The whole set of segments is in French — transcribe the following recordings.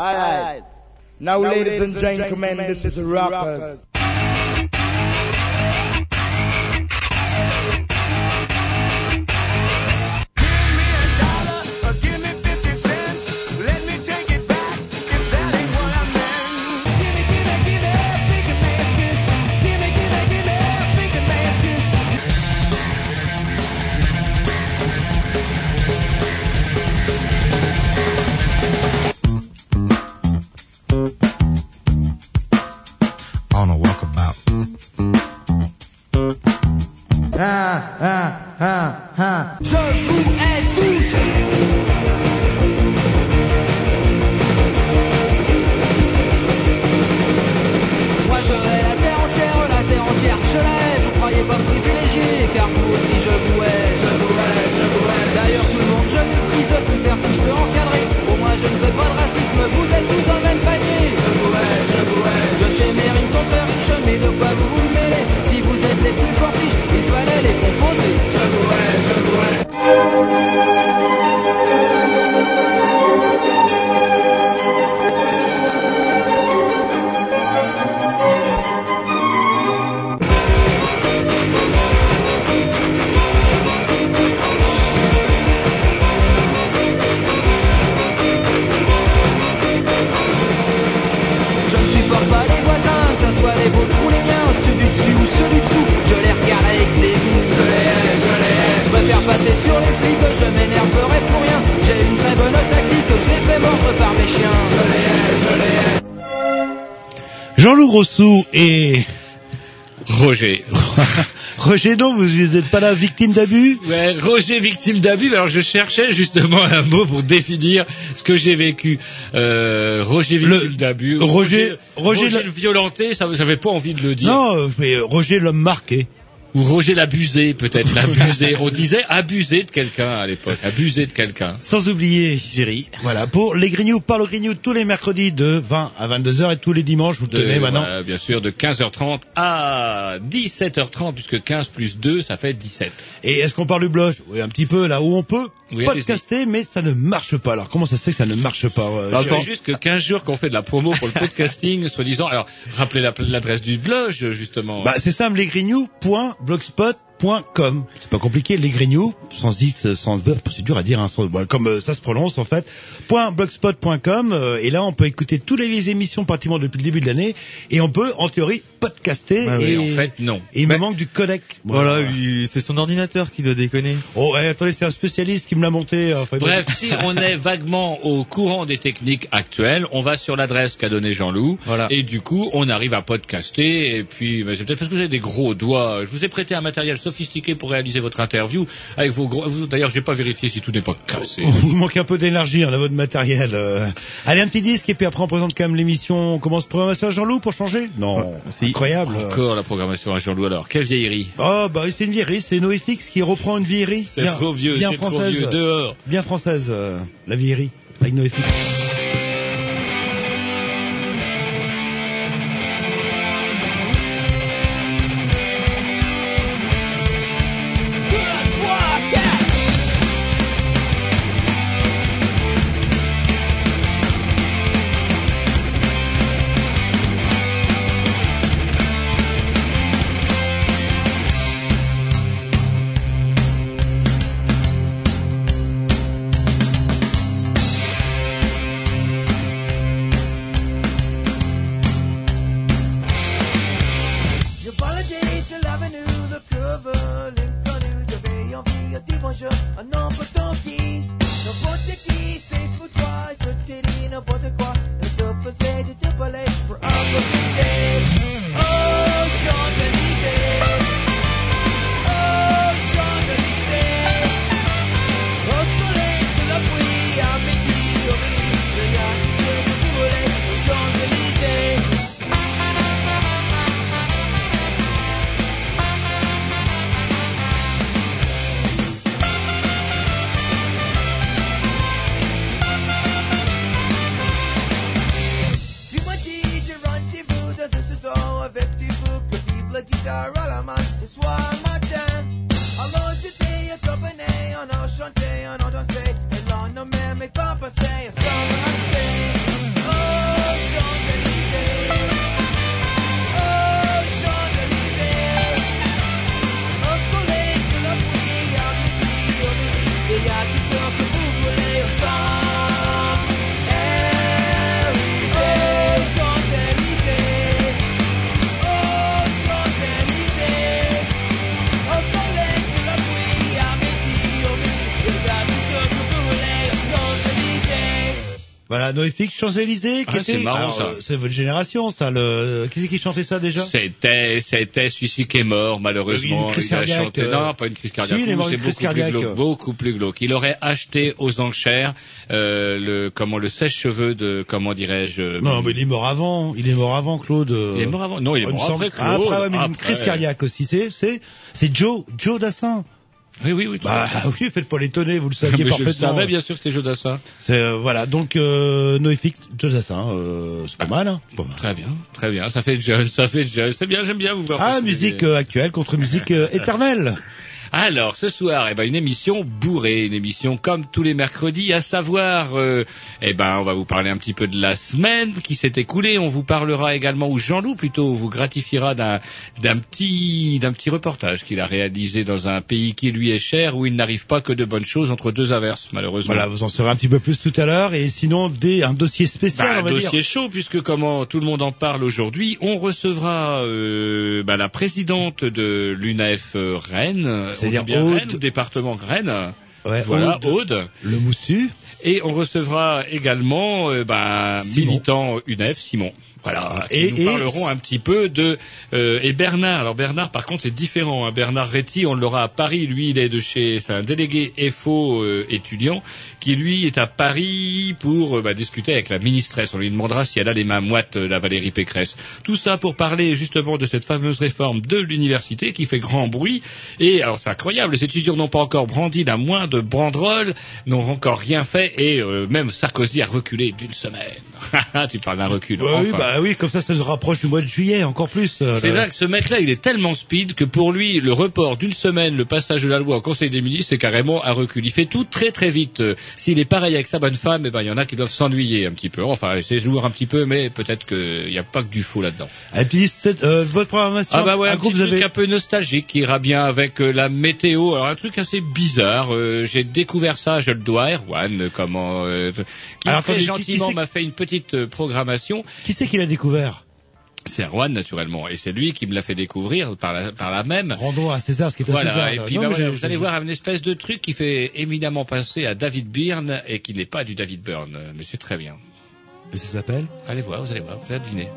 Alright. Now, ladies and gentlemen, this is Rockers. Roger, non, vous n'êtes pas la victime d'abus Ouais, Roger victime d'abus. Alors je cherchais justement un mot pour définir ce que j'ai vécu. Euh, Roger victime d'abus. Roger- Roger, Roger le violenté, ça j'avais pas envie de le dire. Non, mais Roger l'homme marqué. Ou Roger l'abusé peut-être, l'abusé. On disait abuser de quelqu'un à l'époque, abuser de quelqu'un. Sans oublier Géry. Voilà, pour les Grignoux, par le Grignoux tous les mercredis de 20 à 22h et tous les dimanches, vous le De- tenez maintenant. bien sûr, de 15h30 à 17h30, puisque 15 plus 2, ça fait 17. Et est-ce qu'on parle du blog Oui, un petit peu, là où on peut Oui, podcaster, mais ça ne marche pas. Alors comment ça se fait que ça ne marche pas euh, Alors, Géry c'est juste que 15 jours qu'on fait de la promo pour le podcasting, soi-disant. Alors, rappelez la- l'adresse du blog, justement. Bah, c'est simple, lesgrignoux.blogspot.com. C'est pas compliqué, lesgrignoux, sans X, sans c'est dur à dire, hein, comme euh, ça se prononce en fait, .blogspot.com, euh, et là on peut écouter toutes les émissions pratiquement depuis le début de l'année, et on peut en théorie podcaster, Ah et, en fait, non. et il me manque du codec. Voilà, il- c'est son ordinateur qui doit déconner. Oh, eh, attendez, c'est un spécialiste qui me l'a monté. euh, Bref, si on est vaguement au courant des techniques actuelles, on va sur l'adresse qu'a donné Jean-Loup. Voilà. Et du coup, on arrive à podcaster. Et puis, mais c'est peut-être parce que vous avez des gros doigts. Je vous ai prêté un matériel sophistiqué pour réaliser votre interview. Avec vos gros, d'ailleurs, je vais pas vérifier si tout n'est pas cassé. Vous manque un peu d'énergie hein, dans votre matériel. euh. Allez, un petit disque et puis après on présente quand même l'émission. On commence programmation à Jean-Loup pour changer? Non, c'est incroyable. Encore la programmation à Jean-Loup alors. Quelle vieillerie? Oh bah c'est une vieillerie, c'est NoFX qui reprend une vieillerie. C'est trop vieux, bien c'est trop vieux. Dehors. Bien française, euh, la vieillerie, avec NoFX. Bah, NoFX, Champs-Élysées, qui Ah, c'est marrant, Alors, ça. euh, C'est votre génération, ça. Le... Qui c'est qui chantait ça déjà? C'était, c'était celui-ci qui est mort, malheureusement. Une crise il a cardiaque, chanté, euh, non, pas une crise cardiaque. si, il est mort c'est d'une crise beaucoup plus cardiaque. glauque, beaucoup plus glauque. Il aurait acheté aux enchères, euh, le, comment, le sèche-cheveux de, comment dirais-je, Non, mais il est mort avant. Il est mort avant, Claude. il est mort avant, non, il est mort après Claude. Après, ouais, mais une Après. crise cardiaque aussi. C'est, c'est, c'est Joe, Joe Dassin. Oui, oui, oui. Bah oui, faites pas l'étonner, vous le saviez mais je le parfaitement. savais bien sûr c'était Jodassin. C'est euh, voilà, donc euh, NoFX, Joe Dassin, euh, c'est pas mal, hein. pas mal. Très bien, très bien. Ça fait jeune, ça fait jeune. C'est bien, j'aime bien vous voir. Ah, musique euh, actuelle contre musique euh, éternelle. Alors, ce soir, eh ben, une émission bourrée, une émission comme tous les mercredis, à savoir, euh, eh ben, on va vous parler un petit peu de la semaine qui s'est écoulée. On vous parlera également, ou Jean-Loup plutôt, vous gratifiera d'un, d'un petit, d'un petit reportage qu'il a réalisé dans un pays qui lui est cher, où il n'arrive pas que de bonnes choses entre deux averses, malheureusement. Voilà, vous en saurez un petit peu plus tout à l'heure. Et sinon, des, un dossier spécial, Bah, on un dossier dire. chaud puisque comment tout le monde en parle aujourd'hui, on recevra euh, bah, la présidente de l'UNEF euh, Rennes, C'est-à-dire. Rennes, département Rennes, Ouais, voilà Aude, Aude. le moussu. Et on recevra également euh, bah, Simon. militant UNEF, Simon. Voilà, qui Et- nous et- parleront un petit peu de euh, et Bernard. Alors Bernard, par contre, c'est différent. hein. Bernard Réty, on l'aura à Paris. Lui, il est de chez, c'est un délégué FO euh, étudiant qui lui est à Paris pour euh, bah, discuter avec la ministresse. On lui demandera si elle a les mains moites, euh, la Valérie Pécresse. Tout ça pour parler justement de cette fameuse réforme de l'université qui fait grand bruit. Et alors c'est incroyable, les étudiants n'ont pas encore brandi la moindre banderole, n'ont encore rien fait et euh, même Sarkozy a reculé d'une semaine. tu parles d'un recul. Ouais, oui, enfin. Bah oui, comme ça, ça se rapproche du mois de juillet, encore plus. euh, C'est là que ce mec-là, il est tellement speed que pour lui, le report d'une semaine, le passage de la loi au Conseil des ministres, c'est carrément un recul. Il fait tout très très vite. Euh, S'il est pareil avec sa bonne femme, eh ben il y en a qui doivent s'ennuyer un petit peu. Enfin, c'est lourd un petit peu, mais peut-être qu'il n'y a pas que du faux là-dedans. Et puis, euh, votre programmation. Ah bah ouais, un, groupe, petit vous truc avez. un peu nostalgique qui ira bien avec euh, la météo. Alors un truc assez bizarre. euh, J'ai découvert ça, je le dois, Erwan, euh, comment euh, qui Alors, très attendez, gentiment m'a fait une petite programmation. Qui c'est qui l'a découvert C'est Erwan naturellement, et c'est lui qui me l'a fait découvrir par la, par la même. Rendons à César ce qui est à Voilà, César. et puis Non, bah mais voilà, vous allez voir une espèce de truc qui fait éminemment penser à David Byrne et qui n'est pas du David Byrne, mais c'est très bien. Et ça s'appelle Allez voir, vous allez voir, vous allez deviner.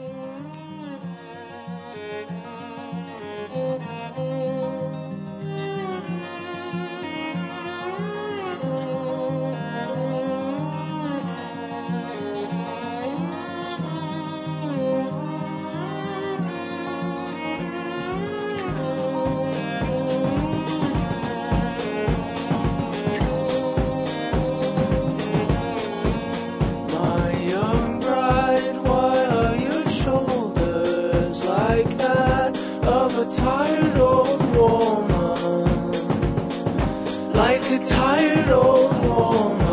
Tired old woman? Like a tired old woman.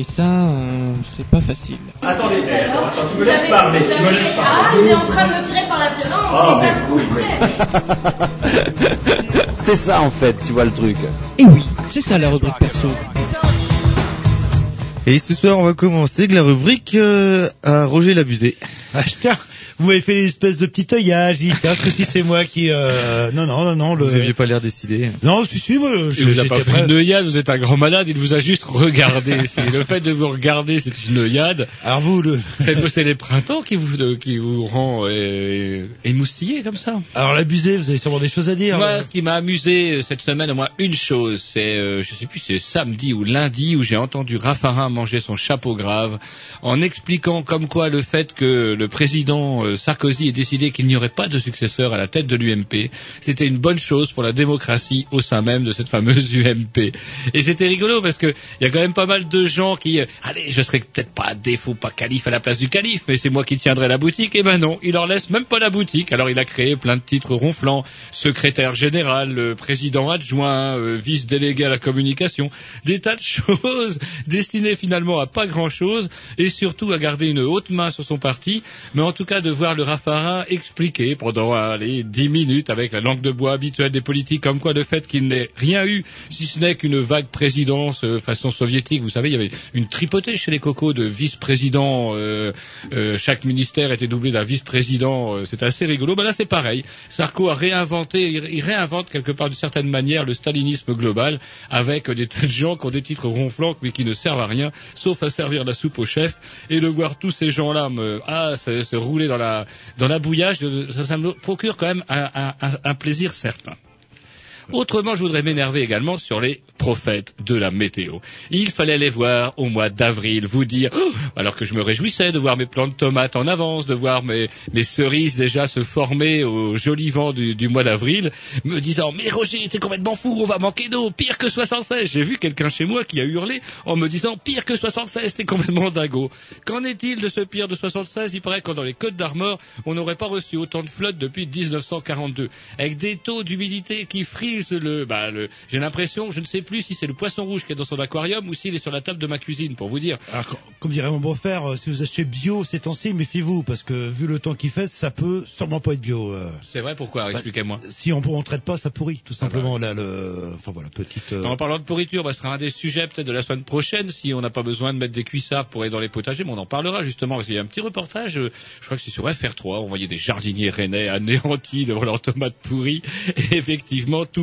Et ça, euh, c'est pas facile. Attendez, attends, attends, tu me laisses parler, tu me laisses fait- parler. Ah, il est en train de me tirer par la violence, Ah, c'est ça oui. C'est ça en fait, tu vois le truc. Et oui, c'est ça la rubrique perso. Et ce soir, on va commencer avec la rubrique euh, à Roger l'abusé. Ah, tiens, vous m'avez fait une espèce de petit œillage. J'ai dit, tiens, ce que c'est moi qui... Euh... Non, non, non, non. Le... Vous aviez pas l'air décidé. Non, si, si, moi, Il vous a pas fait une œillade, vous êtes un grand malade, il vous a juste regardé. C'est le fait de vous regarder, c'est une œillade. Alors vous, le... C'est c'est les printemps qui vous, de- qui vous rend euh, émoustillé comme ça. Alors l'abusé, vous avez sûrement des choses à dire. Moi, ce qui m'a amusé euh, cette semaine, au moins une chose, c'est, euh, je sais plus, c'est samedi ou lundi où j'ai entendu Raffarin manger son chapeau grave, en expliquant comme quoi le fait que le président Sarkozy ait décidé qu'il n'y aurait pas de successeur à la tête de l'UMP, c'était une bonne chose pour la démocratie au sein même de cette fameuse UMP. Et c'était rigolo parce que il y a quand même pas mal de gens qui, euh, allez, je serais peut-être pas défaut, pas calife à la place du calife, mais c'est moi qui tiendrai la boutique. Et ben non, il leur laisse même pas la boutique. Alors il a créé plein de titres ronflants, secrétaire général, euh, président adjoint, euh, vice-délégué à la communication, des tas de choses destinées finalement à pas grand-chose et surtout à garder une haute main sur son parti, mais en tout cas de voir le Raffarin expliquer pendant allez, dix minutes avec la langue de bois habituelle des politiques comme quoi le fait qu'il n'ait rien eu, si ce n'est qu'une vague présidence euh, façon soviétique, vous savez, il y avait une tripotée chez les cocos de vice-présidents, euh, euh, chaque ministère était doublé d'un vice-président, c'était assez rigolo. Ben là c'est pareil, Sarko a réinventé, il réinvente quelque part d'une certaine manière le stalinisme global avec des tas de gens qui ont des titres ronflants mais qui ne servent à rien, sauf à servir la soupe au chef. Et de voir tous ces gens-là me, ah, se rouler dans la, dans la bouillage, ça, ça me procure quand même un plaisir certain. Autrement, je voudrais m'énerver également sur les prophètes de la météo. Il fallait les voir au mois d'avril, vous dire, Oh alors que je me réjouissais de voir mes plants de tomates en avance, de voir mes, cerises déjà se former au joli vent du, mois d'avril, me disant, mais Roger, t'es complètement fou, on va manquer d'eau, pire que 76. J'ai vu quelqu'un chez moi qui a hurlé en me disant, pire que 76, t'es complètement dingo. Qu'en est-il de ce pire de 76 Il paraît que dans les Côtes d'Armor, on n'aurait pas reçu autant de flotte depuis 1942, avec des taux d'humidité qui frisent le, bah, le j'ai l'impression, je ne sais plus si c'est le poisson rouge qui est dans son aquarium ou s'il est sur la table de ma cuisine, pour vous dire. Alors, co- comme dirait mon beau-frère, euh, si vous achetez bio ces temps-ci, méfiez-vous, parce que vu le temps qu'il fait, ça peut sûrement pas être bio. euh. C'est vrai, pourquoi? Expliquez-moi. Si on ne traite pas, ça pourrit, tout simplement. Là, le... Enfin voilà, petite. euh, En parlant de pourriture, bah, ce sera un des sujets peut-être de la semaine prochaine, si on n'a pas besoin de mettre des cuissards pour aller dans les potagers, mais on en parlera justement, parce qu'il y a un petit reportage, je crois que c'est sur FR3, on voyait des jardiniers rennais anéantis devant leurs tomates pourries, et effectivement tout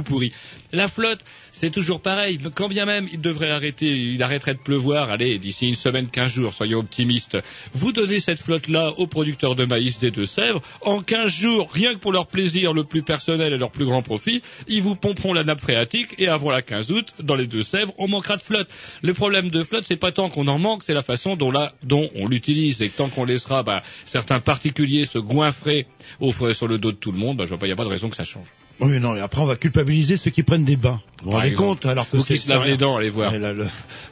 La flotte, c'est toujours pareil, quand bien même il devrait arrêter, il arrêterait de pleuvoir, allez, d'ici une semaine, quinze jours, soyons optimistes, vous donnez cette flotte-là aux producteurs de maïs des Deux-Sèvres, en 15 jours, rien que pour leur plaisir le plus personnel et leur plus grand profit, ils vous pomperont la nappe phréatique et avant la 15 août, dans les Deux-Sèvres, on manquera de flotte. Le problème de flotte, c'est pas tant qu'on en manque, c'est la façon dont, on l'utilise. Et tant qu'on laissera bah, certains particuliers se goinfrer au sur le dos de tout le monde, bah, je vois pas, il n'y a pas de raison que ça change. Oui, non, et après on va culpabiliser ceux qui prennent des bains. Vous vous rendez compte alors que Vous qui se lavent c'est les dents, allez voir. Ouais, là, le-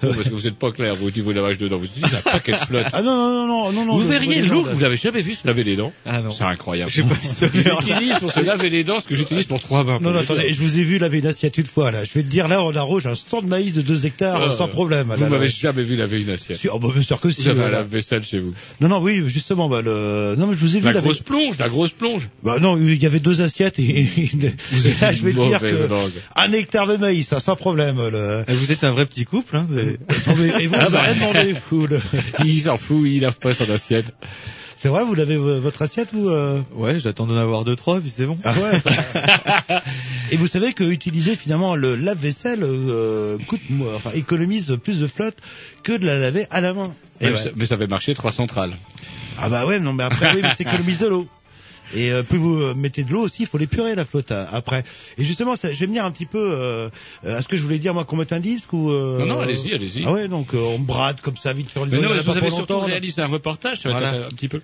Oh, parce que vous n'êtes pas clair, vous, niveau de lavage de dents. Vous dites, il y a pas quelle flotte. Ah non, non, non, non, non, non. vous verriez le- le- vous l'avez jamais vu se laver les dents. Ah non. C'est incroyable. J'ai pas. J'utilise pour se laver les dents ce que j'utilise pour trois bains. Non, non, attendez, je vous ai vu laver une assiette une fois, là. Je vais te dire, là, on arrose un stand de maïs de 2 hectares Euh, sans problème. Vous m'avez jamais vu laver une assiette. Si- Oh, bah, bien sûr que si. Vous avez un voilà. lave-vaisselle chez vous. Non, non, oui, justement, bah, le... Non, mais je vous ai vu La grosse plonge, la grosse plonge. Bah non, il y avait deux assiettes et, et là, je vais te dire que langue. un hectare de maïs, ça, sans problème. Le... Eh, Vous êtes un vrai petit couple, hein. vous avez- Non, mais- et vous, Ah vous bah. avez demandé, fou, le- Il s'en fout, il lave pas son assiette. C'est vrai, vous l'avez votre assiette ou euh... Ouais, j'attends d'en avoir deux, trois, puis c'est bon. Ah ouais. et vous savez que utiliser finalement le lave-vaisselle euh, coûte, enfin, économise plus de flotte que de la laver à la main. Et ouais. mais ça fait marcher trois centrales. Ah bah ouais, non mais après oui, mais c'est économise de l'eau. Et euh, plus vous euh, mettez de l'eau aussi, il faut l'épurer la flotte euh, après. Et justement, ça, je vais venir un petit peu euh, à ce que je voulais dire moi qu'on mette un disque ou. euh, Non, non, allez-y, allez-y. Ah ouais, donc euh, on brade comme ça vite sur les Mais non, a vous pas avez surtout longtemps, là. réalisé un reportage, ça va Voilà. être un petit peu.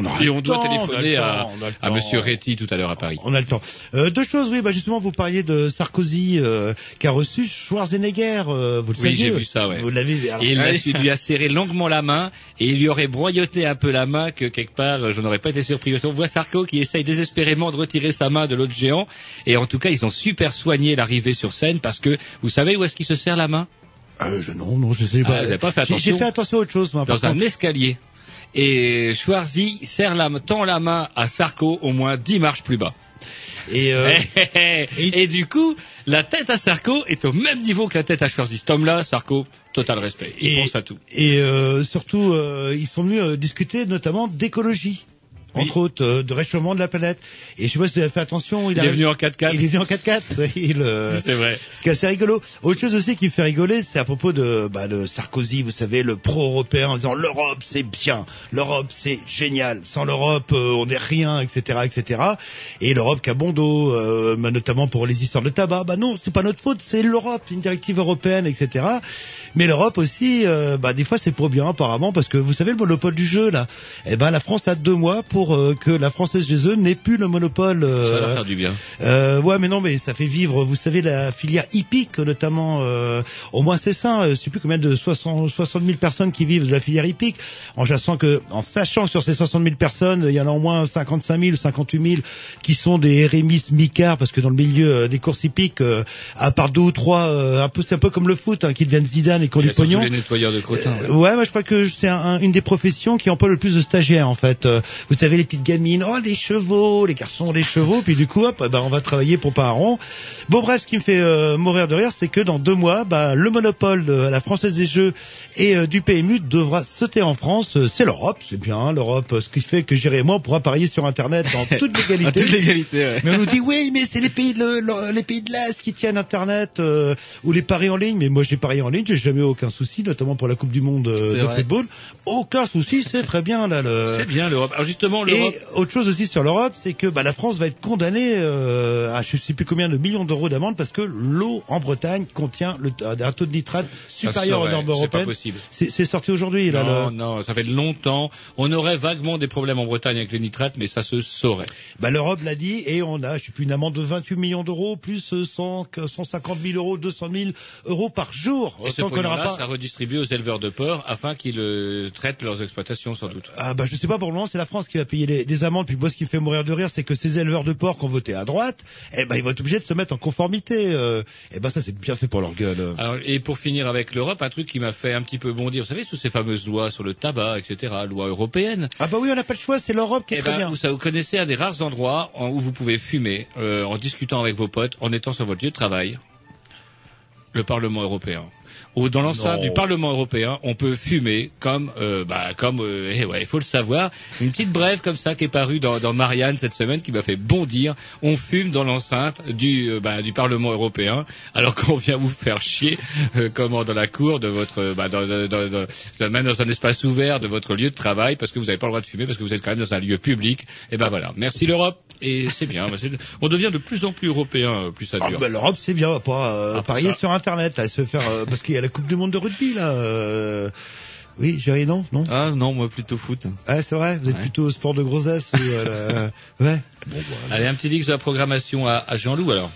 On a Et on doit temps, on téléphoner à, temps, on à. Monsieur Réty tout à l'heure à Paris. On a le temps. Euh, deux choses, oui, bah justement, vous parliez de Sarkozy euh, qui a reçu Schwarzenegger. euh, vous le Oui, j'ai vu ça, ouais. Vous l'avez. Et il, a lui a serré longuement la main et il lui aurait broyoté un peu la main que quelque part je n'aurais pas été surpris. Qu'on voit Sarko qui essaye désespérément de retirer sa main de l'autre géant et en tout cas ils ont super soigné l'arrivée sur scène parce que vous savez où est-ce qu'il se serre la main? Euh, je- non, non, je sais Ah, pas. vous avez pas fait J'ai- J'ai attention fait attention à autre chose, moi. par Dans un contre. escalier. Et Schwarzy serre la, tend la main à Sarko au moins 10 marches plus bas. Et, euh, et, du coup, la tête à Sarko est au même niveau que la tête à Schwarzy. Cet homme-là, Sarko, total respect. Il Et- pense à tout. Et euh, surtout, euh, ils sont venus euh, discuter notamment d'écologie. Entre autres, euh, de réchauffement de la planète. Et je sais pas si vous avez fait attention. Il est venu en 4x4. Il est venu en 4x4. oui, il, euh, C'est vrai. Ce qui est assez rigolo. Autre chose aussi qui me fait rigoler, c'est à propos de, bah, de Sarkozy, vous savez, le pro-européen, en disant l'Europe c'est bien, l'Europe c'est génial, sans l'Europe euh, on n'est rien, etc., etc. Et l'Europe qui a bon dos, euh, bah, notamment pour les histoires de tabac. Bah non, c'est pas notre faute, c'est l'Europe, une directive européenne, etc. Mais l'Europe aussi, euh, bah des fois c'est pour bien apparemment, parce que vous savez le monopole du jeu là. Eh ben la France a deux mois pour euh, que la Française des Jeux n'ait plus le monopole. euh, Ça va leur faire du bien. euh, ouais, mais non, mais ça fait vivre, vous savez, la filière hippique, notamment, euh, au moins c'est ça, je sais plus combien de 60, 60 000 personnes qui vivent de la filière hippique, en sachant que, en sachant que sur ces 60 000 personnes, il y en a au moins 55 000, 58 000 qui sont des Rémis micards, parce que dans le milieu des courses hippiques, euh, à part deux ou trois, euh, un peu, c'est un peu comme le foot, hein, qui deviennent Zidane et qui ont du pognon. les nettoyeurs de crottins. ouais. Ouais, moi je crois que c'est un- un- une des professions qui emploie le plus de stagiaires en fait. Vous savez les petites gamines, oh les chevaux, les garçons les chevaux, puis du coup hop, bah, on va travailler pour pas un rond. Bon bref, ce qui me fait euh, mourir de rire, c'est que dans deux mois, bah, le monopole de la Française des Jeux et euh, du PMU devra sauter en France. Euh, C'est l'Europe, c'est bien hein, l'Europe, euh, ce qui fait que J'irai et moi on pourra parier sur Internet dans toute légalité. En toute légalité, ouais. Mais on nous dit oui, mais c'est les pays de le- les pays de l'Est qui tiennent Internet euh, ou les paris en ligne. Mais moi j'ai parié en ligne, j'ai jamais eu aucun souci, notamment pour la Coupe du Monde euh, de vrai. football. Aucun souci, c'est très bien là. Le... C'est bien l'Europe. Alors justement, Et l'Europe. autre chose aussi sur l'Europe, c'est que bah, la France va être condamnée euh, à je sais plus combien de millions d'euros d'amende parce que l'eau en Bretagne contient le, un taux de nitrate ça supérieur aux normes C'est pas européennes. possible. C'est c'est sorti aujourd'hui là. Non, le- non, ça fait longtemps. On aurait vaguement des problèmes en Bretagne avec les nitrates, mais ça se saurait. Bah, L'Europe l'a dit et on a, je sais plus, une amende de 28 millions d'euros plus euh, 100, 150 000 euros, 200 000 euros par jour. Et ce qu'on pognon-là pas. sera redistribué aux éleveurs de porc afin qu'ils euh, traitent leurs exploitations sans doute. Ah bah je sais pas pour le moment c'est la France qui va payer des amendes puis moi ce qui me fait mourir de rire c'est que ces éleveurs de porc qui ont voté à droite eh ben ils vont être obligés de se mettre en conformité euh, eh ben ça c'est bien fait pour leur gueule. Alors, et pour finir avec l'Europe, un truc qui m'a fait un petit peu bondir, vous savez, toutes ces fameuses lois sur le tabac, etc., lois européennes. ah bah oui on n'a pas le choix c'est l'Europe qui est Eh très ben, bien vous, vous connaissez un des rares endroits en- où vous pouvez fumer euh, en discutant avec vos potes, en étant sur votre lieu de travail. Le Parlement européen. Ou dans l'enceinte du Parlement européen, on peut fumer comme, euh, bah, comme, euh, eh ouais, il faut le savoir, une petite brève comme ça qui est parue dans, dans Marianne cette semaine qui m'a fait bondir. On fume dans l'enceinte du, euh, bah, du Parlement européen, alors qu'on vient vous faire chier, euh, comment dans la cour de votre, bah, dans, dans, dans, dans- même dans un espace ouvert de votre lieu de travail, parce que vous n'avez pas le droit de fumer, parce que vous êtes quand même dans un lieu public. Et ben voilà. Merci l'Europe. Et c'est bien. Bah, on devient de plus en plus européen, euh, plus ça ah dure. bah, l'Europe c'est bien on va pas Ah, parier sur internet se faire parce qu'il y a la Coupe du Monde de rugby là euh, oui j'ai non non? Ah non, moi plutôt foot. ah c'est vrai vous êtes Ouais. plutôt sport de grossesse ou euh, la- ouais Allez, un petit dix de la programmation à, à Jean-Loup alors.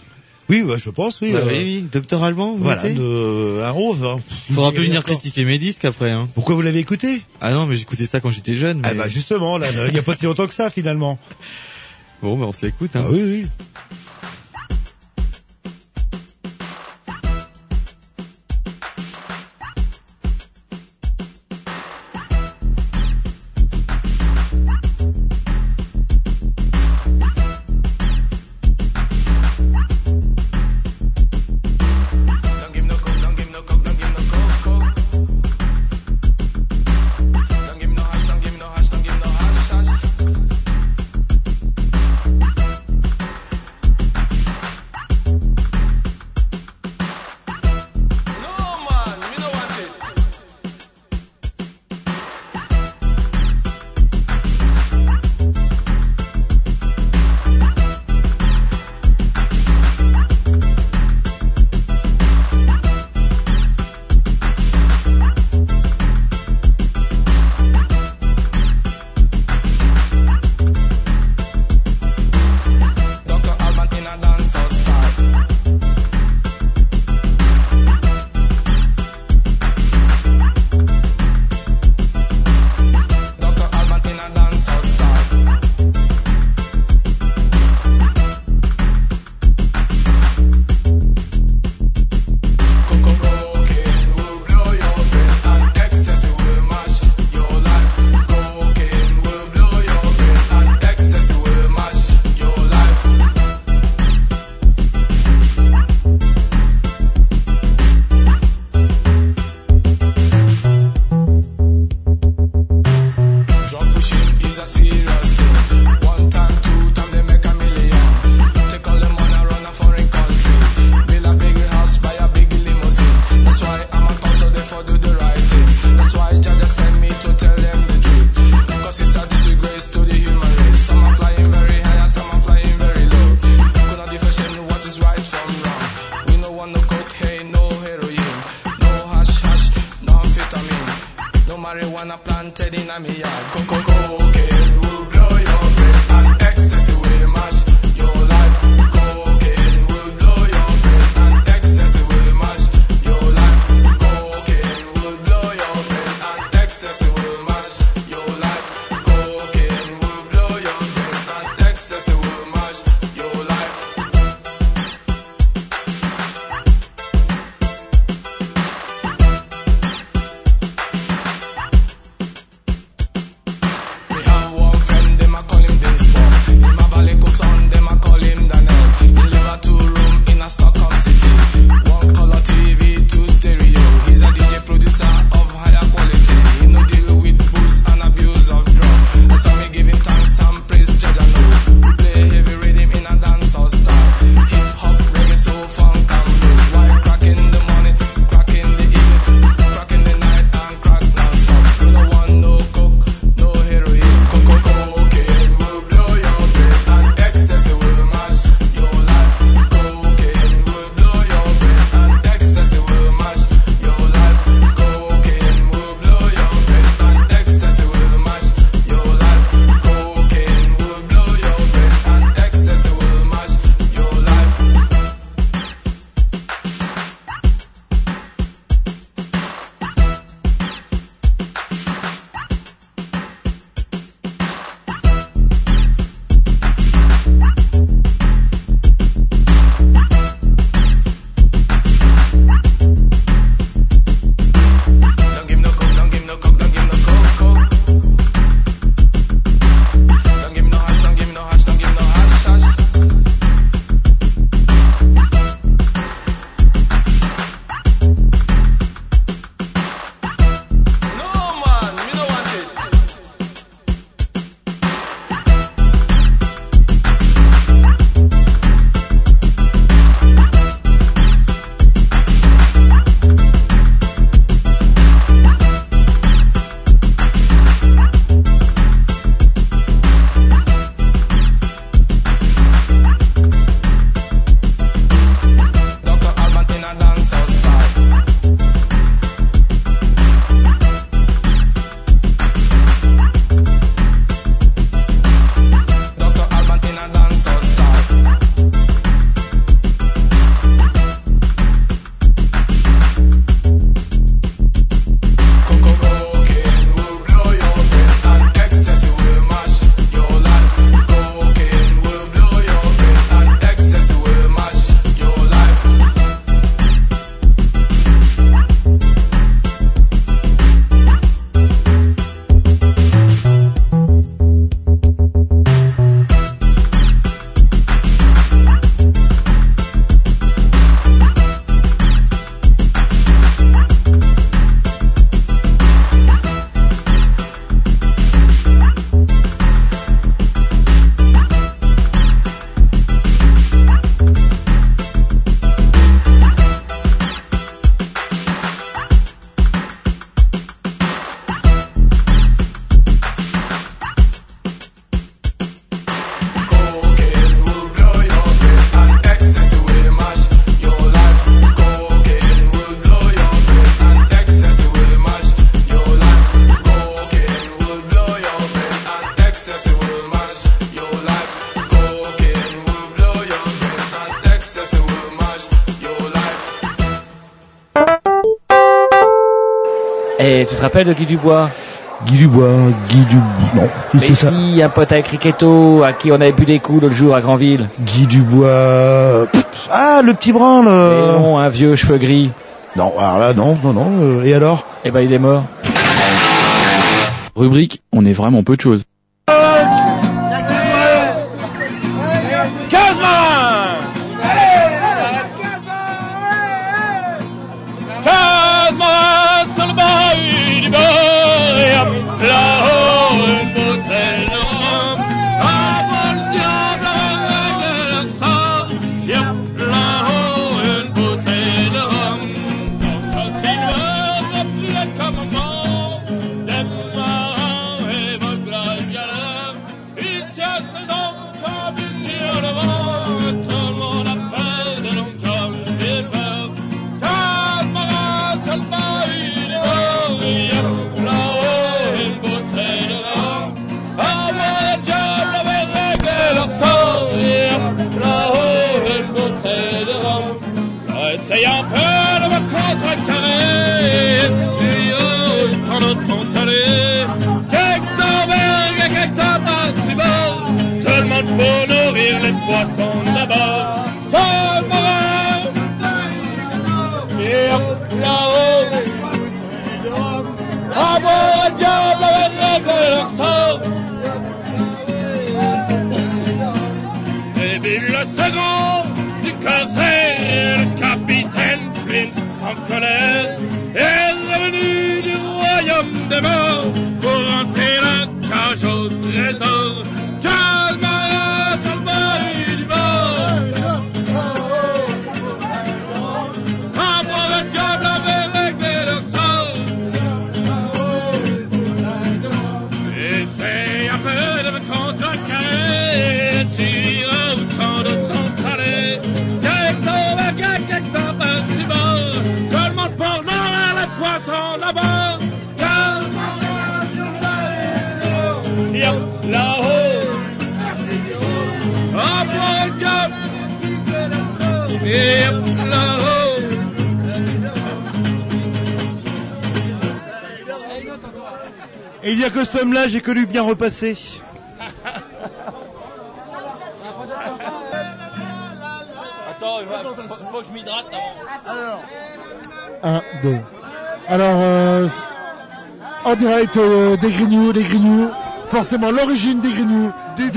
oui bah, je pense oui Bah euh, oui, oui. Docteur Allemand, vous voilà de, un rose hein. Faudra plus venir critiquer mes disques après. Hein. pourquoi vous l'avez écouté? Ah non, mais j'écoutais ça quand j'étais jeune. Mais... ah bah justement là il y a pas si longtemps que ça finalement Bon, bah on se l'écoute. Hein. ah oui oui de Guy Dubois Guy Dubois, Guy Dubois, non, c'est ça. si, un pote à Criqueto, à qui on avait bu des coups l'autre jour à Granville. Guy Dubois, Pff, ah, le petit brun, le... Non, un vieux cheveux gris. Non, alors là, non, non, non, euh, et alors? Eh ben, il est mort. Rubrique, on est vraiment peu de choses. Et il y a que ce homme-là, j'ai connu bien repasser. Attends, il va- faut, faut que je m'hydrate avant. 1, 2. Alors, euh, en direct euh, des Grignoux, des Grignoux, forcément l'origine des Grignoux, du.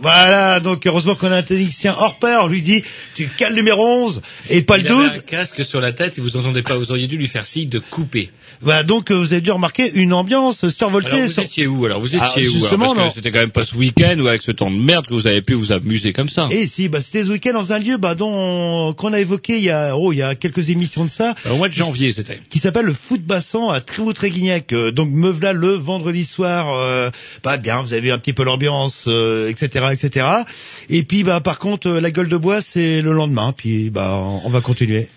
Voilà, donc heureusement qu'on a un technicien hors pair, on lui dit, tu cales le numéro 11 et pas le Il avait 12. un casque sur la tête, si vous entendez pas, vous auriez dû lui faire signe de couper. Voilà, donc euh, vous avez dû remarquer une ambiance survoltée. Alors vous sur- étiez où alors Vous étiez Ah, où alors justement, Parce non. que c'était quand même pas ce week-end ou avec ce temps de merde que vous avez pu vous amuser comme ça. Et si, bah, c'était ce week-end dans un lieu bah, dont qu'on a évoqué il y a oh, il y a quelques émissions de ça. Au mois de janvier, c'était. Qui s'appelle le foot bassan à Trévoux-Tréguignac. Euh, donc me voilà le vendredi soir. Euh, bah bien, vous avez un petit peu l'ambiance, euh, etc., etc. Et puis bah par contre euh, la gueule de bois c'est le lendemain. Puis bah on va continuer.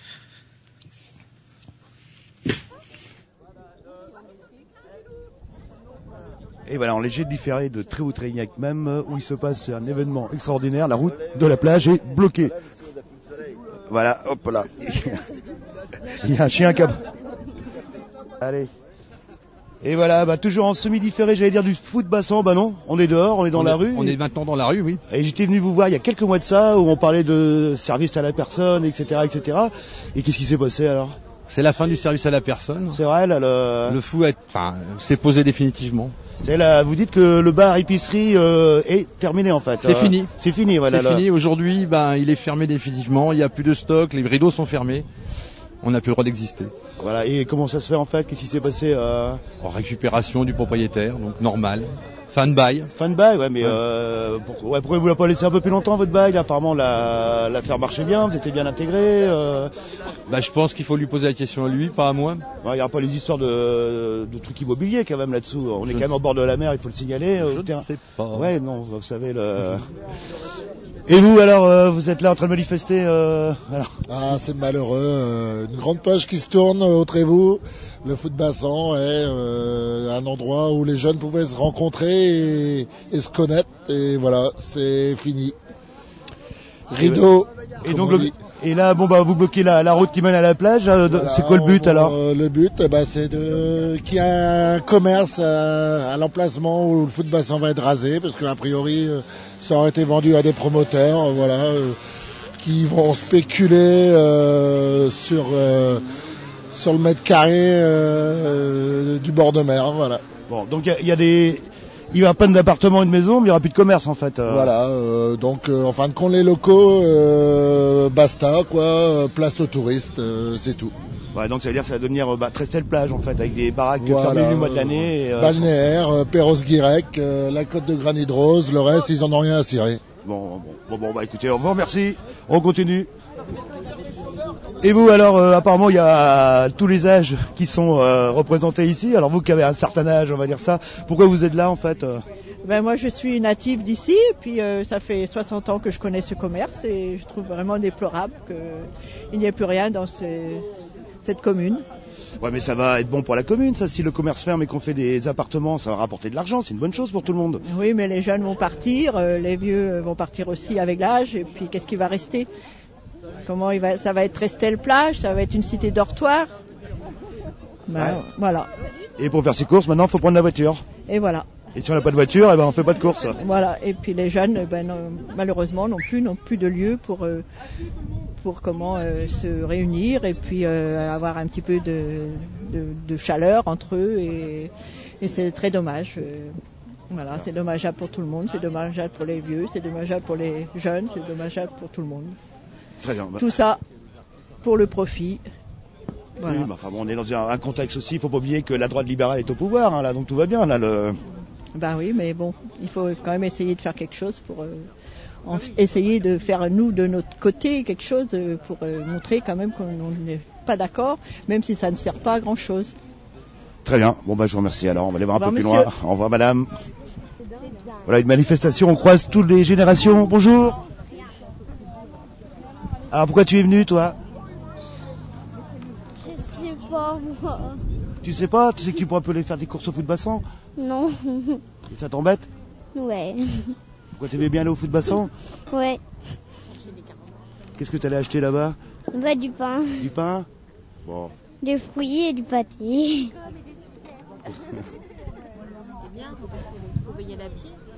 Et voilà, en léger différé de Trévoux-Tréignac même, euh, où il se passe un événement extraordinaire, la route de la plage est bloquée. Voilà, hop là. il y a un chien qui a... Allez. Et voilà, bah, toujours en semi-différé, j'allais dire du foot bassan, bah non, on est dehors, on est dans On la est- rue. on est maintenant dans la rue, oui. Et j'étais venu vous voir il y a quelques mois de ça, où on parlait de service à la personne, etc., etc. Et qu'est-ce qui s'est passé alors? C'est la fin du service à la personne. C'est vrai, là, le... Le fou a- enfin, s'est posé définitivement. C'est là, vous dites que le bar épicerie euh, est terminé en fait. C'est Euh, fini. C'est fini, voilà. c'est fini. Aujourd'hui, ben, il est fermé définitivement. Il n'y a plus de stock. Les rideaux sont fermés. On n'a plus le droit d'exister. Voilà. Et comment ça se fait en fait? Qu'est-ce qui s'est passé euh... En récupération du propriétaire, donc normal. Fin de bail. Fin de bail, ouais, mais euh, pourquoi, ouais, pourquoi vous l'avez pas laissé un peu plus longtemps votre bail? Apparemment, la- l'affaire marchait bien, vous étiez bien intégré. Euh... Bah, je pense qu'il faut lui poser la question à lui, pas à moi. Il n'y a pas les histoires de, de trucs immobiliers quand même là-dessous. On est quand même au bord de la mer, il faut le signaler. Je ne sais pas. Ouais, non, vous savez le. Et vous alors, euh, vous êtes là en train de manifester euh, voilà. Ah, c'est malheureux. euh, une grande page qui se tourne euh, au Trévoux. Le foot bassan est euh, un endroit où les jeunes pouvaient se rencontrer et, et se connaître. Et voilà, c'est fini. Rideau. Et donc, on le- et là, bon bah, vous bloquez la, la route qui mène à la plage. euh, Voilà, c'est quoi le but on- alors Le but, ben, c'est de qu'il y ait un commerce à, à l'emplacement où le foot bassin va être rasé, parce qu'a priori, euh, ça aurait été vendu à des promoteurs, euh, voilà, euh, qui vont spéculer euh, sur sur le mètre carré du bord de mer, voilà. Bon, donc il y a- y, a des, il y aura pas d'appartements et de maisons, mais il n'y aura plus de commerce en fait. euh. Voilà, euh, donc euh, en fin de compte les locaux, basta quoi, place aux touristes, c'est tout. Ouais, donc ça veut dire que ça va devenir euh, bah, Trestel plage en fait, avec des baraques Voilà, fermées du mois de l'année. et, euh, Balnéaire, euh, Perros-Guirec, euh, la côte de Granit Rose, le reste ils en ont rien à cirer. Bon, bon, bon, bon, bah écoutez, on vous remercie, on continue. Et vous alors, euh, apparemment il y a tous les âges qui sont euh, représentés ici. Alors vous qui avez un certain âge, on va dire ça, pourquoi vous êtes là en fait euh Ben moi je suis native d'ici et puis euh, ça fait 60 ans que je connais ce commerce et je trouve vraiment déplorable qu'il n'y ait plus rien dans ces- cette commune. Ouais, mais ça va être bon pour la commune, ça. Si le commerce ferme et qu'on fait des appartements, ça va rapporter de l'argent. C'est une bonne chose pour tout le monde. Oui mais les jeunes vont partir, euh, les vieux vont partir aussi avec l'âge et puis qu'est-ce qui va rester? Comment il va, ça va être Restel plage, ça va être une cité dortoir? Ben, Ouais. Voilà. Et pour faire ses courses, maintenant, faut prendre la voiture. Et voilà. Et si on n'a pas de voiture, eh ben on fait pas de course. Voilà. Et puis les jeunes, eh ben, malheureusement, non plus, n'ont plus de lieu pour euh, pour comment euh, se réunir et puis euh, avoir un petit peu de, de, de chaleur entre eux et, et c'est très dommage. euh, voilà, c'est dommageable pour tout le monde, c'est dommageable pour les vieux, c'est dommageable pour les jeunes, c'est dommageable pour tout le monde. Très bien. bah- Tout ça pour le profit. Voilà. Oui, bah, enfin, bon, on est dans un, un contexte aussi. Il faut pas oublier que la droite libérale est au pouvoir, hein, là, donc tout va bien. Là, le... Ben oui, mais bon, il faut quand même essayer de faire quelque chose pour euh, en- essayer de faire nous de notre côté quelque chose euh, pour euh, montrer quand même qu'on n'est pas d'accord, même si ça ne sert pas à grand chose. Très bien. Bon, bah, je vous remercie. Alors, on va aller voir un peu plus loin. Au revoir, madame. Voilà, une manifestation. On croise toutes les générations. Bonjour. Alors, pourquoi tu es venu, toi? Je sais pas, moi. Tu sais pas? Tu sais que tu pourrais aller faire des courses au foot bassin? Non. Et ça t'embête? Ouais. Pourquoi tu aimais bien aller au foot bassin Ouais. Qu'est-ce que tu allais acheter là-bas Bah, du pain, Du pain Bon. des fruits et du pâté.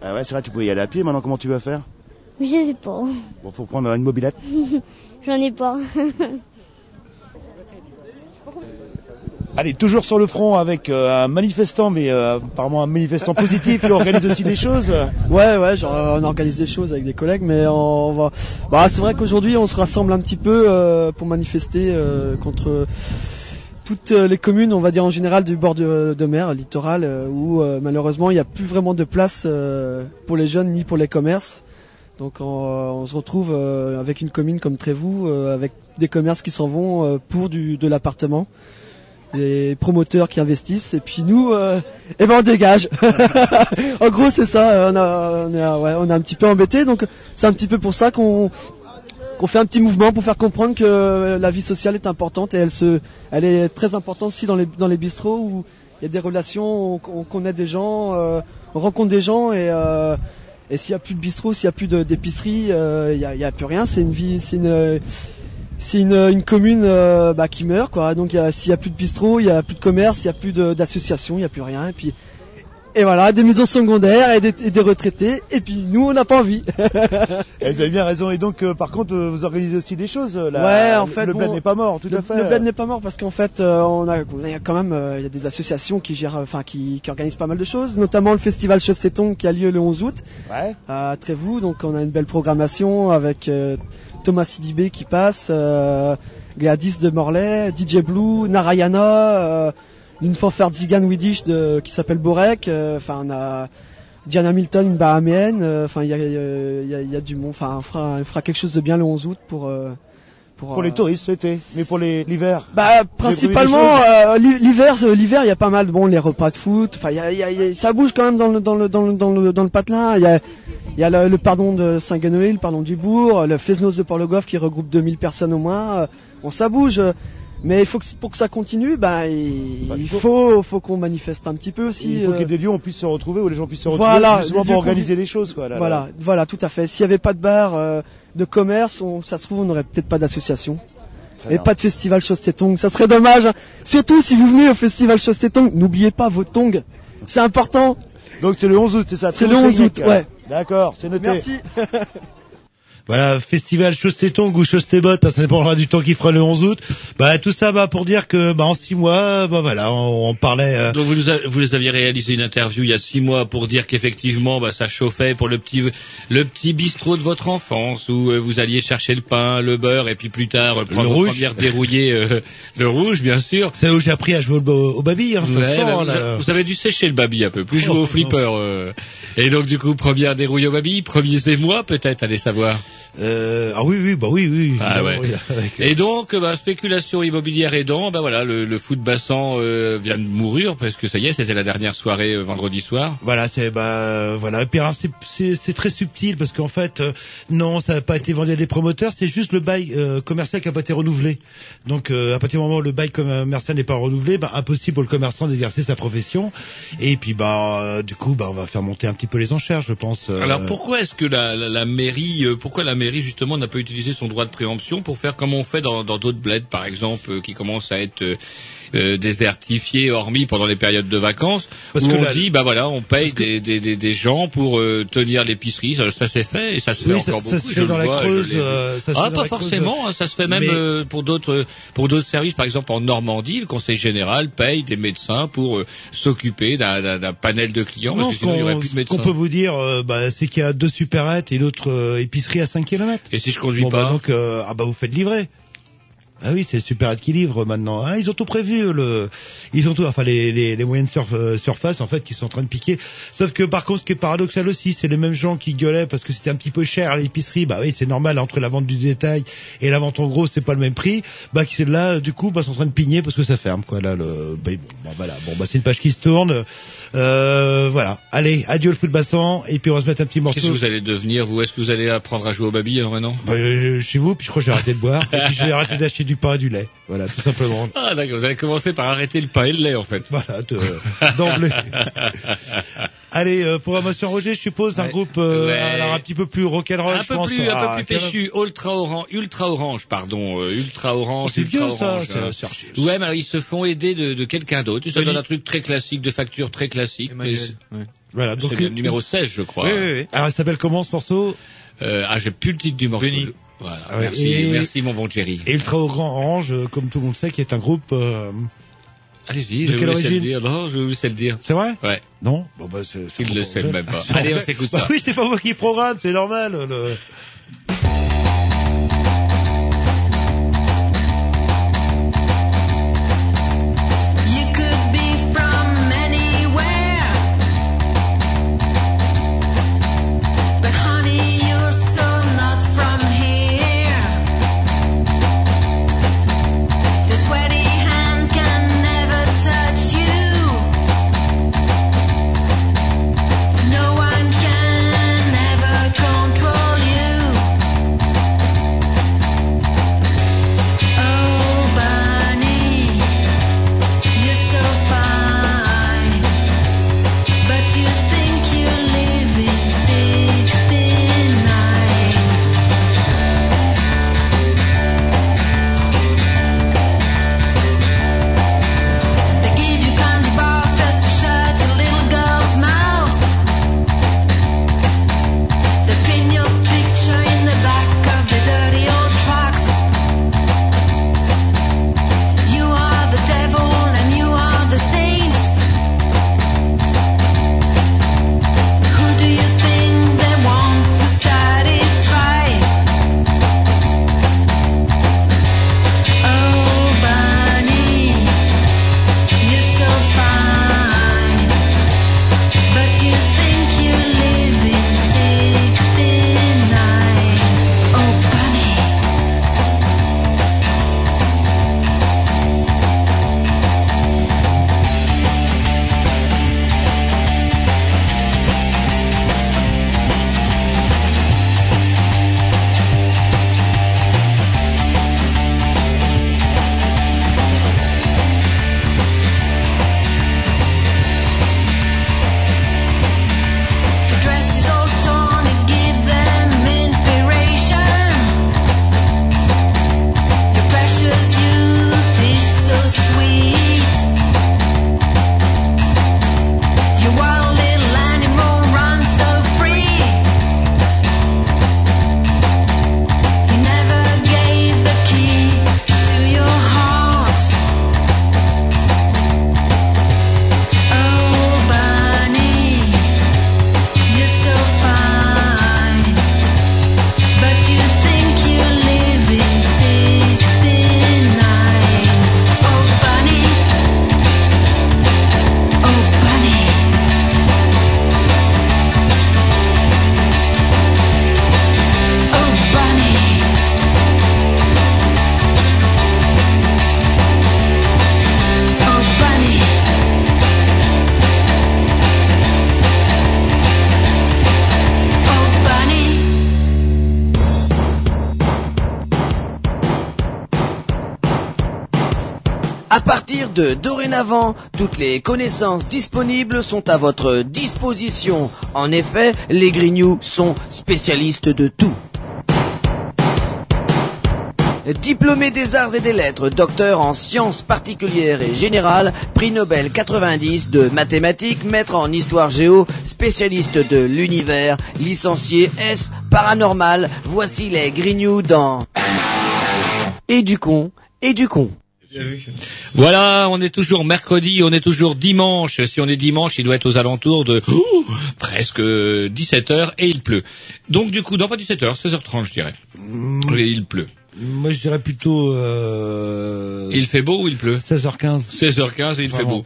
Ah ouais, c'est vrai, tu pouvais y aller à pied. Maintenant, comment tu vas faire Je sais pas. Bon, faut prendre une mobilette. J'en ai pas. Allez, toujours sur le front avec euh, un manifestant, mais euh, apparemment un manifestant positif qui organise aussi des choses. Ouais, ouais, genre, on organise des choses avec des collègues, mais on va. Bah, c'est vrai qu'aujourd'hui, on se rassemble un petit peu euh, pour manifester euh, contre toutes euh, les communes, on va dire en général du bord de, mer, littoral, euh, où euh, malheureusement il n'y a plus vraiment de place euh, pour les jeunes ni pour les commerces. Donc on, se retrouve euh, avec une commune comme Trévoux, euh, avec des commerces qui s'en vont euh, pour du, de l'appartement, des promoteurs qui investissent, et puis nous, euh, eh ben on dégage. en gros c'est ça, euh, on a, ouais, on un petit peu embêté, donc c'est un petit peu pour ça qu'on qu'on fait un petit mouvement pour faire comprendre que la vie sociale est importante et elle se, elle est très importante aussi dans les dans les bistrots où il y a des relations, on, on connaît des gens, euh, on rencontre des gens et et s'il y a plus de bistrot, s'il y a plus d'épicerie, il y, a, a plus rien. C'est une vie, c'est une c'est une, une commune euh, bah, qui meurt quoi. Donc s'il y a plus de bistrot, il y a plus de commerce, il y a plus d'associations, il y a plus rien. Puis et voilà, des maisons secondaires et des, et des retraités. Et puis nous, on n'a pas envie. Et vous avez bien raison. Et donc, euh, par contre, euh, vous organisez aussi des choses. euh, là. Ouais, en Le- fait, le bled n'est pas mort, tout le, à fait. Le bled n'est pas mort parce qu'en fait, euh, on a, quand même, euh, il y a des associations qui gèrent, enfin, qui, qui organisent pas mal de choses, notamment le festival Chaussette-Tongue qui a lieu le 11 août Ouais. à Trévoux. Donc, on a une belle programmation avec Thomas Sidibé qui passe, Gladys de Morlaix, DJ Blue, Narayana, une fanfare Zigan Widdish de, qui s'appelle Borek. euh, Enfin, on a Diana Milton, une bahaméenne. euh, Enfin, il y a, y a- y a du monde. Enfin, on fera, on fera quelque chose de bien le 11 août pour. euh, Pour les touristes l'été, mais pour l'hiver. bah principalement euh, l'hi- l'hiver, l'hiver il y a pas mal bon les repas de foot. Enfin y a, y a- y a- ça bouge quand même dans le dans le dans le dans le, dans le patelin. Il y a il y a le, le pardon de Saint-Guenouille, le pardon du Bourg, le Fesnos de Port-le-Goff qui regroupe 2000 personnes au moins. Euh, Bon ça bouge. Mais il faut que, pour que ça continue, bah, il, il faut, faut qu'on manifeste un petit peu aussi. Il faut euh, qu'il y ait des lieux où on puisse se retrouver, où les gens puissent se retrouver, voilà, justement pour organiser des choses, quoi. là, voilà, là. voilà, tout à fait. S'il n'y avait pas de bar, euh, de commerce, on, ça se trouve, on n'aurait peut-être pas d'association. Et bien. pas de festival Chausse-Tétong. Ça serait dommage. hein. Surtout si vous venez au festival Chausse-Tétong, n'oubliez pas vos tongs. C'est important. Donc c'est le 11 août, c'est ça C'est le 11 Autrignac. août, ouais. D'accord, c'est noté. Merci. Voilà, festival tes tongs ou chose tes bottes, hein, ça dépendra du temps qu'il fera le 11 août. Bah tout ça bah pour dire que bah en six mois, bah voilà, on, on parlait euh, Donc vous, nous a- vous les aviez réalisé une interview il y a six mois pour dire qu'effectivement bah, ça chauffait pour le petit le petit bistrot de votre enfance où euh, vous alliez chercher le pain, le beurre et puis plus tard euh, prendre Le rouge. première dérouillée euh, le rouge bien sûr. c'est où j'ai appris à jouer au, au baby, hein, ça Ouais, sent, bah, vous, là. a- vous avez dû sécher le baby un peu, plus jouer Oh, au flipper. euh. Et donc du coup première dérouillée au baby, premier émoi peut-être, allez savoir. Euh, ah oui oui bah oui oui. Ah ouais. Et donc, bah, spéculation immobilière aidant, bah voilà, le, le foot bassin euh, vient de mourir parce que ça y est, c'était la dernière soirée euh, vendredi soir. Voilà, c'est bah voilà. Et puis c'est c'est c'est très subtil parce qu'en fait euh, non, ça n'a pas été vendu à des promoteurs, c'est juste le bail euh, commercial qui n'a pas été renouvelé. Donc euh, à partir du moment où le bail commercial n'est pas renouvelé, bah impossible pour le commerçant d'exercer sa profession. Et puis bah euh, du coup bah on va faire monter un petit peu les enchères, je pense. Alors pourquoi est-ce que la, la, la mairie, euh, pourquoi la mairie justement n'a pas utilisé son droit de préemption pour faire comme on fait dans d'autres bleds par exemple, euh, qui commencent à être euh, euh, désertifié, hormis pendant les périodes de vacances, Parce où que on là- dit, bah voilà, on paye des, des, des, des gens pour euh, tenir l'épicerie. Ça, ça s'est fait et ça se fait ça- encore ça beaucoup. se je le dans la vois, Creuse, euh, ça se ah, fait dans pas Creuse. forcément. hein, ça se fait même Mais- euh, pour d'autres pour d'autres services. Par exemple, en Normandie, le Conseil général paye des médecins pour euh, s'occuper d'un- panel de clients Non, parce ce que sinon il y aurait plus de ce médecins. qu'on peut vous dire, euh, bah, c'est qu'il y a deux supérettes et l'autre euh, épicerie à 5 km. Et si je conduis bon, pas bah, donc, euh, ah bah vous faites livrer. Ah oui, c'est supérette qui livre maintenant. Ah, ils ont tout prévu. Le, ils ont tout, enfin les, les, les moyennes surf- euh, surfaces en fait qui sont en train de piquer. Sauf que par contre, ce qui est paradoxal aussi, c'est les mêmes gens qui gueulaient parce que c'était un petit peu cher à l'épicerie. Bah oui, c'est normal entre la vente du détail et la vente en gros, c'est pas le même prix. Bah qui c'est là, du coup, bah sont en train de pigner parce que ça ferme quoi. Là, le, bah, bon, bah, voilà. Bon, bah c'est une page qui se tourne. Euh, voilà. Allez, adieu le foot bassin et puis on va se mettre un petit morceau. Qu'est-ce que vous allez devenir vous? Est-ce que vous allez apprendre à jouer au baby maintenant Bah, euh, chez vous, puis je crois que j'ai arrêté de boire, et puis j'ai arrêté d'acheter du pain et du lait. Voilà, tout simplement. Ah d'accord, vous allez commencer par arrêter le pain et le lait en fait. Voilà, de- d'emblée. Allez, euh, programmation Roger, je suppose, un groupe euh, Ouais. alors un petit peu plus rock'n'roll, un je peu pense. plus, un Ah, peu plus péchu, ultra orange, ultra orange, pardon, euh, ultra orange, c'est ultra vieux, ça, orange. c'est- hein. Ouais, mais alors ils se font aider de, de quelqu'un d'autre. Ça Denis. donne un truc très classique, de facture très classique. Voilà, donc c'est le numéro 16, je crois. Oui, oui, oui. Alors, il s'appelle comment ce morceau? Euh, ah, j'ai plus le titre du morceau. Voilà, Ah ouais, merci, et- merci mon bon Jerry. Et Ultra Orange, euh, comme tout le monde sait, qui est un groupe. euh, Allez-y, je vous laisser le dire. Non, je vous le dire. C'est vrai Ouais. Non Bon, bah, Il pas le sait même pas. Allez, on s'écoute Bah ça. oui, c'est pas moi qui programme, c'est normal. le- dorénavant, toutes les connaissances disponibles sont à votre disposition. En effet, les Grignoux sont spécialistes de tout. Diplômé des arts et des lettres, docteur en sciences particulières et générales, prix Nobel 90 de mathématiques, maître en histoire géo, spécialiste de l'univers, licencié S paranormal, voici les Grignoux dans... Et du con, et du con. Voilà, on est toujours mercredi, on est toujours dimanche. Si on est dimanche, il doit être aux alentours de ouh, presque 17h et il pleut. Donc du coup, non pas 17h, 16h30 je dirais. Et il pleut. Moi, je dirais plutôt... Euh... Il fait beau ou il pleut 16h15. 16h15 et il fait beau.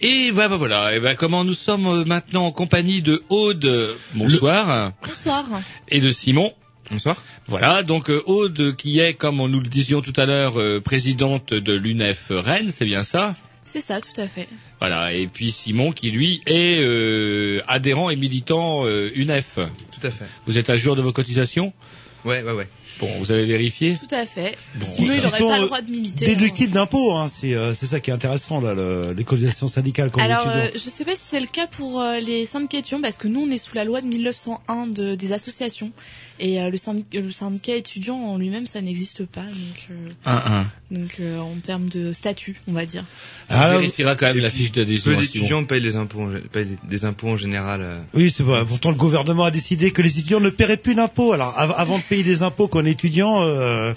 Et voilà, voilà. Et ben comment nous sommes euh, maintenant en compagnie de Aude. Bonsoir. Bonsoir. Et de Simon. Bonsoir. Voilà, donc euh, Aude qui est, comme nous le disions tout à l'heure, euh, présidente de l'UNEF Rennes, c'est bien ça? C'est ça, tout à fait. Voilà, et puis Simon qui lui est euh, adhérent et militant euh, UNEF. Tout à fait. Vous êtes à jour de vos cotisations? Ouais, ouais, ouais. Bon, vous avez vérifié Tout à fait. Bon, Sinon, il Ils n'aurait sont, pas le droit de militer. Déductibles d'impôts, hein, c'est euh, c'est ça qui est intéressant, là, le- les cotisations syndicales quand Alors, euh, je sais pas si c'est le cas pour euh, les syndicats étudiants, parce que nous, on est sous la loi de 1901 de, des associations. Et euh, le, syndic- le syndicat étudiant en lui-même, ça n'existe pas. Donc, euh, Un, un. donc euh, en termes de statut, on va dire. On vérifiera quand même la fiche d'adhésion. Peu hein, d'étudiants payent les impôts, payent des- impôts en général. euh. Oui, c'est vrai. Pourtant, le gouvernement a décidé que les étudiants ne paieraient plus d'impôts. Alors, av- avant de payer des impôts quand on est étudiant, euh,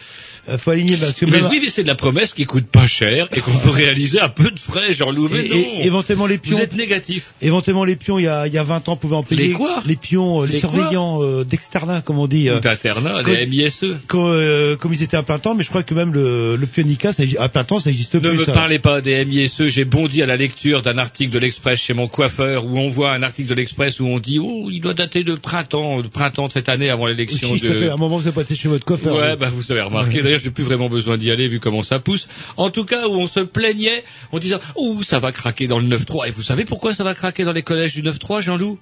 euh, faut aligner parce que Mais même- oui, mais c'est de la promesse qui coûte pas cher et qu'on peut réaliser à peu de frais. Mais non. et- éventuellement les pions. Vous êtes négatif. Éventuellement les pions, il y a, il y a 20 ans, pouvaient en payer. Les quoi Les pions, euh, les, surveillants euh, d'externat, comme on dit. euh, Ou d'internat, les MISE. quand, euh, comme ils étaient à plein temps, mais je crois que même le, le pionica, ça, à plein temps, ça n'existe Ne plus. me ça. parlez pas des MISE, j'ai bondi à la lecture d'un article de l'Express chez mon coiffeur où on voit un article de l'Express où on dit oh il doit dater de printemps, de printemps de cette année avant l'élection Oui, de ça fait un moment que vous n'avez pas été chez votre coiffeur. Ouais, bah vous avez remarqué. D'ailleurs, j'ai plus vraiment besoin d'y aller vu comment ça pousse. En tout cas, où on se plaignait en disant "Ouh, ça va craquer dans le 9-3." Et vous savez pourquoi ça va craquer dans les collèges du 9-3, Jean-Loup?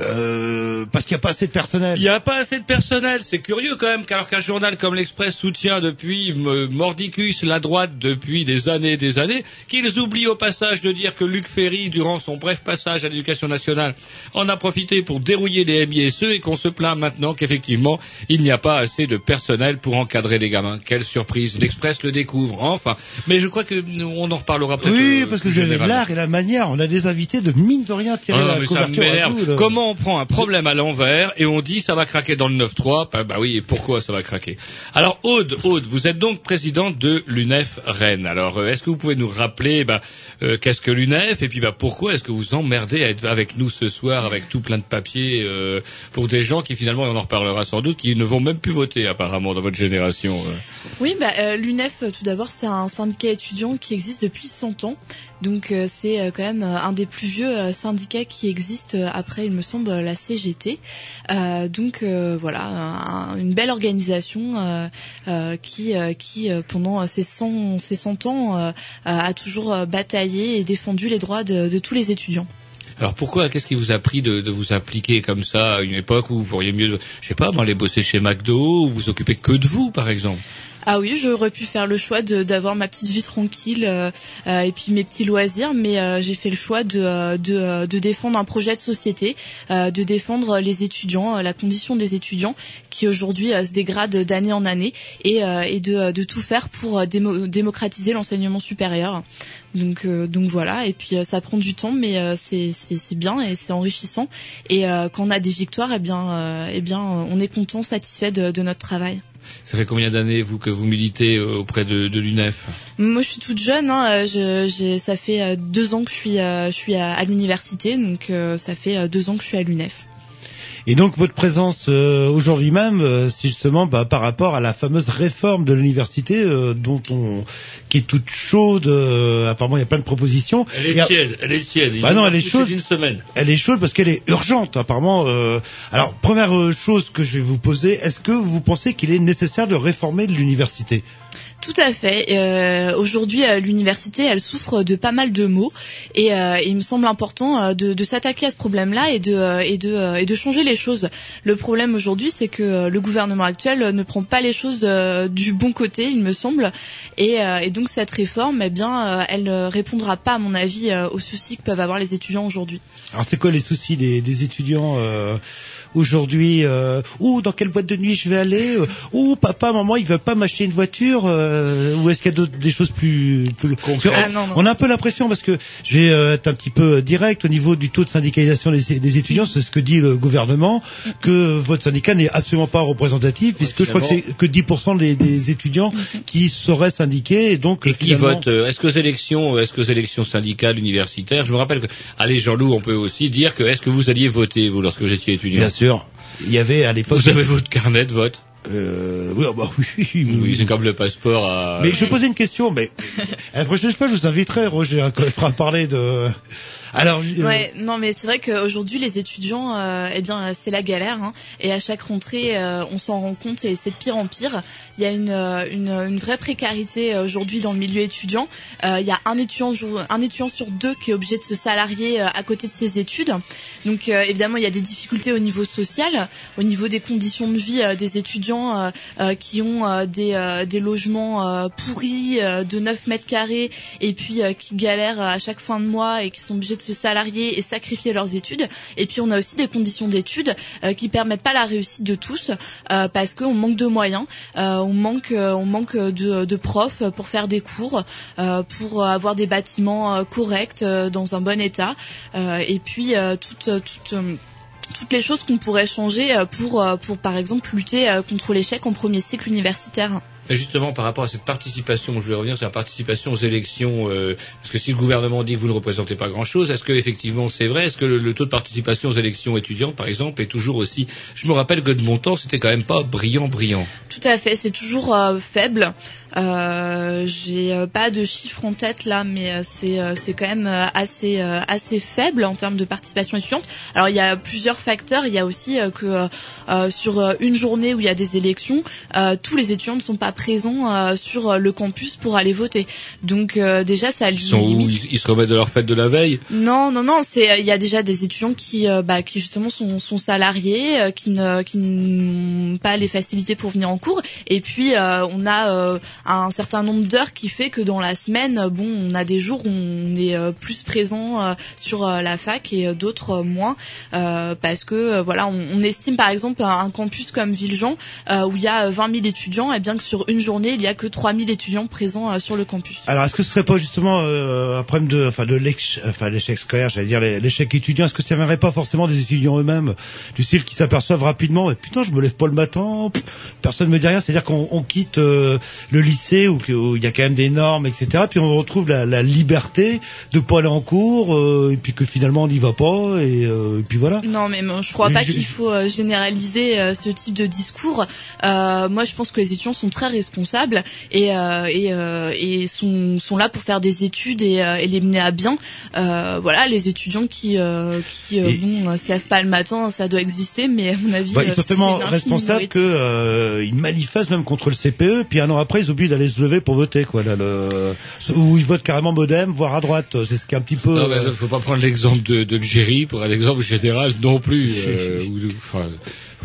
Euh, parce qu'il n'y a pas assez de personnel. Il n'y a pas assez de personnel. C'est curieux quand même qu'alors qu'un journal comme l'Express soutient depuis euh, Mordicus la droite depuis des années et des années, qu'ils oublient au passage de dire que Luc Ferry, durant son bref passage à l'éducation nationale, en a profité pour dérouiller les MISE et qu'on se plaint maintenant qu'effectivement, il n'y a pas assez de personnel pour encadrer les gamins. Quelle surprise. L'Express le découvre. Enfin. Mais je crois que nous, on en reparlera peut-être. Oui, euh, parce que généralement. l'art et la manière. On a des invités de mine de rien tirer Ah la mais ça à. Comment on prend un problème à l'envers et on dit ça va craquer dans le 9-3 bah, bah oui, et pourquoi ça va craquer? Alors Aude, Aude, vous êtes donc présidente de l'UNEF Rennes. Alors euh, est-ce que vous pouvez nous rappeler bah, euh, qu'est-ce que l'UNEF et puis bah, pourquoi est-ce que vous emmerdez à être avec nous ce soir avec tout plein de papiers euh, pour des gens qui finalement, et on en reparlera sans doute, qui ne vont même plus voter apparemment dans votre génération. euh. Oui, bah, euh, l'UNEF, euh, tout d'abord, c'est un syndicat étudiant qui existe depuis 100 ans. Donc c'est quand même un des plus vieux syndicats qui existe après, il me semble, la CGT. Donc voilà, un- une belle organisation qui, qui pendant ces 100, ces 100 ans, a toujours bataillé et défendu les droits de tous les étudiants. Alors pourquoi, qu'est-ce qui vous a pris de, vous impliquer comme ça à une époque où vous pourriez mieux, je sais pas, aller bosser chez McDo ou vous occuper que de vous, par exemple? Ah oui, j'aurais pu faire le choix d'avoir ma petite vie tranquille euh, euh, et puis mes petits loisirs, mais euh, j'ai fait le choix de, défendre un projet de société, de défendre les étudiants, la condition des étudiants qui aujourd'hui se dégradent d'année en année et, de, tout faire pour démo- démocratiser l'enseignement supérieur. Donc, voilà, et puis ça prend du temps, mais c'est bien et c'est enrichissant. Et quand on a des victoires, eh bien, eh bien, on est content, satisfait de, de notre travail. Ça fait combien d'années, vous, que vous militez euh, auprès de, l'UNEF Moi, je suis toute jeune. Hein, euh, ça fait euh, deux ans que je suis, à, à l'université, donc ça fait deux ans que je suis à l'UNEF. Et donc votre présence euh, aujourd'hui même, euh, c'est justement bah, par rapport à la fameuse réforme de l'université euh, dont on qui est toute chaude. euh, apparemment, il y a plein de propositions. Elle est tiède, elle est tiède. Bah non, elle est chaude. d'une semaine. Elle est chaude parce qu'elle est urgente, apparemment. euh. Alors, première chose que je vais vous poser, est-ce que vous pensez qu'il est nécessaire de réformer l'université? Tout à fait. Euh, Aujourd'hui, euh, l'université, elle souffre de pas mal de maux, et euh, il me semble important euh, de, s'attaquer à ce problème-là et de, changer les choses. Le problème aujourd'hui, c'est que le gouvernement actuel ne prend pas les choses du bon côté, il me semble, et, donc cette réforme, eh bien, elle ne répondra pas, à mon avis, aux soucis que peuvent avoir les étudiants aujourd'hui. Alors, c'est quoi les soucis des, étudiants aujourd'hui, ou dans quelle boîte de nuit je vais aller, ou papa, maman, il veut pas m'acheter une voiture, euh, ou est-ce qu'il y a d'autres des choses plus, plus... Que Ah, on, non, non. on a un peu l'impression parce que je vais euh, être un petit peu direct au niveau du taux de syndicalisation des, des étudiants, c'est ce que dit le gouvernement, que votre syndicat n'est absolument pas représentatif, puisque je crois que c'est que 10% des, des étudiants qui seraient syndiqués, et donc Et qui finalement- vote euh, Est-ce que aux élections, est-ce que aux élections syndicales, universitaires Je me rappelle que, allez Jean-Loup, on peut aussi dire que est-ce que vous alliez voter vous lorsque vous étiez étudiant? Bien sûr. Il y avait à l'époque. Vous avez votre carnet de vote? Euh, oui, ah bah oui, oui, Oui, c'est comme le passeport à. Mais je posais une question, mais la prochaine fois, je vous inviterai, Roger, à à parler de. Alors, je- Ouais, non, mais c'est vrai qu'aujourd'hui, les étudiants, euh, eh bien, euh, c'est la galère. hein. et à chaque rentrée, euh, on s'en rend compte et c'est de pire en pire. Il y a une, euh, une, une vraie précarité euh, aujourd'hui dans le milieu étudiant. Euh, il y a un étudiant, un étudiant sur deux qui est obligé de se salarier euh, à côté de ses études. Donc, euh, évidemment, il y a des difficultés au niveau social, au niveau des conditions de vie euh, des étudiants euh, euh, qui ont euh, des, euh, des logements euh, pourris euh, de 9 mètres carrés et puis euh, qui galèrent à chaque fin de mois et qui sont obligés de se salarier et sacrifier leurs études. Et puis on a aussi des conditions d'études euh, qui permettent pas la réussite de tous euh, parce qu'on manque de moyens, euh, on manque euh, de, profs pour faire des cours, pour avoir des bâtiments corrects dans un bon état et puis toutes les choses qu'on pourrait changer pour, par exemple lutter contre l'échec en premier cycle universitaire. Justement, par rapport à cette participation, je vais revenir sur la participation aux élections, euh, parce que si le gouvernement dit que vous ne représentez pas grand-chose, est-ce que effectivement c'est vrai? Est-ce que le, le taux de participation aux élections étudiantes, par exemple, est toujours aussi? Je me rappelle que de mon temps, c'était quand même pas brillant, brillant. Tout à fait, c'est toujours euh, faible. Euh, J'ai euh, pas de chiffres en tête là, mais euh, c'est c'est quand même assez assez faible en termes de participation étudiante. Alors il y a plusieurs facteurs. Il y a aussi que euh, sur une journée où il y a des élections, euh, tous les étudiants ne sont pas présents euh, sur le campus pour aller voter. Donc euh, déjà ça Ils sont où ils, se remettent de leur fête de la veille? Non, non, non. C'est il y a déjà des étudiants qui, bah, qui justement sont, sont salariés, euh, qui ne, qui n'ont pas les facilités pour venir en cours. Et puis euh, on a euh, un certain nombre d'heures qui fait que dans la semaine, bon, on a des jours où on est euh, plus présent euh, sur euh, la fac et d'autres moins, parce que voilà, on, estime par exemple un, campus comme Villejean où il y a 20 000 étudiants, et bien que sur une journée il y a que 3 000 étudiants présents sur le campus. Alors, est-ce que ce serait pas justement un problème de, enfin, de l'échec, enfin, l'échec scolaire, j'allais dire l'é- l'échec étudiant? Est-ce que ça viendrait pas forcément des étudiants eux-mêmes, du style qui s'aperçoivent rapidement, et putain, je me lève pas le matin, personne me dit rien. C'est-à-dire qu'on on quitte le lycée que- où il y a quand même des normes, etc. Puis on retrouve la, la liberté de pas aller en cours, euh, et puis que finalement on n'y va pas, et, euh, et puis voilà. Non, mais moi, je crois pas qu'il faut euh, généraliser euh, ce type de discours. Euh, moi, je pense que les étudiants sont très responsables et, et, et sont, sont là pour faire des études et, les mener à bien. Voilà, les étudiants qui, qui bon, se lèvent pas le matin, ça doit exister, mais à mon avis, Bah, ils sont tellement responsables que ils manifestent même contre le CPE, puis un an après ils oublient d'aller se lever pour voter quoi. Là, le... Ou ils votent carrément MoDem, voire à droite. C'est ce qui est un petit peu. Non, mais faut pas prendre l'exemple de, de l'Algérie pour un exemple général non plus. Euh, enfin,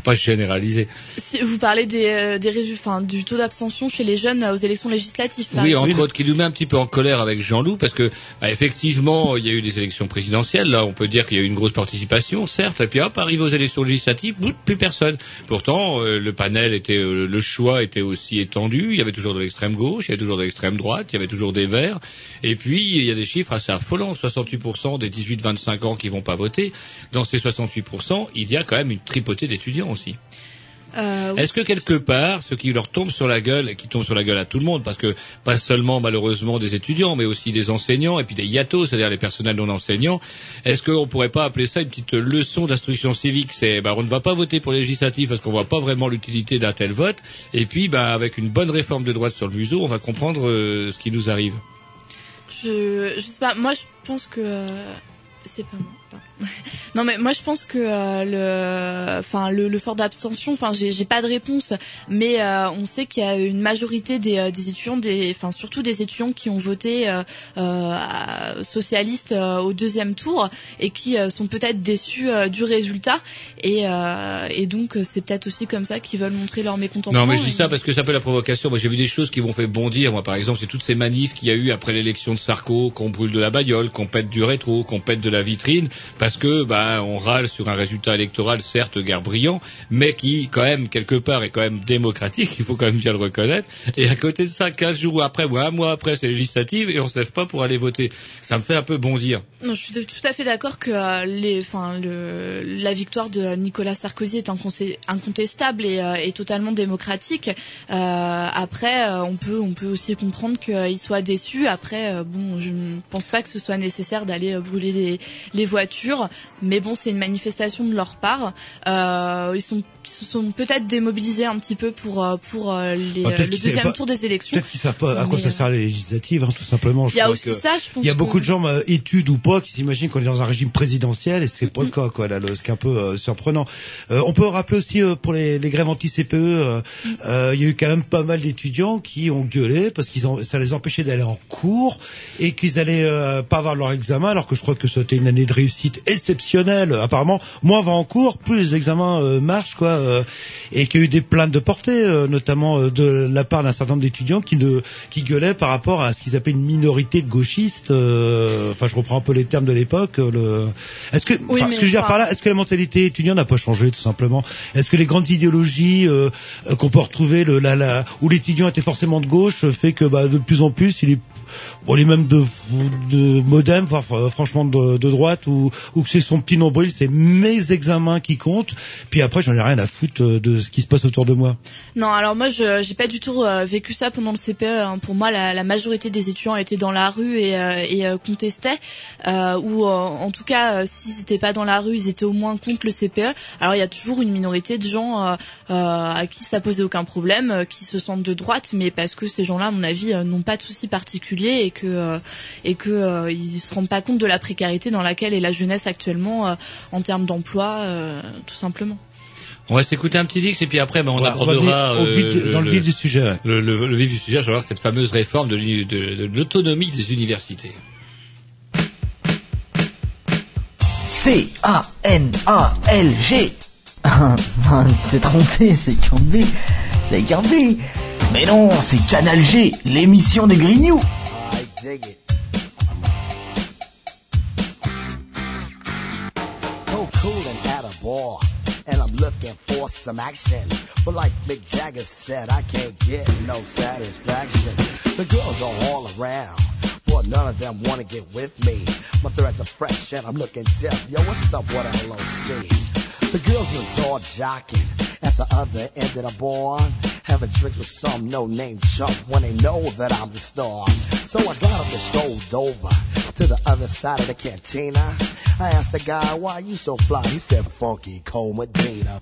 pas généraliser. Si vous parlez des, euh, des résultats, enfin, du taux d'abstention chez les jeunes euh, aux élections législatives, par Oui, exemple. entre autres, qui nous met un petit peu en colère avec Jean-Loup, parce que bah, effectivement, il y a eu des élections présidentielles. Là, on peut dire qu'il y a eu une grosse participation, certes. Et puis hop, arrive aux élections législatives, plus personne. Pourtant, euh, le panel était, euh, le choix était aussi étendu. Il y avait toujours de l'extrême gauche, il y avait toujours de l'extrême droite, il y avait toujours des verts. Et puis, il y a des chiffres assez affolants. 68% des 18-25 ans qui vont pas voter. Dans ces 68%, il y a quand même une tripotée d'étudiants aussi. Euh, oui. Est-ce que quelque part, ce qui leur tombe sur la gueule, et qui tombe sur la gueule à tout le monde, parce que pas seulement malheureusement des étudiants, mais aussi des enseignants, et puis des yatos, c'est-à-dire les personnels non enseignants, est-ce qu'on pourrait pas appeler ça une petite leçon d'instruction civique? C'est, bah, on ne va pas voter pour les législatives parce qu'on voit pas vraiment l'utilité d'un tel vote, et puis, bah, avec une bonne réforme de droite sur le museau, on va comprendre euh, ce qui nous arrive. Je, je sais pas, moi je pense que euh, c'est pas moi. non mais moi je pense que euh, le, enfin le, le fort d'abstention, enfin j'ai pas de réponse, mais euh, on sait qu'il y a une majorité des, euh, des étudiants, des, enfin surtout des étudiants qui ont voté euh, euh, socialiste euh, au deuxième tour et qui euh, sont peut-être déçus euh, du résultat et, euh, et donc c'est peut-être aussi comme ça qu'ils veulent montrer leur mécontentement. Non, mais je dis et- ça parce que ça peut la provocation. Moi, j'ai vu des choses qui m'ont fait bondir. Moi, par exemple, c'est toutes ces manifs qu'il y a eu après l'élection de Sarko, qu'on brûle de la bagnole, qu'on pète du rétro, qu'on pète de la vitrine. Parce que bah on râle sur un résultat électoral certes guère brillant, mais qui quand même quelque part est quand même démocratique, il faut quand même bien le reconnaître. Et à côté de ça, 15 jours après ou un mois après, c'est législative et on se lève pas pour aller voter. Ça me fait un peu bondir. Non, je suis tout à fait d'accord que euh, la victoire de Nicolas Sarkozy est incontestable et, euh, et totalement démocratique. Euh, après, on peut, on peut aussi comprendre qu'il soit déçu. Après, bon, je ne pense pas que ce soit nécessaire d'aller brûler les, les voitures, mais bon, c'est une manifestation de leur part. Euh, ils sont, ils se sont peut-être démobilisés un petit peu pour, euh, pour euh, les, Bah, le deuxième pas- tour des élections. Peut-être qu'ils savent pas à quoi ça sert les législatives, hein, tout simplement. Il y a aussi ça, je pense Il y a beaucoup de gens, études ou pas, qui s'imaginent qu'on est dans un régime présidentiel et c'est pas le cas, quoi, là, le- ce qui est un peu surprenant. On peut rappeler aussi pour les, les grèves anti-CPE, euh, il y a eu quand même pas mal d'étudiants qui ont gueulé parce qu'ils ça les empêchait d'aller en cours et qu'ils allaient euh, pas avoir leur examen, alors que je crois que c'était une année de réussite exceptionnelle. Apparemment, moins va en cours, plus les examens euh, marchent, quoi, euh, et qu'il y a eu des plaintes de portée, euh, notamment de la part d'un certain nombre d'étudiants qui ne, qui gueulaient par rapport à ce qu'ils appelaient une minorité de gauchistes. euh, Enfin, je reprends un peu les termes de l'époque. Le... Est-ce que, Oui, ce que je veux dire enfin- par là, est-ce que la mentalité étudiante n'a pas changé, tout simplement? Est-ce que les grandes idéologies qu'on peut retrouver, le, la, la, où l'étudiant était forcément de gauche, fait que bah, de plus en plus, il est Bon, les mêmes de, de modem, fr- franchement de, droite, ou, que c'est son petit nombril, c'est mes examens qui comptent. Puis après, j'en ai rien à foutre euh, de ce qui se passe autour de moi. Non, alors moi, je j'ai pas du tout euh, vécu ça pendant le CPE. hein. Pour moi, la, majorité des étudiants étaient dans la rue et, euh, euh, contestaient, euh, ou euh, en tout cas, euh, s'ils n'étaient pas dans la rue, ils étaient au moins contre le CPE. Alors, il y a toujours une minorité de gens euh, euh, à qui ça posait aucun problème, euh, qui se sentent de droite, mais parce que ces gens-là, à mon avis, euh, n'ont pas de soucis particuliers et que euh, et que euh, ils se rendent pas compte de la précarité dans laquelle est la jeunesse actuellement euh, en termes d'emploi, euh, tout simplement. On va s'écouter un petit dix et puis après ben, on Ouais, abordera euh, vif de- dans le vif du sujet, ouais. Le, le- le vif du sujet, à savoir cette fameuse réforme de l'uni- de- de l'autonomie des universités. C-A-N-A-L-G. Ah, non, tu t'es trompé, c'est Kirby. C'est Kirby. Mais non, c'est Canal G, l'émission des Grignoux. Dig it. So cool and at a bar, and I'm looking for some action. But like Mick Jagger said, I can't get no satisfaction. The girls are all around, but none of them wanna get with me. My threads are fresh and I'm looking deaf. Yo, what's up, what LOC? The girls was all jocking at the other end of the bar, having drinks with some no-name chump when they know that I'm the star. So I got up and strolled over to the other side of the cantina. I asked the guy, why you so fly? He said, funky Cole Medina.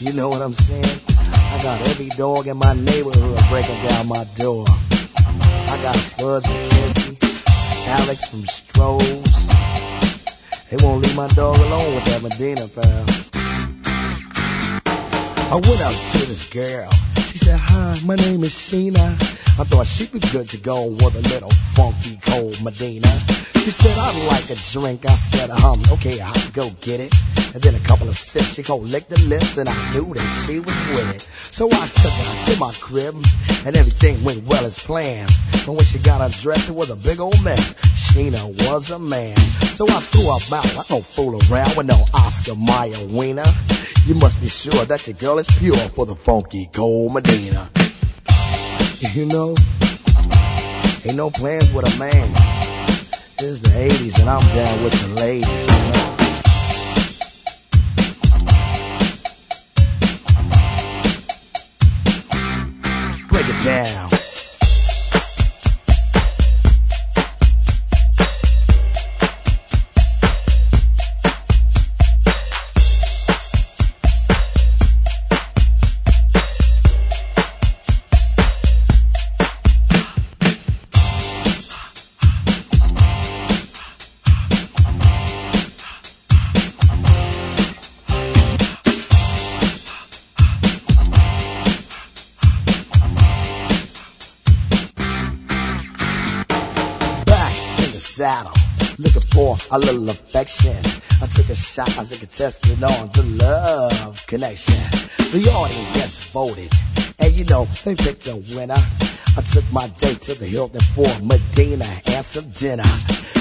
You know what I'm saying? I got every dog in my neighborhood breaking down my door. I got Spuds from Kinsey, Alex from Strohs. They won't leave my dog alone with that Medina pal. I went up to this girl. She said, hi, my name is Sheena. I thought she'd be good to go with a little funky cold Medina. She said, I'd like a drink. I said, um, okay, I'll go get it. And then a couple of sips, she go lick the lips, and I knew that she was with it. So I took her to my crib, and everything went well as planned. But when she got undressed, it was a big old mess. Sheena was a man. So I threw her out. I don't fool around with no Oscar Mayer wiener. You must be sure that your girl is pure for the funky cold Medina. You know, ain't no plans with a man. This is the 80s and I'm down with the ladies, you know. Break it down. A little affection. I took a shot, I took a test it on the love connection. The audience voted, and you know, they picked a winner. I took my date to the Hilton for Medina and some dinner.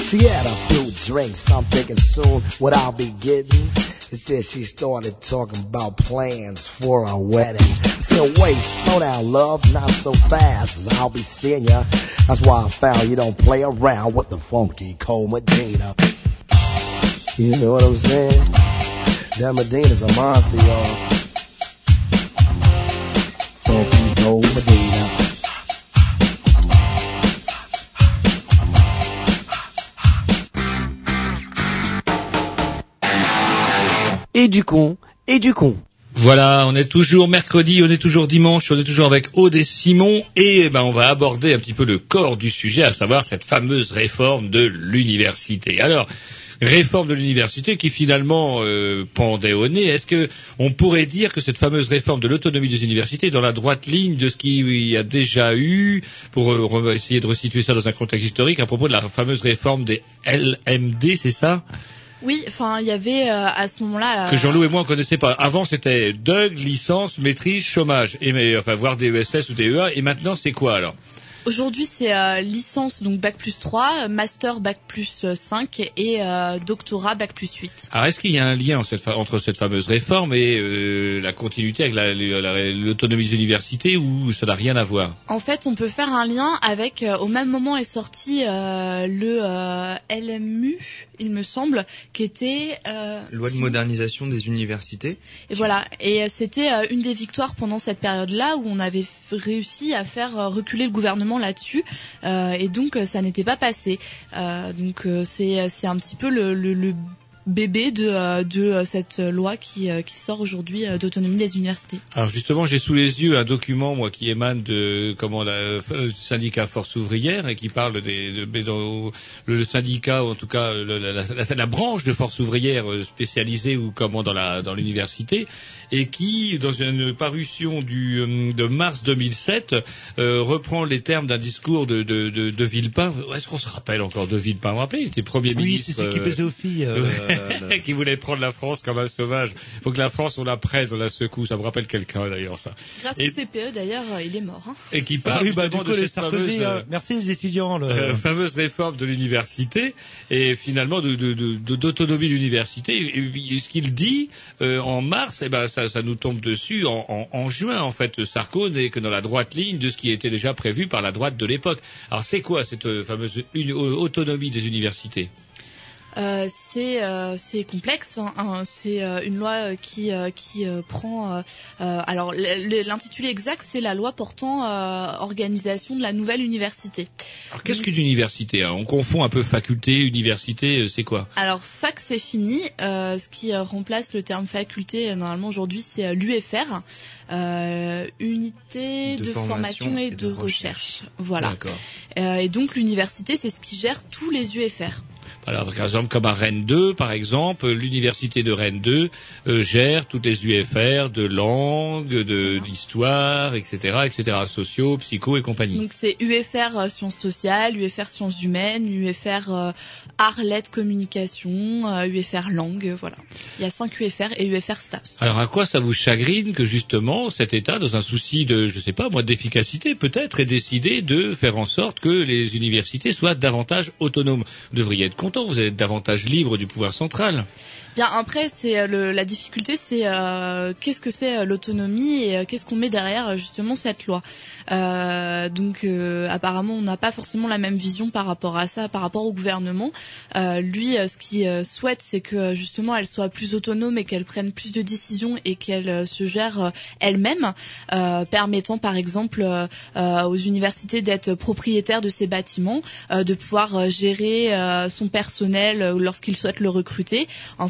She had a few drinks, I'm thinking soon what I'll be getting. Instead, she started talking about plans for a wedding. I said, wait, slow down, love, not so fast. I'll be seeing ya. That's why I found you don't play around with the funky cold Medina. You know what I'm saying? That Medina's a monster, y'all. Funky cold Medina. Et du con, et du con. Voilà, on est toujours mercredi, on est toujours dimanche, on est toujours avec Aude Simon et eh ben, on va aborder un petit peu le corps du sujet, à savoir cette fameuse réforme de l'université. Alors, réforme de l'université qui finalement euh, pendait au nez. Est-ce que on pourrait dire que cette fameuse réforme de l'autonomie des universités est dans la droite ligne de ce qu'il y a déjà eu pour euh, essayer de resituer ça dans un contexte historique à propos de la fameuse réforme des LMD, c'est ça? Oui, enfin, il y avait euh, à ce moment-là. que Jean-Loup et moi on connaissait pas. Avant c'était DUG, licence, maîtrise, chômage, et mais, enfin voire des ESS ou des EA. Et maintenant c'est quoi alors? Aujourd'hui, c'est euh, licence, donc bac plus 3, euh, master bac plus euh, 5 et euh, doctorat bac plus 8. Alors est-ce qu'il y a un lien en cette fa- entre cette fameuse réforme et euh, la continuité avec la- la- l'autonomie des universités ou ça n'a rien à voir? En fait, on peut faire un lien avec, euh, au même moment est sorti euh, le euh, LMU, il me semble, qui était... euh, Loi de modernisation des universités. Et voilà, et euh, c'était euh, une des victoires pendant cette période-là où on avait f- réussi à faire euh, reculer le gouvernement là-dessus, euh, et donc euh, ça n'était pas passé. Euh, donc c'est c'est un petit peu le, le, le bébé de, euh, de euh, cette loi qui, euh, qui sort aujourd'hui euh, d'autonomie des universités. Alors justement, j'ai sous les yeux un document moi qui émane de comment la, le syndicat Force ouvrière et qui parle des de, mais dans- le syndicat ou en tout cas le- la, la- la- la branche de Force ouvrière spécialisée ou comment dans la dans l'université et qui dans une parution du de mars 2007 euh, reprend les termes d'un discours de de, de, de Villepin. Est-ce qu'on se rappelle encore de Villepin? Vous vous rappelez? Il était premier Oui, ministre. c'est celui qui euh, plaisait aux filles. euh, le- qui voulait prendre la France comme un sauvage. faut que la France, on la prenne, on la secoue. Ça me rappelle quelqu'un d'ailleurs, ça. Grâce Et- au CPE d'ailleurs, euh, il est mort. hein. Et qui Ah parle oui, bah, du coup, de cette Sarkozy, fameuse, euh, merci les étudiants. le- euh, fameuse réforme de l'université et finalement de- de- de- de- d'autonomie de, l'université. Et ce qu'il dit euh, en mars, eh ben ça, ça nous tombe dessus en, en- en juin. En fait, Sarko n'est que dans la droite ligne de ce qui était déjà prévu par la droite de l'époque. Alors c'est quoi cette euh, fameuse euh, autonomie des universités? Euh, c'est euh, c'est complexe. hein, hein, c'est euh, une loi euh, qui euh, qui euh, prend. alors l'intitulé exact, c'est la loi portant euh, organisation de la nouvelle université. Alors qu'est-ce qu'une université hein? On confond un peu faculté, université, euh, c'est quoi? Alors fac c'est fini. Euh, ce qui remplace le terme faculté normalement aujourd'hui c'est l'UFR, euh, unité de, De formation, formation et, et de, de recherche. Voilà. D'accord. Euh, et donc l'université c'est ce qui gère tous les UFR. Alors, par exemple, comme à Rennes 2, par exemple, l'université de Rennes 2 euh, gère toutes les UFR de langue, de d'histoire, etc., etc., sociaux, psycho et compagnie. Donc c'est UFR euh, sciences sociales, UFR sciences humaines, UFR euh, art, lettres, communication, euh, UFR langue, voilà. Il y a 5 UFR et UFR STAPS. Alors, à quoi ça vous chagrine que justement cet État, dans un souci de, je sais pas, moi, d'efficacité peut-être, ait décidé de faire en sorte que les universités soient davantage autonomes? Vous devriez être content, vous êtes davantage libre du pouvoir central. Bien après c'est euh, la difficulté c'est euh, qu'est-ce que c'est euh, l'autonomie et euh, qu'est-ce qu'on met derrière euh, justement cette loi? Euh, donc apparemment on n'a pas forcément la même vision par rapport à ça, par rapport au gouvernement. Lui ce qu'il souhaite c'est que justement elle soit plus autonome et qu'elle prenne plus de décisions et qu'elle se gère elle-même, permettant par exemple aux universités d'être propriétaires de ces bâtiments, de pouvoir gérer son personnel euh, lorsqu'il souhaite le recruter,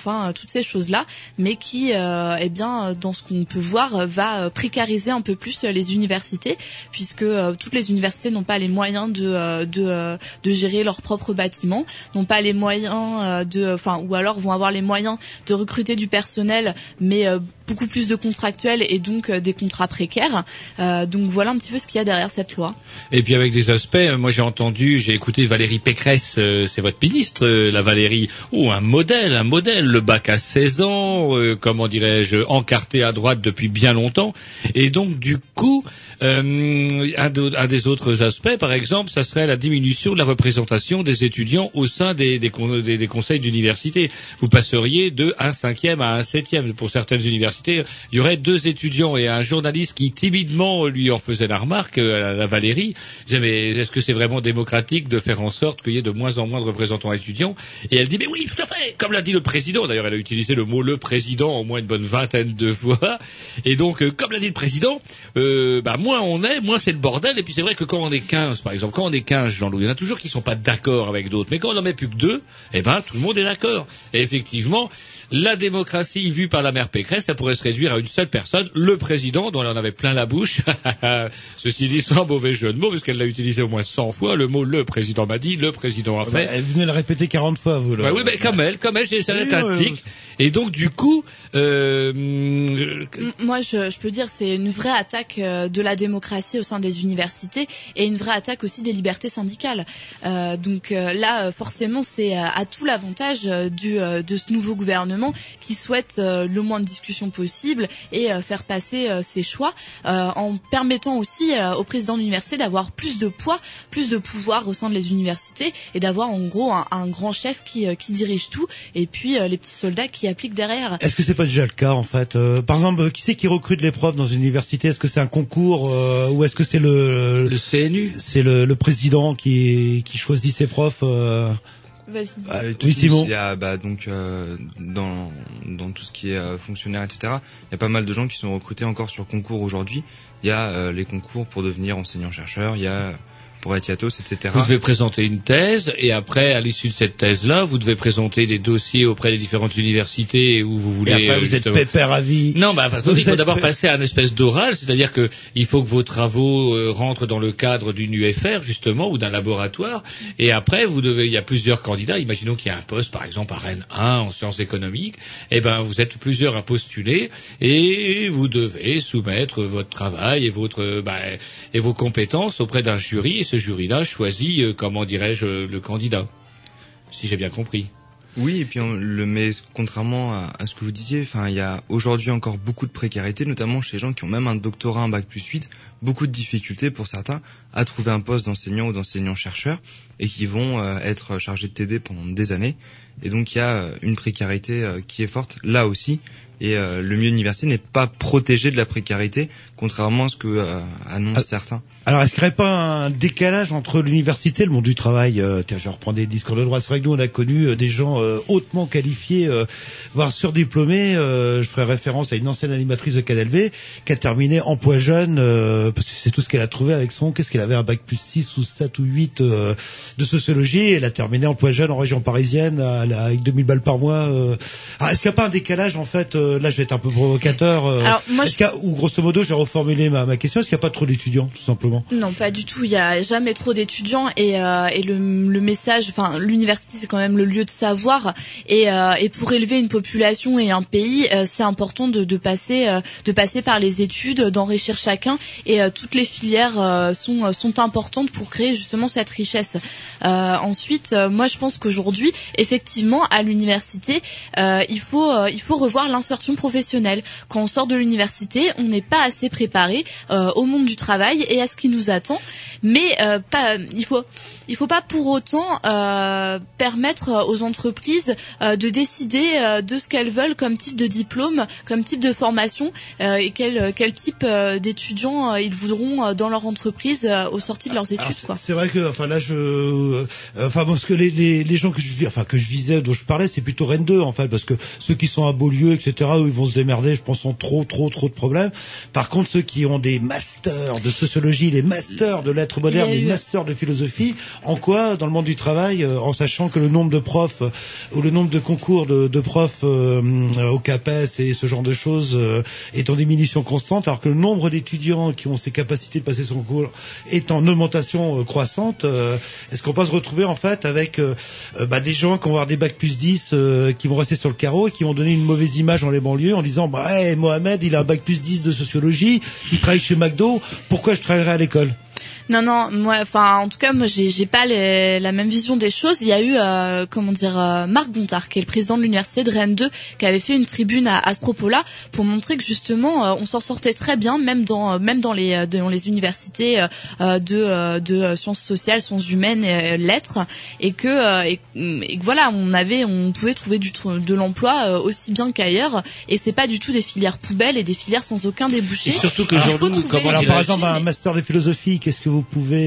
euh, toutes ces choses-là, mais qui, euh, eh bien, euh, dans ce qu'on peut voir, euh, va précariser un peu plus les universités, puisque toutes les universités n'ont pas les moyens de de, de gérer leurs propres bâtiments, n'ont pas les moyens de, enfin, ou alors vont avoir les moyens de recruter du personnel, mais beaucoup plus de contractuels et donc des contrats précaires. Donc voilà un petit peu ce qu'il y a derrière cette loi. Et puis avec des aspects, moi j'ai entendu, j'ai écouté Valérie Pécresse, c'est votre ministre la Valérie, ou un modèle, un modèle, bac à 16 ans, euh, comment dirais-je, encarté à droite depuis bien longtemps. Et donc, du coup, euh, un, de- un des autres aspects, par exemple, ça serait la diminution de la représentation des étudiants au sein des, des, con- des- des conseils d'université. Vous passeriez de un cinquième à un septième. Pour certaines universités, il y aurait deux étudiants et un journaliste qui timidement lui en faisait la remarque, euh, la, la Valérie. mais est-ce que c'est vraiment démocratique de faire en sorte qu'il y ait de moins en moins de représentants étudiants? Et elle dit, mais oui, tout à fait, comme l'a dit le président. D'ailleurs, elle a utilisé le mot le président au moins une bonne vingtaine de fois. Et donc, euh, comme l'a dit le président, euh, bah, moins on est, moins c'est le bordel. Et puis c'est vrai que quand on est 15, par exemple, quand on est 15, Jean-Louis, il y en a toujours qui sont pas d'accord avec d'autres. Mais quand on en met plus que deux, eh ben, tout le monde est d'accord. Et effectivement, la démocratie vue par la mère Pécresse, ça pourrait se réduire à une seule personne, le président, dont elle en avait plein la bouche. Ceci dit, sans mauvais jeu de mots, parce qu'elle l'a utilisé au moins 100 fois, le mot le président m'a dit, le président a fait. Bah, elle venait le répéter 40 fois, vous. Là. Ouais, oui, mais comme elle, comme elle, j'ai ça Oui, un tic. Et donc, du coup, euh, Moi, je, je peux dire c'est une vraie attaque euh, de la démocratie au sein des universités et une vraie attaque aussi des libertés syndicales. Euh, donc euh, là, euh, forcément, c'est à tout l'avantage du de ce nouveau gouvernement qui souhaite euh, le moins de discussions possible et euh, faire passer euh, ses choix euh, en permettant aussi euh, au président de l'université d'avoir plus de poids, plus de pouvoir au sein des universités et d'avoir en gros un, un grand chef qui, euh, qui dirige tout et puis euh, les petits soldats qui appliquent derrière. Est-ce que c'est pas déjà le cas en fait Euh, Par exemple, qui c'est qui recrute les profs dans une université? Est-ce que c'est un concours euh, ou est-ce que c'est le le CNU C'est le, le président qui qui choisit ses profs euh, Vas-y. Ah, oui, tous, Simon. Il y a bah, donc euh, dans dans tout ce qui est euh, fonctionnaire, etc. Il y a pas mal de gens qui sont recrutés encore sur concours aujourd'hui. Il y a euh, les concours pour devenir enseignant chercheur. Il y a pour être Yatos, etc. Vous devez présenter une thèse et après, à l'issue de cette thèse-là, vous devez présenter des dossiers auprès des différentes universités où vous voulez. Et après, euh, vous êtes pépère à vie. Non, bah, parce qu'il faut d'abord passer à une espèce d'oral, c'est-à-dire que il faut que vos travaux euh, rentrent dans le cadre d'une UFR justement ou d'un laboratoire. Et après, vous devez, il y a plusieurs candidats. Imaginons qu'il y a un poste, par exemple à Rennes 1 en sciences économiques. Eh ben, vous êtes plusieurs à postuler et vous devez soumettre votre travail et votre euh, bah, et vos compétences auprès d'un jury. Ce jury-là choisit, euh, comment dirais-je, le candidat. Si j'ai bien compris. Oui, et puis on le mais contrairement à, ce que vous disiez, enfin il y a aujourd'hui encore beaucoup de précarité, notamment chez les gens qui ont même un doctorat, un bac plus 8, beaucoup de difficultés pour certains à trouver un poste d'enseignant ou d'enseignant chercheur et qui vont euh, être chargés de TD pendant des années. Et donc il y a euh, une précarité qui est forte là aussi. Et euh, le milieu universitaire n'est pas protégé de la précarité, contrairement à ce que euh, annoncent certains. Alors, est-ce qu'il n'y aurait pas un décalage entre l'université et le monde du travail euh, Tiens, je vais reprendre des discours de droite. C'est vrai que nous, on a connu euh, des gens euh, hautement qualifiés, euh, voire surdiplômés. Euh, je ferai référence à une ancienne animatrice de Canal V qui a terminé emploi jeune, euh, parce que c'est tout ce qu'elle a trouvé avec son... Qu'est-ce qu'elle avait Un bac plus 6 ou 7 ou 8 euh, de sociologie. Elle a terminé emploi jeune en région parisienne à- à- avec 2000 balles par mois. euh. Alors, est-ce qu'il n'y a pas un décalage, en fait euh, Là, je vais être un peu provocateur. euh, Alors, moi, ou grosso modo, je vais reformuler ma, ma question. Est-ce qu'il n'y a pas trop d'étudiants, tout simplement? Non, pas du tout. Il y a jamais trop d'étudiants et, euh, et le, le message, enfin, l'université c'est quand même le lieu de savoir et, euh, et pour élever une population et un pays, euh, c'est important de, de passer, euh, de passer par les études, d'enrichir chacun et euh, toutes les filières euh, sont sont importantes pour créer justement cette richesse. Euh, ensuite, euh, moi je pense qu'aujourd'hui, effectivement, à l'université, euh, il faut euh, il faut revoir l'insertion professionnelle. Quand on sort de l'université, on n'est pas assez préparé euh, au monde du travail et à ce qui nous attend. Mais euh, pas, il faut il faut pas pour autant euh, permettre aux entreprises de décider de ce qu'elles veulent comme type de diplôme, comme type de formation et quel quel type d'étudiants ils voudront dans leur entreprise au sorti de leurs études. C'est vrai que, enfin là, je, enfin parce que les, les, les gens que je, enfin que je visais, dont je parlais, c'est plutôt Rennes 2 en fait, parce que ceux qui sont à Beaulieu, etc., eux, ils vont se démerder, je pense, ont trop, trop, trop de problèmes. Par contre, ceux qui ont des masters de sociologie, des masters de lettres modernes, des eu- masters de philosophie, en quoi, dans le monde du travail, euh, en sachant que le nombre de profs euh, ou le nombre de concours de, de profs euh, au CAPES et ce genre de choses euh, est en diminution constante, alors que le nombre d'étudiants qui ont ces capacités de passer son concours est en augmentation euh, croissante, est-ce qu'on peut se retrouver en fait avec bah, des gens qui vont avoir des bacs plus 10 euh, qui vont rester sur le carreau et qui vont donner une mauvaise image dans les banlieues en disant bah hey, Mohamed il a un bac plus 10 de sociologie, il travaille chez McDo, pourquoi je travaillerai à l'école? Non, non, moi, enfin, en tout cas, moi, j'ai j'ai pas les- la même vision des choses. Il y a eu, euh, comment dire, euh, Marc Gontard, qui est le président de l'université de Rennes 2, qui avait fait une tribune à, à ce propos-là pour montrer que justement, euh, on s'en sortait très bien, même dans, euh, même dans les, euh, dans les universités de, euh, de sciences sociales, sciences humaines, et, euh, lettres, et que, euh, et, et que voilà, on avait, on pouvait trouver du, de l'emploi euh, aussi bien qu'ailleurs, et c'est pas du tout des filières poubelles et des filières sans aucun débouché. Et surtout que Alors, dirais-je par exemple, un master de philosophie, qu'est-ce que vous pouvez...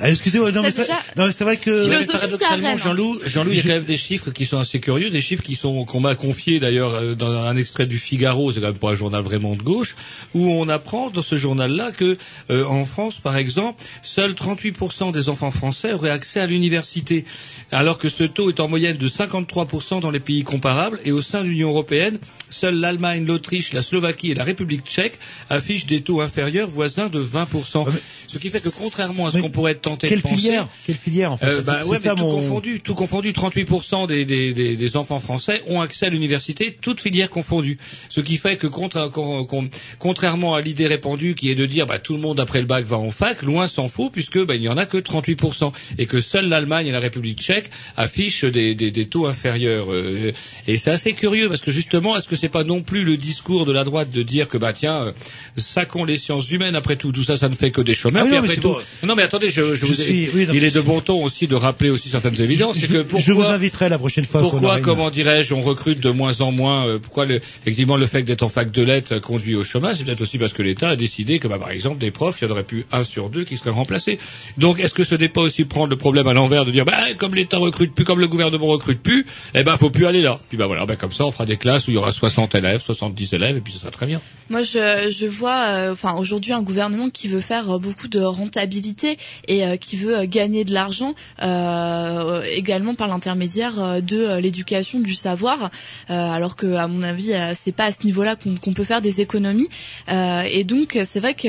Ah, Excusez-moi, non, mais c'est- déjà- non, mais c'est vrai que... Ouais, mais paradoxalement. Jean-Loup, Jean-Loup, il y a quand même des chiffres qui sont assez curieux, des chiffres qui sont qu'on m'a confiés d'ailleurs euh, dans un extrait du Figaro, c'est quand même pas un journal vraiment de gauche, où on apprend dans ce journal-là que euh, en France, par exemple, seuls 38% des enfants français auraient accès à l'université, alors que ce taux est en moyenne de 53% dans les pays comparables, et au sein de l'Union européenne, seuls l'Allemagne, l'Autriche, la Slovaquie et la République tchèque affichent des taux inférieurs voisins de 20%. Ce qui fait que contrairement à ce qu'on pourrait Quelle de penser, filière? Quelle filière, en fait? Euh, bah ouais, ça, tout mon- confondu, tout confondu, 38% des, des, des, des enfants français ont accès à l'université, toutes filières confondues. Ce qui fait que contra- con- con- contrairement à l'idée répandue qui est de dire bah, tout le monde après le bac va en fac, loin s'en faut puisque bah, il n'y en a que 38% et que seule l'Allemagne et la République tchèque affichent des, des, des taux inférieurs. euh, et c'est assez curieux parce que justement, est-ce que c'est pas non plus le discours de la droite de dire que bah tiens, euh, saquons les sciences humaines après tout, tout ça, ça ne fait que des chômeurs. Ah non, mais après tout, bon. non mais attendez, je, je Je vous suis- oui, il est de bon ton aussi de rappeler aussi certaines évidences. C'est que pourquoi, Je vous inviterai la prochaine fois. pourquoi, comment dirais-je, on recrute de moins en moins euh, Pourquoi le, effectivement le fait d'être en fac de lettres conduit au chômage C'est peut-être aussi parce que l'État a décidé que, bah, par exemple, des profs, il y en aurait plus un sur deux qui seraient remplacés. Donc, est-ce que ce n'est pas aussi prendre le problème à l'envers de dire, bah, comme l'État recrute plus, comme le gouvernement recrute plus, eh ben, faut plus aller là. Puis bah voilà, ben comme ça, on fera des classes où il y aura 60 élèves, 70 élèves, et puis ça sera très bien. Moi, je, je vois, euh, enfin, aujourd'hui, un gouvernement qui veut faire euh, beaucoup de rentabilité et euh, qui veut euh, gagner de l'argent euh, également par l'intermédiaire de l'éducation du savoir, euh, alors que, à mon avis, c'est pas à ce niveau-là qu'on peut faire des économies. Euh, et donc, c'est vrai que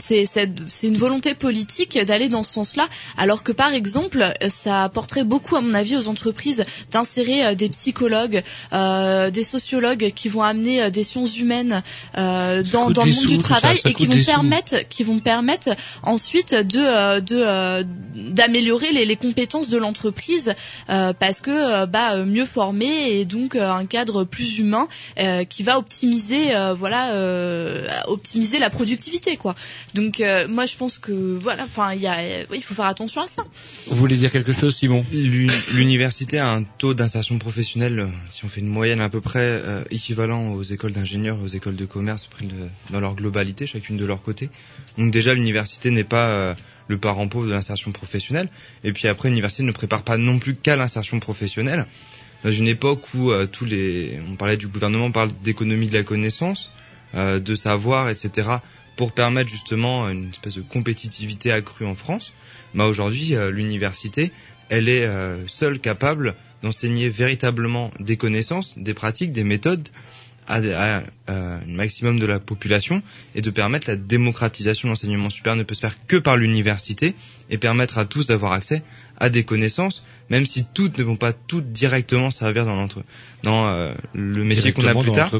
c'est une volonté politique d'aller dans ce sens-là, alors que, par exemple, ça apporterait beaucoup, à mon avis, aux entreprises d'insérer des psychologues, euh, des sociologues qui vont amener des sciences humaines euh, dans, dans le monde sous, du ça, travail ça et qui vont sous. permettre qui vont permettre ensuite de de euh, d'améliorer les, les compétences de l'entreprise euh, parce que euh, bah mieux formé et donc un cadre plus humain euh, qui va optimiser euh, voilà euh, optimiser la productivité quoi. Donc euh, moi je pense que voilà enfin il y a oui, il faut faire attention à ça. Vous voulez dire quelque chose, Simon? L'uni- L'université a un taux d'insertion professionnelle, si on fait une moyenne à peu près euh, équivalent aux écoles d'ingénieurs, aux écoles de commerce dans leur globalité, chacune de leur côté. Donc déjà, l'université n'est pas euh, le parent pauvre de l'insertion professionnelle. Et puis après, l'université ne prépare pas non plus qu'à l'insertion professionnelle. Dans une époque où euh, tous les, on parlait du gouvernement, on parle d'économie de la connaissance, euh, de savoir, etc., pour permettre justement une espèce de compétitivité accrue en France. Bah aujourd'hui, euh, l'université, elle est euh, seule capable d'enseigner véritablement des connaissances, des pratiques, des méthodes à, à, euh, un maximum de la population et de permettre la démocratisation de l'enseignement supérieur ne peut se faire que par l'université et permettre à tous d'avoir accès à des connaissances, même si toutes ne vont pas toutes directement servir dans, l'entre- dans euh, le métier qu'on a plus tard.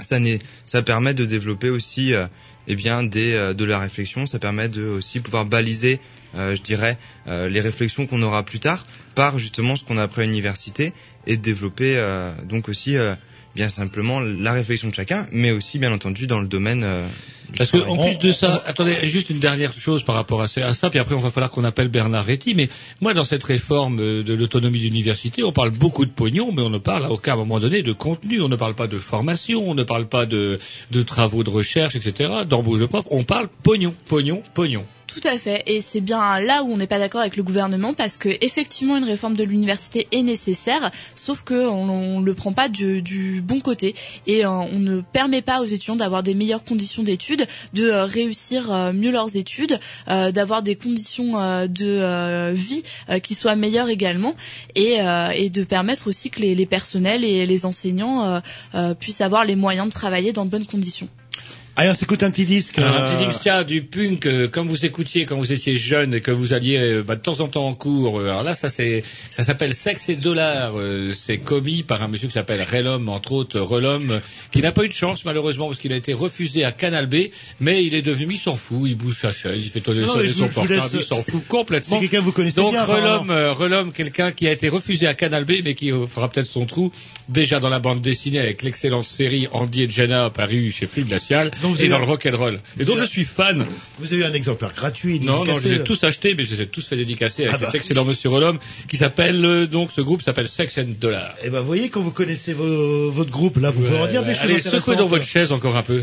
ça, n'est- ça permet de développer aussi euh, eh bien des, euh, de la réflexion, ça permet de aussi pouvoir baliser, euh, je dirais, euh, les réflexions qu'on aura plus tard par justement ce qu'on a après à l'université et de développer euh, donc aussi euh, bien simplement la réflexion de chacun, mais aussi bien entendu dans le domaine euh, Parce que travail. en plus de ça, attendez, juste une dernière chose par rapport à ça, puis après on va falloir qu'on appelle Bernard Réty. Mais moi, dans cette réforme euh, de l'autonomie d'université, on parle beaucoup de pognon, mais on ne parle à aucun moment donné de contenu. On ne parle pas de formation, on ne parle pas de, de travaux de recherche, etc. D'embauche de profs. On parle pognon, pognon, pognon. Tout à fait, et c'est bien là où on n'est pas d'accord avec le gouvernement parce que effectivement une réforme de l'université est nécessaire, sauf que on, on le prend pas du, du bon côté et euh, on ne permet pas aux étudiants d'avoir des meilleures conditions d'études, de euh, réussir euh, mieux leurs études, euh, d'avoir des conditions de vie qui soient meilleures également et, de permettre aussi que les, personnels et les enseignants puissent avoir les moyens de travailler dans de bonnes conditions. Allez, on s'écoute un petit disque. Alors, euh, un petit disque, tiens, du punk, euh, comme vous écoutiez quand vous étiez jeune et que vous alliez euh, bah, de temps en temps en cours. euh, alors là, ça c'est, ça s'appelle Sexe et Dollars. euh, c'est commis par un monsieur qui s'appelle Relom, entre autres Relom, euh, qui n'a pas eu de chance malheureusement parce qu'il a été refusé à Canal B, mais il est devenu, il s'en fout, il bouge sa chaise, il fait tourner son vous portable, il s'en fout complètement. Si quelqu'un vous connaissez Donc bien, euh, Relom, quelqu'un qui a été refusé à Canal B, mais qui euh, fera peut-être son trou déjà dans la bande dessinée avec l'excellente série Andy et Jenna parue chez Flux Glacial Donc, vous et avez- dans le rock'n'roll. Et donc je suis fan. Vous avez eu un exemplaire gratuit. Non, non, je les ai tous achetés, mais je les ai tous fait dédicacer avec Ah bah. cet excellent monsieur Rolom qui s'appelle, euh, donc ce groupe s'appelle Sex and Dollar. Eh ben, vous voyez, quand vous connaissez vos- votre groupe, là, vous pouvez en dire des choses Allez, secouez dans votre chaise encore un peu.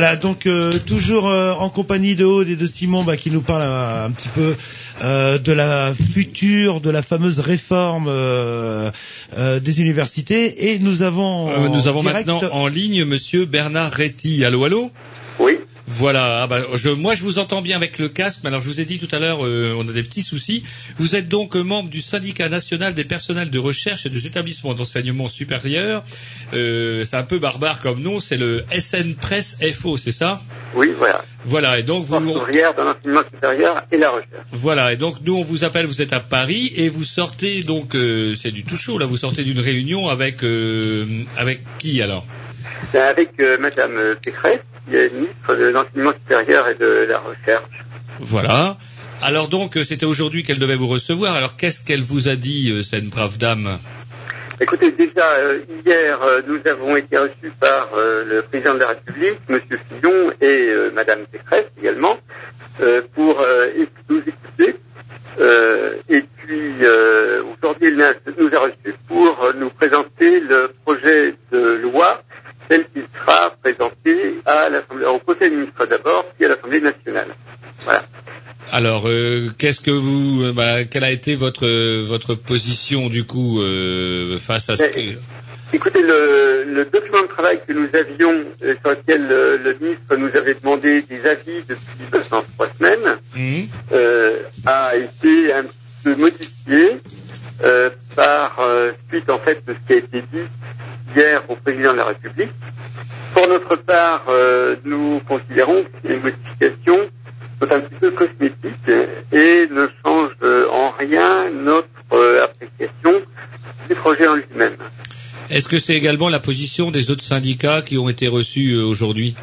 Voilà, donc euh, toujours euh, en compagnie de Aude et de Simon bah, qui nous parle euh, un petit peu euh, de la future, de la fameuse réforme euh, euh, des universités. Et nous avons, Euh, nous avons direct- maintenant en ligne Monsieur Bernard Réty. Allô, allô? Voilà, ah bah, je, moi je vous entends bien avec le casque, mais alors je vous ai dit tout à l'heure, euh, on a des petits soucis. Vous êtes donc euh, membre du syndicat national des personnels de recherche et des établissements d'enseignement supérieur. Euh, c'est un peu barbare comme nom, c'est le SN Press FO, c'est ça? Oui, voilà. Voilà, et donc vous... Ouvrière dans l'enseignement supérieur et la recherche. Voilà, et donc nous on vous appelle, vous êtes à Paris et vous sortez donc, euh, c'est du tout chaud là, vous sortez d'une réunion avec avec qui alors? Avec euh, Madame Pécresse, qui est ministre de l'enseignement supérieur et de la recherche. Voilà. Alors donc euh, c'était aujourd'hui qu'elle devait vous recevoir. Alors qu'est-ce qu'elle vous a dit, euh, cette brave dame? Écoutez, déjà, euh, hier, euh, nous avons été reçus par euh, le président de la République, Monsieur Fillon, et Madame Pécresse également, pour nous écouter. Et puis, aujourd'hui, il nous a reçus pour nous présenter le projet de loi celle qui sera présentée au conseil des ministres d'abord, puis à l'Assemblée nationale. Voilà. Alors, euh, qu'est-ce que vous, euh, quelle a été votre euh, votre position du coup face à ce ben, que... Écoutez, le, document de travail que nous avions, euh, sur lequel le ministre nous avait demandé des avis depuis maintenant trois semaines, hum. a été un peu modifié euh, par euh, suite en fait de ce qui a été dit hier au président de la République. Pour notre part, euh, nous considérons que ces modifications sont un petit peu cosmétiques et ne changent euh, en rien notre euh, appréciation du projet en lui-même. Est-ce que c'est également la position des autres syndicats qui ont été reçus aujourd'hui?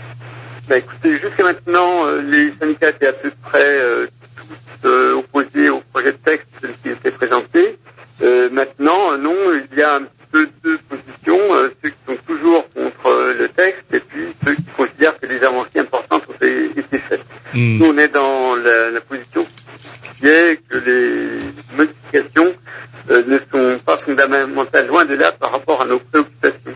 Bah, écoutez, jusqu'à maintenant, euh, les syndicats étaient à peu près euh, tous euh, opposés au projet de texte qu'il était présenté. Euh, maintenant, non, il y a un petit peu deux positions, euh, ceux qui sont toujours contre euh, le texte et puis ceux qui considèrent que les avancées importantes ont été été faites. Hmm. Nous, on est dans la, la position qui est que les modifications euh, ne sont pas fondamentales, loin de là, par rapport à nos préoccupations.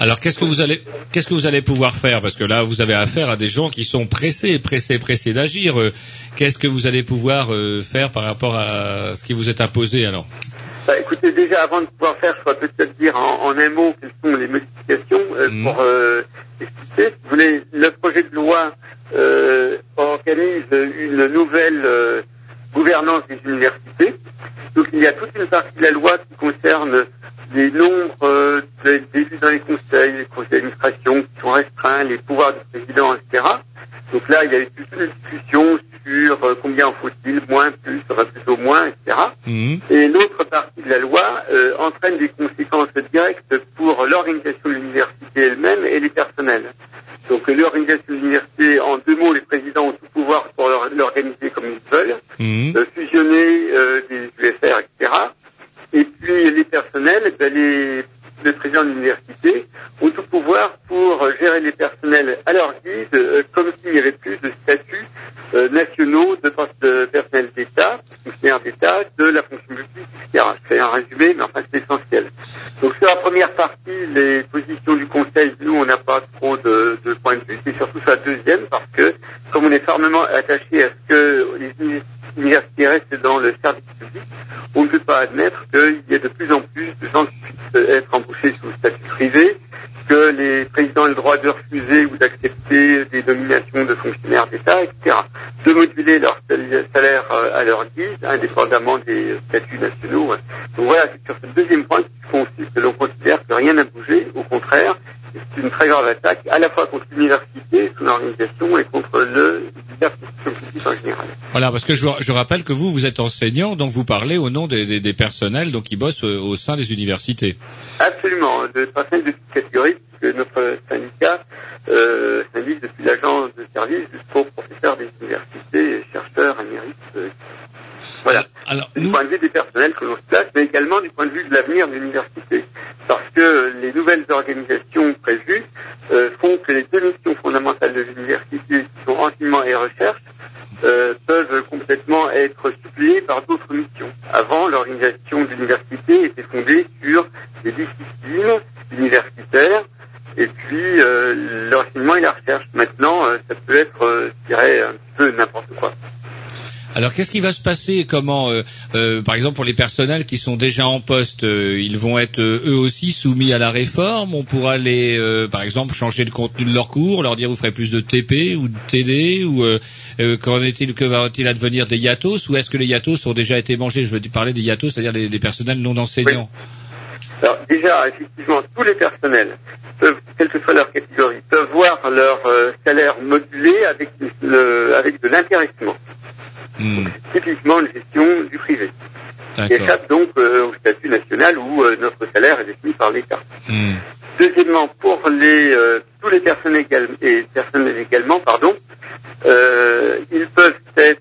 Alors qu'est-ce que vous allez qu'est-ce que vous allez pouvoir faire? Parce que là vous avez affaire à des gens qui sont pressés pressés pressés d'agir. Euh, Qu'est-ce que vous allez pouvoir euh, faire par rapport à ce qui vous est imposé alors? Bah, écoutez, déjà, avant de pouvoir faire, je pourrais peut-être dire en, en un mot quelles sont les modifications euh, pour euh, expliquer. Si vous voulez, le projet de loi organise une nouvelle gouvernance des universités. Donc, il y a toute une partie de la loi qui concerne les nombres euh, d'élus dans les conseils, les conseils d'administration qui sont restreints, les pouvoirs du président, etc. Donc là, il y a eu toute une discussion sur euh, combien en faut-il, moins, plus, sera plutôt moins, etc. Et l'autre partie de la loi euh, entraîne des conséquences directes pour l'organisation de l'université elle-même et les personnels. Donc euh, l'organisation de l'université, en deux mots, les présidents ont tout pouvoir pour l'or- l'organiser comme ils veulent, euh, fusionner euh, des UFR, etc. Et puis les personnels, ben, les, les présidents de l'université ont tout pouvoir pour euh, gérer les personnels à leur guise, euh, comme s'il n'y avait plus de statuts euh, nationaux de, de personnel d'État, fonctionnaires d'État, de la fonction publique, etc. Je un résumé, mais enfin c'est essentiel. Donc sur la première partie, les positions du Conseil, nous on n'a pas trop de, de point de vue, c'est surtout sur la deuxième, parce que comme on est fermement attaché à ce que les uni- universités restent dans le service public, on ne peut pas admettre qu'il y ait de plus en plus de gens qui puissent être embauchés sous statut privé, que les présidents aient le droit de refuser ou d'accepter des nominations de fonctionnaires d'État, etc. De moduler leur sal- salaire euh, à leur guise, indépendamment des statuts nationaux. ouais. Donc voilà, sur ce deuxième point qui l'on considère que rien n'a bougé, au contraire, c'est une très grave attaque, à la fois contre l'université, son organisation, et contre le publique en général. Voilà, parce que je, rappelle que vous, vous êtes enseignant, donc vous parlez au nom des, des- des personnels donc qui bossent euh, au sein des universités. Absolument, de personnel de toute catégorie, puisque notre syndicat euh, s'indique depuis l'agent de service jusqu'aux professeurs des universités, chercheurs, émérites. Euh, voilà. du point de vue des personnels que l'on se place, mais également du point de vue de l'avenir de l'université. Parce que les nouvelles organisations prévues euh, font que les deux missions fondamentales de l'université, qui sont enseignement et recherche, euh, peuvent complètement être suppléées par d'autres missions. Avant, l'organisation de l'université était fondée sur des disciplines universitaires et puis euh, l'enseignement et la recherche. Maintenant, euh, ça peut être, euh, je dirais, un peu n'importe quoi. Alors qu'est-ce qui va se passer Comment, euh, euh, par exemple, pour les personnels qui sont déjà en poste, euh, ils vont être eux aussi soumis à la réforme? On pourra les, par exemple, changer le contenu de leurs cours, leur dire vous ferez plus de TP ou de TD ou qu'en est-il que va-t-il advenir des yatos? Ou est-ce que les yatos ont déjà été mangés? Je veux parler des yatos, c'est-à-dire des personnels non enseignants. Alors déjà, effectivement, tous les personnels, peuvent, quelle que soit leur catégorie, peuvent voir leur euh, salaire modulé avec, le, avec de l'intéressement. Typiquement une gestion du privé. Qui échappe donc euh, au statut national où euh, notre salaire est défini par l'État. Hmm. Deuxièmement, pour les, tous les personnels, et personnels également, pardon, ils peuvent être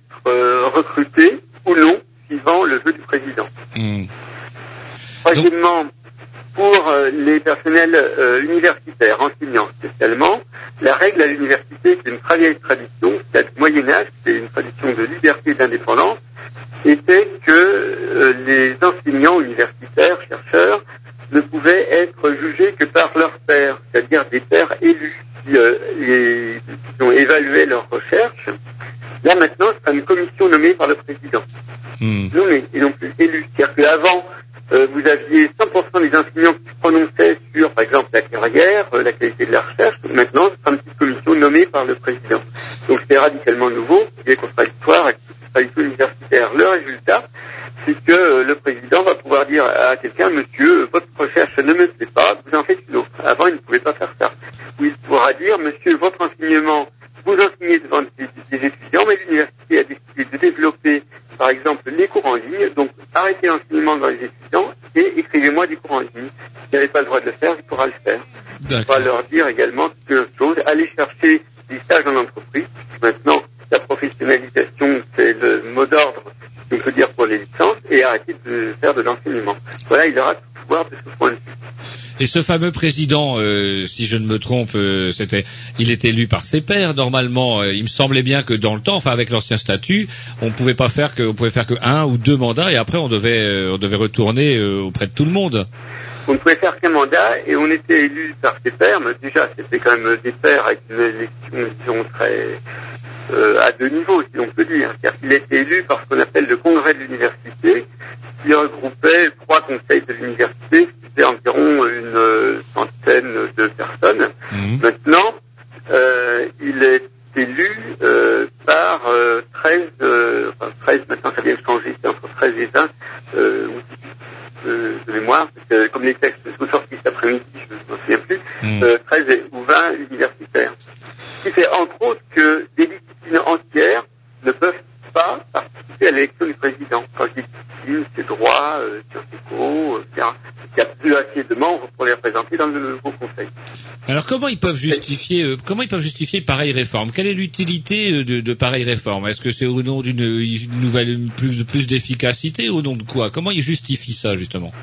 recrutés ou non suivant le vœu du président. Hmm. Troisièmement, pour euh, les personnels euh, universitaires, enseignants spécialement, la règle à l'université, c'est une très vieille tradition, c'est du Moyen Âge, c'est une tradition de liberté et d'indépendance, était que euh, les enseignants universitaires, chercheurs, ne pouvaient être jugés que par leurs pairs, c'est-à-dire des pairs élus qui, euh, les- qui ont évalué leurs recherches. Là maintenant, c'est une commission nommée plus élus. C'est-à-dire qu'avant, euh, vous aviez 100% des enseignants qui se prononçaient sur, par exemple, la carrière, euh, la qualité de la recherche. Maintenant, ce sera une petite commission nommée par le président. Donc c'est radicalement nouveau, c'est contradictoire avec tout ce tradition universitaire. Le résultat, c'est que euh, le président va pouvoir dire à quelqu'un, monsieur, votre recherche ne me plaît pas, vous en faites une autre. Avant, il ne pouvait pas faire ça. Ou il pourra dire, monsieur, votre enseignement, vous enseignez devant des étudiants, mais l'université a décidé de développer, par exemple, les cours en ligne, donc arrêtez l'enseignement dans les étudiants et écrivez-moi des cours en ligne. S'il n'avait pas le droit de le faire, il pourra le faire. On va leur dire également que chose, allez chercher des stages en entreprise. Maintenant, la professionnalisation, c'est le mot d'ordre, on peut dire, pour les licences, et arrêter de faire de l'enseignement. Voilà, il aura tout pouvoir de ce point de vue. Et ce fameux président, euh, si je ne me trompe, euh, c'était, il est élu par ses pairs normalement. Euh, il me semblait bien que dans le temps, enfin avec l'ancien statut, on pouvait pas faire que, on pouvait faire que un ou deux mandats et après on devait, on devait retourner auprès de tout le monde. On ne pouvait faire qu'un mandat et on était élu par ses pairs, mais déjà c'était quand même des pairs avec une élection, disons, très euh, à deux niveaux, si on peut dire. C'est-à-dire qu'il était élu par ce qu'on appelle le congrès de l'université, qui regroupait trois conseils de l'université, c'était environ une euh, centaine de personnes. Maintenant, euh, il est élu euh, par euh, 13, euh, enfin 13, maintenant ça vient de changer, c'est entre 13 et 20, euh, ou 18 euh, de mémoire, parce que comme les textes sont sortis cet après-midi, je ne m'en souviens plus, euh, 13 et- ou 20 universitaires. Ce qui fait entre autres que des disciplines entières ne peuvent pas participer à l'élection du président. Quand je dis discipline, c'est droit, euh, sciences éco, euh, etc. Il n'y a plus assez de membres pour les représenter dans le nouveau conseil. Alors comment ils peuvent justifier, euh, comment ils peuvent justifier pareille réforme? Quelle est l'utilité euh, de, pareille réforme? Est-ce que c'est au nom d'une une nouvelle, plus, plus d'efficacité ou au nom de quoi? Comment ils justifient ça justement?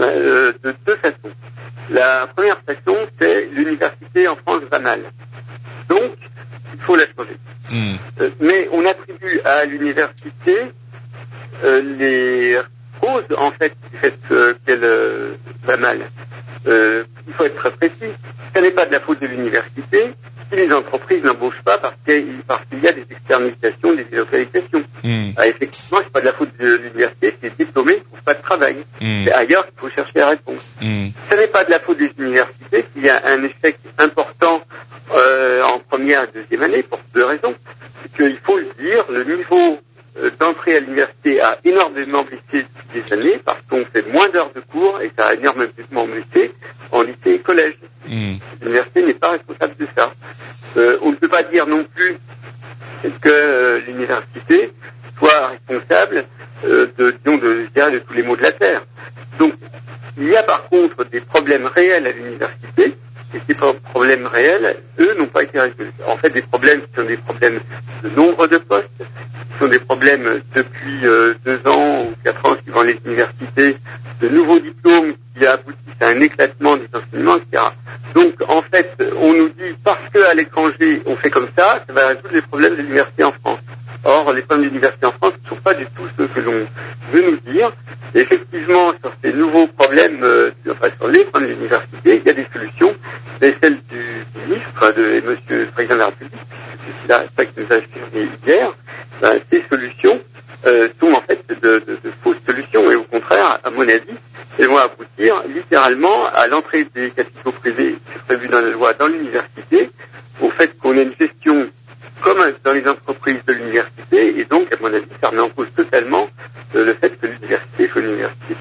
Euh, de deux façons. La première façon, c'est l'université en France va mal. Donc, il faut la changer. Euh, mais on attribue à l'université euh, les causes, en fait, du fait euh, qu'elle euh, va mal. Euh, il faut être très précis. Ce n'est pas de la faute de l'université si les entreprises n'embauchent pas parce qu'il y a des externalisations, des délocalisations. Ah, effectivement, c'est pas de la faute de l'université, c'est les diplômés ne trouvent pas de travail. Mm. C'est ailleurs qu'il faut chercher la réponse. Ce n'est pas de la faute des universités qu'il y a un échec important euh, en première et deuxième année pour deux raisons. C'est qu'il faut le dire, le niveau d'entrée à l'université a énormément baissé depuis des années parce qu'on fait moins d'heures de cours et ça a énormément baissé en lycée et collège. L'université n'est pas responsable de ça. Euh, on ne peut pas dire non plus que euh, l'université soit responsable euh, de, disons, de, je dirais, de tous les maux de la terre. Donc, il y a par contre des problèmes réels à l'université, et ces pro- problèmes réels, eux, n'ont pas été résolus. En fait, des problèmes qui sont des problèmes de nombre de postes, qui sont des problèmes depuis euh, deux ans ou quatre ans suivant les universités, de nouveaux diplômes qui aboutissent à un éclatement des enseignements, etc. Donc, en fait, on nous dit, parce qu'à l'étranger, on fait comme ça, ça va résoudre les problèmes de l'université en France. Or, les problèmes de l'université en France ne sont pas du tout ceux que l'on veut nous dire. Effectivement, sur ces nouveaux problèmes, euh, enfin, sur les problèmes de l'université, il y a des solutions. Et celle du ministre, de et monsieur le président de la République, c'est ça qui nous a affirmé hier, ben, ces solutions euh, sont en fait de- de fausses solutions. Et au contraire, à mon avis, elles vont aboutir littéralement à l'entrée des capitaux privés qui est prévu dans la loi dans l'université, au fait qu'on ait une gestion comme dans les entreprises de l'université, et donc, à mon avis, ça remet en cause totalement euh, le fait que l'université soit une université.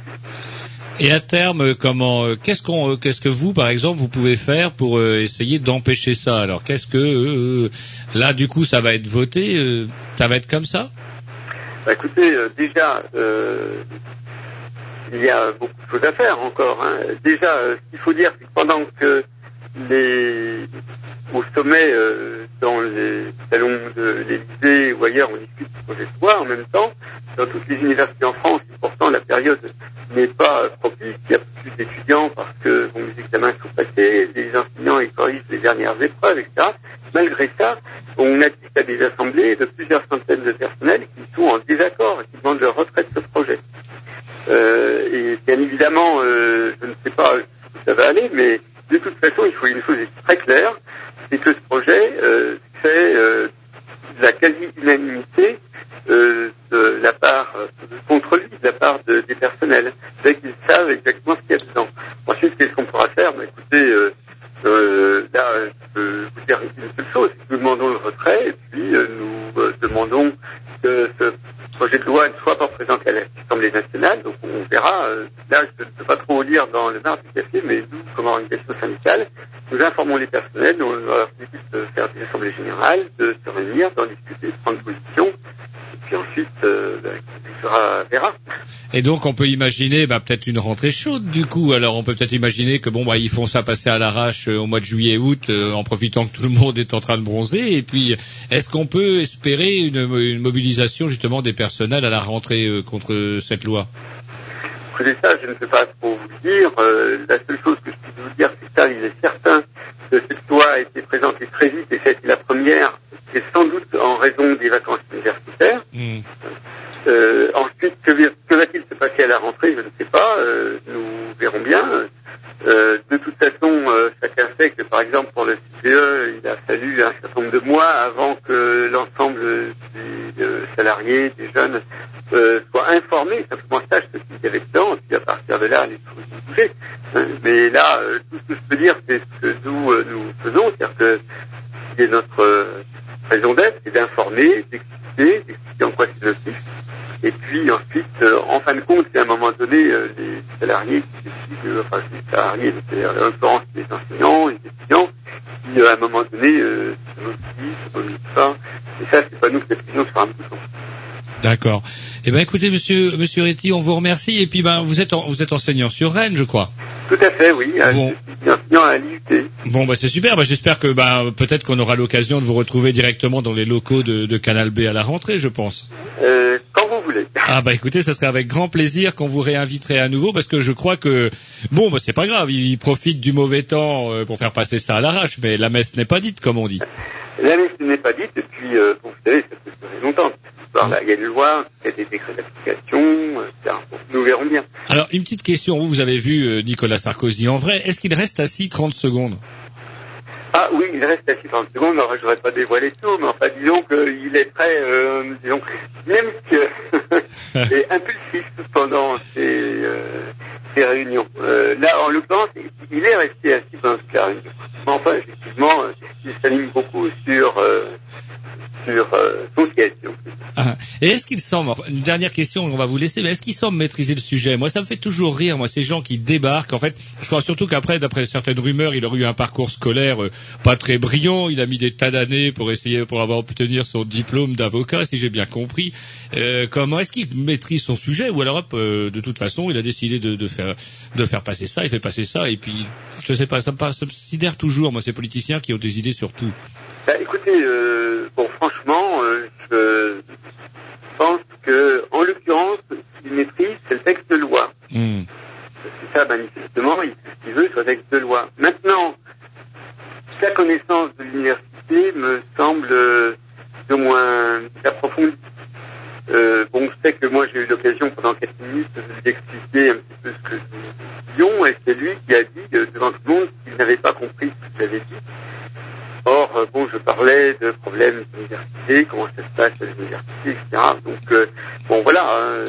Et à terme, euh, comment, euh, qu'est-ce qu'on, euh, qu'est-ce que vous, par exemple, vous pouvez faire pour essayer d'empêcher ça? Alors, qu'est-ce que là, du coup, ça va être voté Ça va être comme ça? Bah, écoutez, déjà, il y a beaucoup de choses à faire encore. hein. Déjà, euh, ce qu'il faut dire, c'est que pendant que les, au sommet, euh, dans les salons de l'Élysée ou ailleurs, on discute du projet de loi, en même temps, dans toutes les universités en France, et pourtant la période n'est pas propice, il y a plus d'étudiants parce que bon, les examens sont passés, les enseignants ils corrigent les dernières épreuves, etc. Malgré ça, on assiste à des assemblées de plusieurs centaines de personnels qui sont en désaccord et qui demandent le retrait de ce projet. Euh, et bien évidemment, euh, je ne sais pas où ça va aller, mais de toute façon, il faut une chose très claire, c'est que ce projet, euh, c'est euh, la quasi-unanimité euh, de la part euh, contre lui, de la part de- des personnels. C'est qu'ils savent exactement ce qu'il y a dedans. Ensuite, qu'est-ce qu'on pourra faire? Ben, Écoutez, là, je peux vous dire une seule chose, nous demandons le retrait et puis nous demandons que ce projet de loi ne soit pas présenté à l'Assemblée nationale. Donc on verra. euh, là, je ne peux pas trop lire dans le marbre du café, mais nous, comme organisation syndicale, nous informons les personnels, nous leur dit de faire des assemblées générales, de se réunir, d'en discuter, de prendre position. Et puis ensuite, euh, ben, on verra. verra. Et donc on peut imaginer bah, peut-être une rentrée chaude du coup. Alors on peut peut-être imaginer que bon bah ils font ça passer à l'arrache euh, au mois de juillet août euh, en profitant que tout le monde est en train de bronzer. Et puis est-ce qu'on peut espérer une mobilisation justement des personnels à la rentrée euh, contre cette loi? Écoutez, ça, je ne peux pas trop vous dire. Euh, la seule chose que je peux vous dire, c'est que ça, il est certain que cette loi a été présentée très vite et été la première, et sans doute en raison des vacances universitaires. Euh, ensuite, que, va- que va-t-il se passer à la rentrée? Je ne sais pas. Euh, nous verrons bien. De toute façon, chacun sait que, par exemple, pour le CPE, il a fallu un certain nombre de mois avant que l'ensemble des salariés, des jeunes, euh, soient informés, simplement sachent ce qu'il y avait dedans, puis à partir de là, les choses vont bouger. Hein, Mais là, euh, tout ce que je peux dire, c'est ce que nous, euh, faisons, c'est-à-dire que c'est notre euh, raison d'être, c'est d'informer, d'expliquer, d'expliquer en quoi c'est nocif. Et puis ensuite, en fin de compte, c'est à un moment donné les salariés qui décident, enfin les salariés, c'est-à-dire les enseignants, les étudiants, qui à un moment donné euh, se mobilisent, se mobilisent. Et ça, c'est pas nous qui décidons sur un bouton. D'accord. Eh ben écoutez monsieur monsieur Réti, on vous remercie et puis ben vous êtes en- vous êtes enseignant sur Rennes, je crois. Tout à fait, oui. Bon. Enseignant à l'IUT. Bon, bah c'est super. Bah, J'espère que bah, peut-être qu'on aura l'occasion de vous retrouver directement dans les locaux de, de Canal B à la rentrée, je pense. Euh, quand vous voulez. Ah bah écoutez, ça serait avec grand plaisir qu'on vous réinviterait à nouveau parce que je crois que bon, bah, c'est pas grave. Ils profitent du mauvais temps euh, pour faire passer ça à l'arrache, mais la messe n'est pas dite, comme on dit. La liste n'est pas dite, et puis, euh, bon, vous savez, ça durer longtemps. Par là, il y a une loi, il y a des décrets d'application, euh, nous verrons bien. Alors une petite question. Vous, vous avez vu euh, Nicolas Sarkozy en vrai. Est-ce qu'il reste assis 30 secondes? Ah oui, il reste à 30 secondes, alors je n'aurais pas dévoilé tout, mais enfin disons qu'il est très, euh, disons, même que il est impulsif pendant ces, euh, ces réunions. Euh, là, en l'occurrence, il est resté assis pendant toute la réunion. Mais enfin, effectivement, euh, il s'anime beaucoup sur, sur son siège. Ah, Et est-ce qu'il semble, une dernière question, on va vous laisser, mais est-ce qu'il semble maîtriser le sujet? Moi, ça me fait toujours rire, moi, ces gens qui débarquent. En fait, je crois surtout qu'après, d'après certaines rumeurs, il aurait eu un parcours scolaire euh, pas très brillant. Il a mis des tas d'années pour essayer, pour avoir obtenir son diplôme d'avocat, si j'ai bien compris. Euh, comment est-ce qu'il maîtrise son sujet Ou alors, hop, euh, de toute façon, il a décidé de, de faire de faire passer ça, il fait passer ça, et puis, je sais pas, ça me, ça me sidère toujours, moi, ces politiciens qui ont des idées sur tout. Bah, écoutez, euh, bon, franchement, euh, je pense que, en l'occurrence, ce qu'il maîtrise, c'est le texte de loi. Hmm. C'est ça, manifestement, il qu'il veut sur le texte de loi. Maintenant, sa connaissance de l'université me semble euh, au moins approfondie. Euh, bon, je sais que moi j'ai eu l'occasion pendant quelques minutes de lui expliquer un petit peu ce que disions, et c'est lui qui a dit euh, devant tout le monde qu'il n'avait pas compris ce que j'avais dit. Or, euh, bon, je parlais de problèmes d'université, comment ça se passe à l'université, etc. Donc, euh, bon, voilà, hein,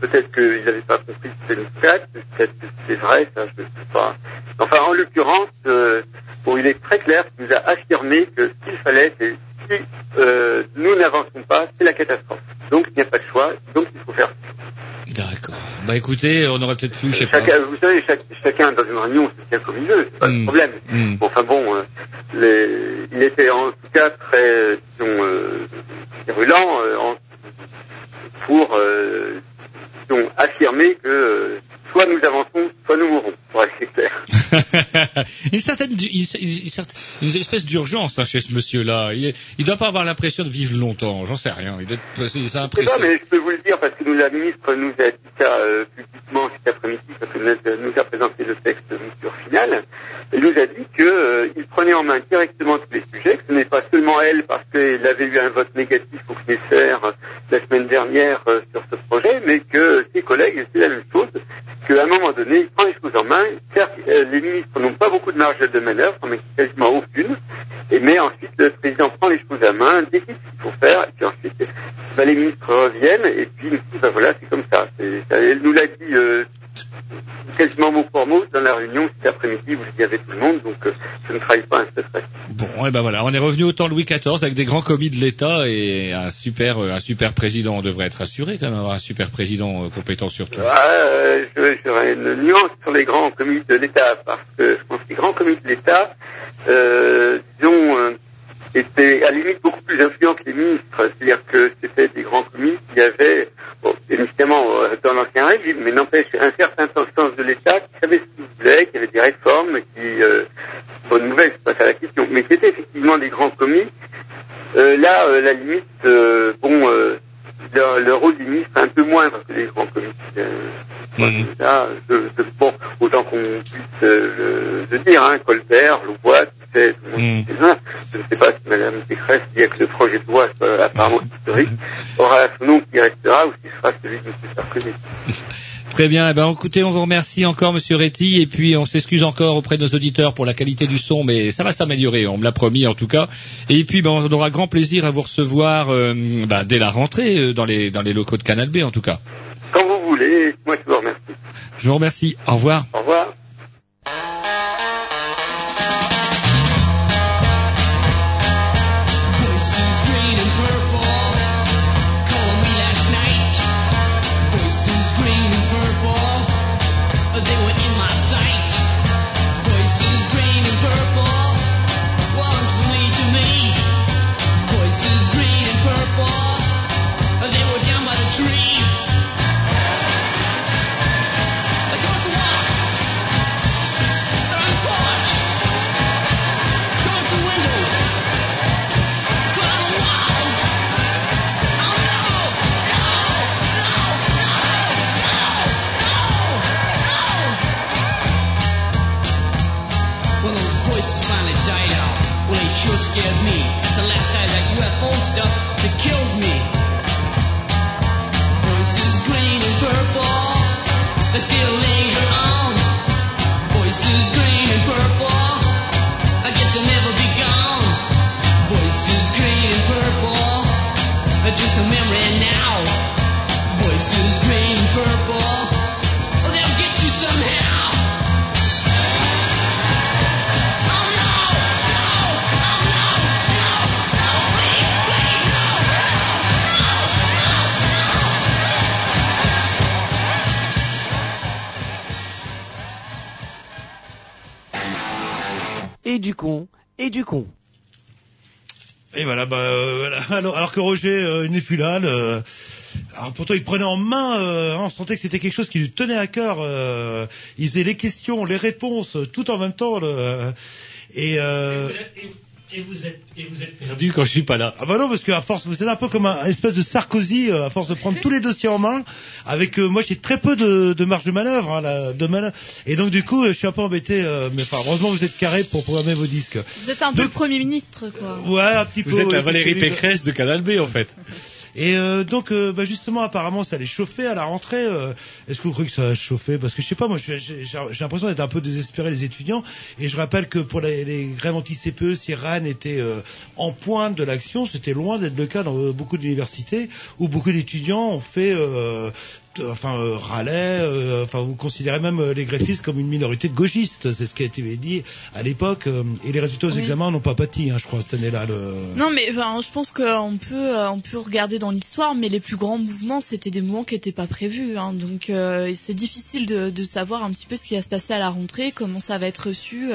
peut-être qu'il n'avait pas compris que c'était une carte, peut-être que c'est vrai, ça, je ne sais pas. Enfin, en l'occurrence, euh, il est très clair qu'il nous a affirmé que ce qu'il fallait, c'est si euh, nous n'avançons pas, c'est la catastrophe. Donc, il n'y a pas de choix, donc il faut faire D'accord. Bah écoutez, on aurait peut-être pu, je sais pas. Chacun, vous savez, chaque- chacun dans une réunion se tient comme il veut, c'est pas le problème. Hmm. Bon, enfin bon, euh, les- il était en tout cas très, disons, euh, virulent en- pour, disons, affirmer que soit nous avançons, soit nous mourrons, pour être clair. une certaine, une, une- espèce d'urgence hein, chez ce monsieur-là. Il, il doit pas avoir l'impression de vivre longtemps. J'en sais rien. Il doit être, sais pas, mais je peux vous le dire parce que nous, la ministre nous a dit ça euh, publiquement cet après-midi parce que nous, a présenté le texte de mesure finale. Elle nous a dit qu'il prenait en main directement tous les sujets, que ce n'est pas seulement elle parce qu'elle avait eu un vote négatif au CNESER euh, la semaine dernière euh, sur ce projet, mais que ses collègues, c'est la même chose, qu'à un moment donné, il prend les choses en main. Certes, euh, les ministres n'ont pas beaucoup de marge de manœuvre, mais quasiment aucune, et mais ensuite le président prend les choses à main, décide ce qu'il faut faire, bah, les ministres reviennent et puis bah, voilà, c'est comme ça- Elle nous l'a dit euh, quasiment mot pour mot dans la réunion cet après-midi, vous le dites avec tout le monde, donc euh, je ne trahis pas un secret. Bon, et ben voilà, on est revenu au temps Louis XIV avec des grands commis de l'État et un super, euh, un super président. On devrait être assuré quand même un super président euh, compétent sur tout. Ah, euh, J'aurais une nuance sur les grands commis de l'État, parce que je pense que les grands commis de l'État, euh, disons, euh, étaient à la limite beaucoup plus influents que les ministres. C'est-à-dire que c'était des grands commis qui avaient, bon, évidemment euh, dans l'ancien régime, mais n'empêche un certain sens de l'État, qui savait ce qu'ils voulaient, qui avait des réformes, qui, euh, bonne nouvelle, c'est pas ça la question, mais qui étaient effectivement des grands commis. Euh, là, euh, la limite, bon, le, le rôle du ministre est un peu moins parce que les grands comités, euh, là, je, je- bon, autant qu'on puisse le, le dire, hein, Colbert, Louvois, ça. je ne sais pas si Mme Pécresse, bien que le projet de loi soit apparemment historique, aura son nom qui restera ou si sera celui de M. Sarkozy. Très bien. Eh ben, écoutez, on vous remercie encore, Monsieur Réty, et puis on s'excuse encore auprès de nos auditeurs pour la qualité du son, mais ça va s'améliorer. On me l'a promis en tout cas. Et puis, ben, on aura grand plaisir à vous recevoir euh, ben, dès la rentrée euh, dans les dans les locaux de Canal B en tout cas. Quand vous voulez, moi je vous remercie. Je vous remercie. Au revoir. Au revoir. Et du con, et du con. Et voilà, bah, euh, voilà. Alors, alors que Roger euh, n'est plus là, le- alors pourtant il prenait en main, euh, hein, on sentait que c'était quelque chose qui lui tenait à cœur. euh, il faisait les questions, les réponses, tout en même temps. le- et, euh, Et vous êtes, et vous êtes perdu quand je suis pas là. Ah bah non, parce qu'à force, vous êtes un peu comme un, espèce de Sarkozy, euh, à force de prendre tous les dossiers en main, avec euh, moi j'ai très peu de, de marge de manœuvre, hein, là, de manœuvre. et donc du coup euh, je suis un peu embêté, euh, mais enfin heureusement vous êtes carré pour programmer vos disques. Vous êtes un peu le Premier ministre, quoi. Ouais, un petit peu. Vous êtes la Valérie Pécresse de Canal B en fait. Et euh, donc, euh, bah, justement, apparemment, ça allait chauffer à la rentrée. euh, Est-ce que vous croyez que ça va chauffer Parce que je sais pas, moi, j'ai l'impression d'être un peu désespéré les étudiants. Et je rappelle que pour les, les grèves anti-CPE, si Rennes était euh, en pointe de l'action, c'était loin d'être le cas dans euh, beaucoup d'universités où beaucoup d'étudiants ont fait, euh, enfin, euh, râlaient, euh, enfin, vous considérez même euh, les greffistes comme une minorité de gauchistes. C'est ce qui a été dit à l'époque. euh, et les résultats aux Oui. examens n'ont pas pâti, hein, je crois, cette année-là. Le... Non, mais je pense qu'on peut, euh, on peut regarder dans l'histoire, mais les plus grands mouvements, c'était des mouvements qui n'étaient pas prévus. Hein, donc, euh, c'est difficile de, de savoir un petit peu ce qui va se passer à la rentrée, comment ça va être reçu.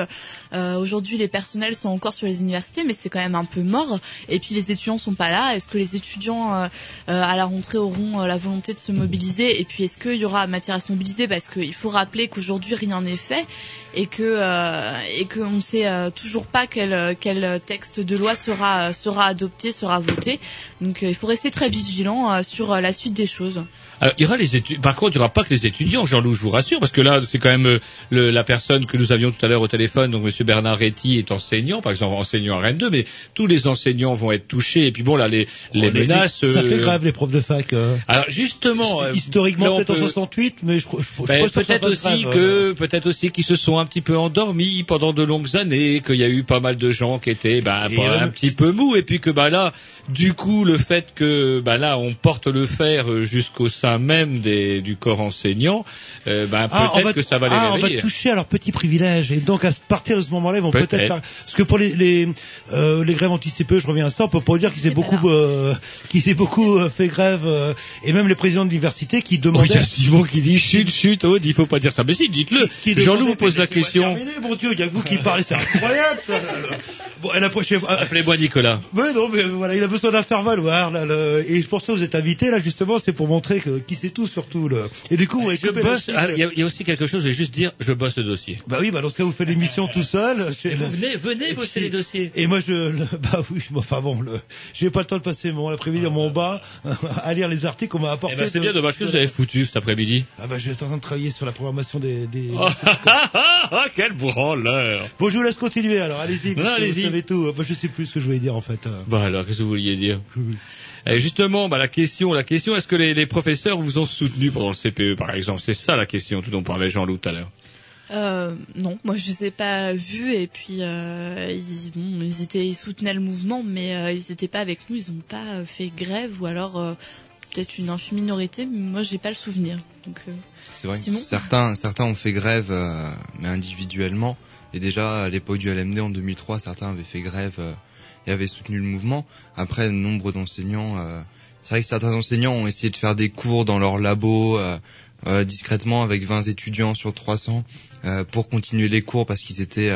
Euh, Aujourd'hui, les personnels sont encore sur les universités, mais c'est quand même un peu mort. Et puis, les étudiants sont pas là. Est-ce que les étudiants euh, euh, à la rentrée auront euh, la volonté de se mobiliser? Et puis, est-ce qu'il y aura matière à se mobiliser? Parce qu'il faut rappeler qu'aujourd'hui, rien n'est fait et que euh, qu'on ne sait euh, toujours pas quel quel texte de loi sera sera adopté, sera voté. Donc euh, il faut rester très vigilant euh, sur euh, la suite des choses. Alors, il y aura les études. Par contre, il n'y aura pas que les étudiants, Jean-Loup, je vous rassure, parce que là, c'est quand même euh, le- la personne que nous avions tout à l'heure au téléphone, donc Monsieur Bernard Réty est enseignant, par exemple enseignant à Rennes 2, mais tous les enseignants vont être touchés. Et puis bon, là, les, les Oh, les- menaces. les- Ça euh, fait grave les profs de fac. euh. Alors justement, euh, historiquement peut-être en peut- 68, mais je, je, je, Ben, ça peut-être aussi grave, que peut-être aussi qu'ils se sont un petit peu endormis pendant de longues années, qu'il y a eu pas mal de gens qui étaient ben, Et, euh, un petit peu mous, et puis que ben là, du coup, le fait que ben là on porte le fer euh, jusqu'au sein même des, du corps enseignant, euh, ben Ah, on peut-être va- que ça va les ah, on réveiller. va toucher à leurs petits privilèges et donc à partir de ce moment-là ils vont peut-être Peut-être. faire parce que pour les les, euh, les grèves anti-CPE je reviens à ça on peut pas dire qu'ils aient beaucoup euh, qu'ils aient beaucoup euh, fait grève euh, et même les présidents de l'université qui Oh, il y demandaient a Simon qui dit chut chut Aude, il faut pas dire ça. Mais si, dites-le. Jean-Loup demandaient- vous pose la question. terminer, mon Dieu il y a que vous qui parlez c'est incroyable ça, bon la prochaine fois Appelez-moi Nicolas. mais non, mais voilà, il a besoin d'un faire valoir, là, le... et pour ça vous êtes invité, là, justement, c'est pour montrer que, qui sait tout, surtout, là. Et du coup, va Je bosse. ah, Il y, a- il y a aussi quelque chose. Je vais juste dire, je bosse le dossier. Bah oui, bah dans ce cas, vous faites l'émission tout seul. chez le- Venez, venez bosser puis- les dossiers. Et moi, je, le- bah oui, enfin bon, le, j'ai pas le temps de passer mon après-midi dans mon bas à lire les articles qu'on m'a apportés. Eh ben, c'est de- bien dommage que vous avez foutu cet après-midi. Ah bah, j'étais en train de travailler sur la programmation des. des... Oh, quel branleur Bon, je vous laisse continuer. Alors, allez-y. Allez-y. Vous savez tout. Bah, je sais plus ce que je voulais dire en fait. euh. Bah alors, qu'est-ce que vous vouliez dire? Eh, Justement, bah, la question, la question, est-ce que les, les professeurs vous ont soutenu pendant le CPE, par exemple? C'est ça la question dont parlait Jean-Loup tout à l'heure. Euh, non, moi je les ai pas vus et puis euh, ils, bon, ils étaient, ils soutenaient le mouvement, mais euh, ils étaient pas avec nous, ils ont pas euh, fait grève ou alors euh, peut-être une infime minorité, mais moi j'ai pas le souvenir. Donc euh, C'est vrai Simon certains, certains ont fait grève, euh, mais individuellement. Et déjà, à l'époque du LMD en 2003, certains avaient fait grève euh, et avaient soutenu le mouvement. Après, nombre d'enseignants, euh, c'est vrai que certains enseignants ont essayé de faire des cours dans leur labo euh, euh, discrètement avec 20 étudiants sur 300 euh, pour continuer les cours parce qu'ils étaient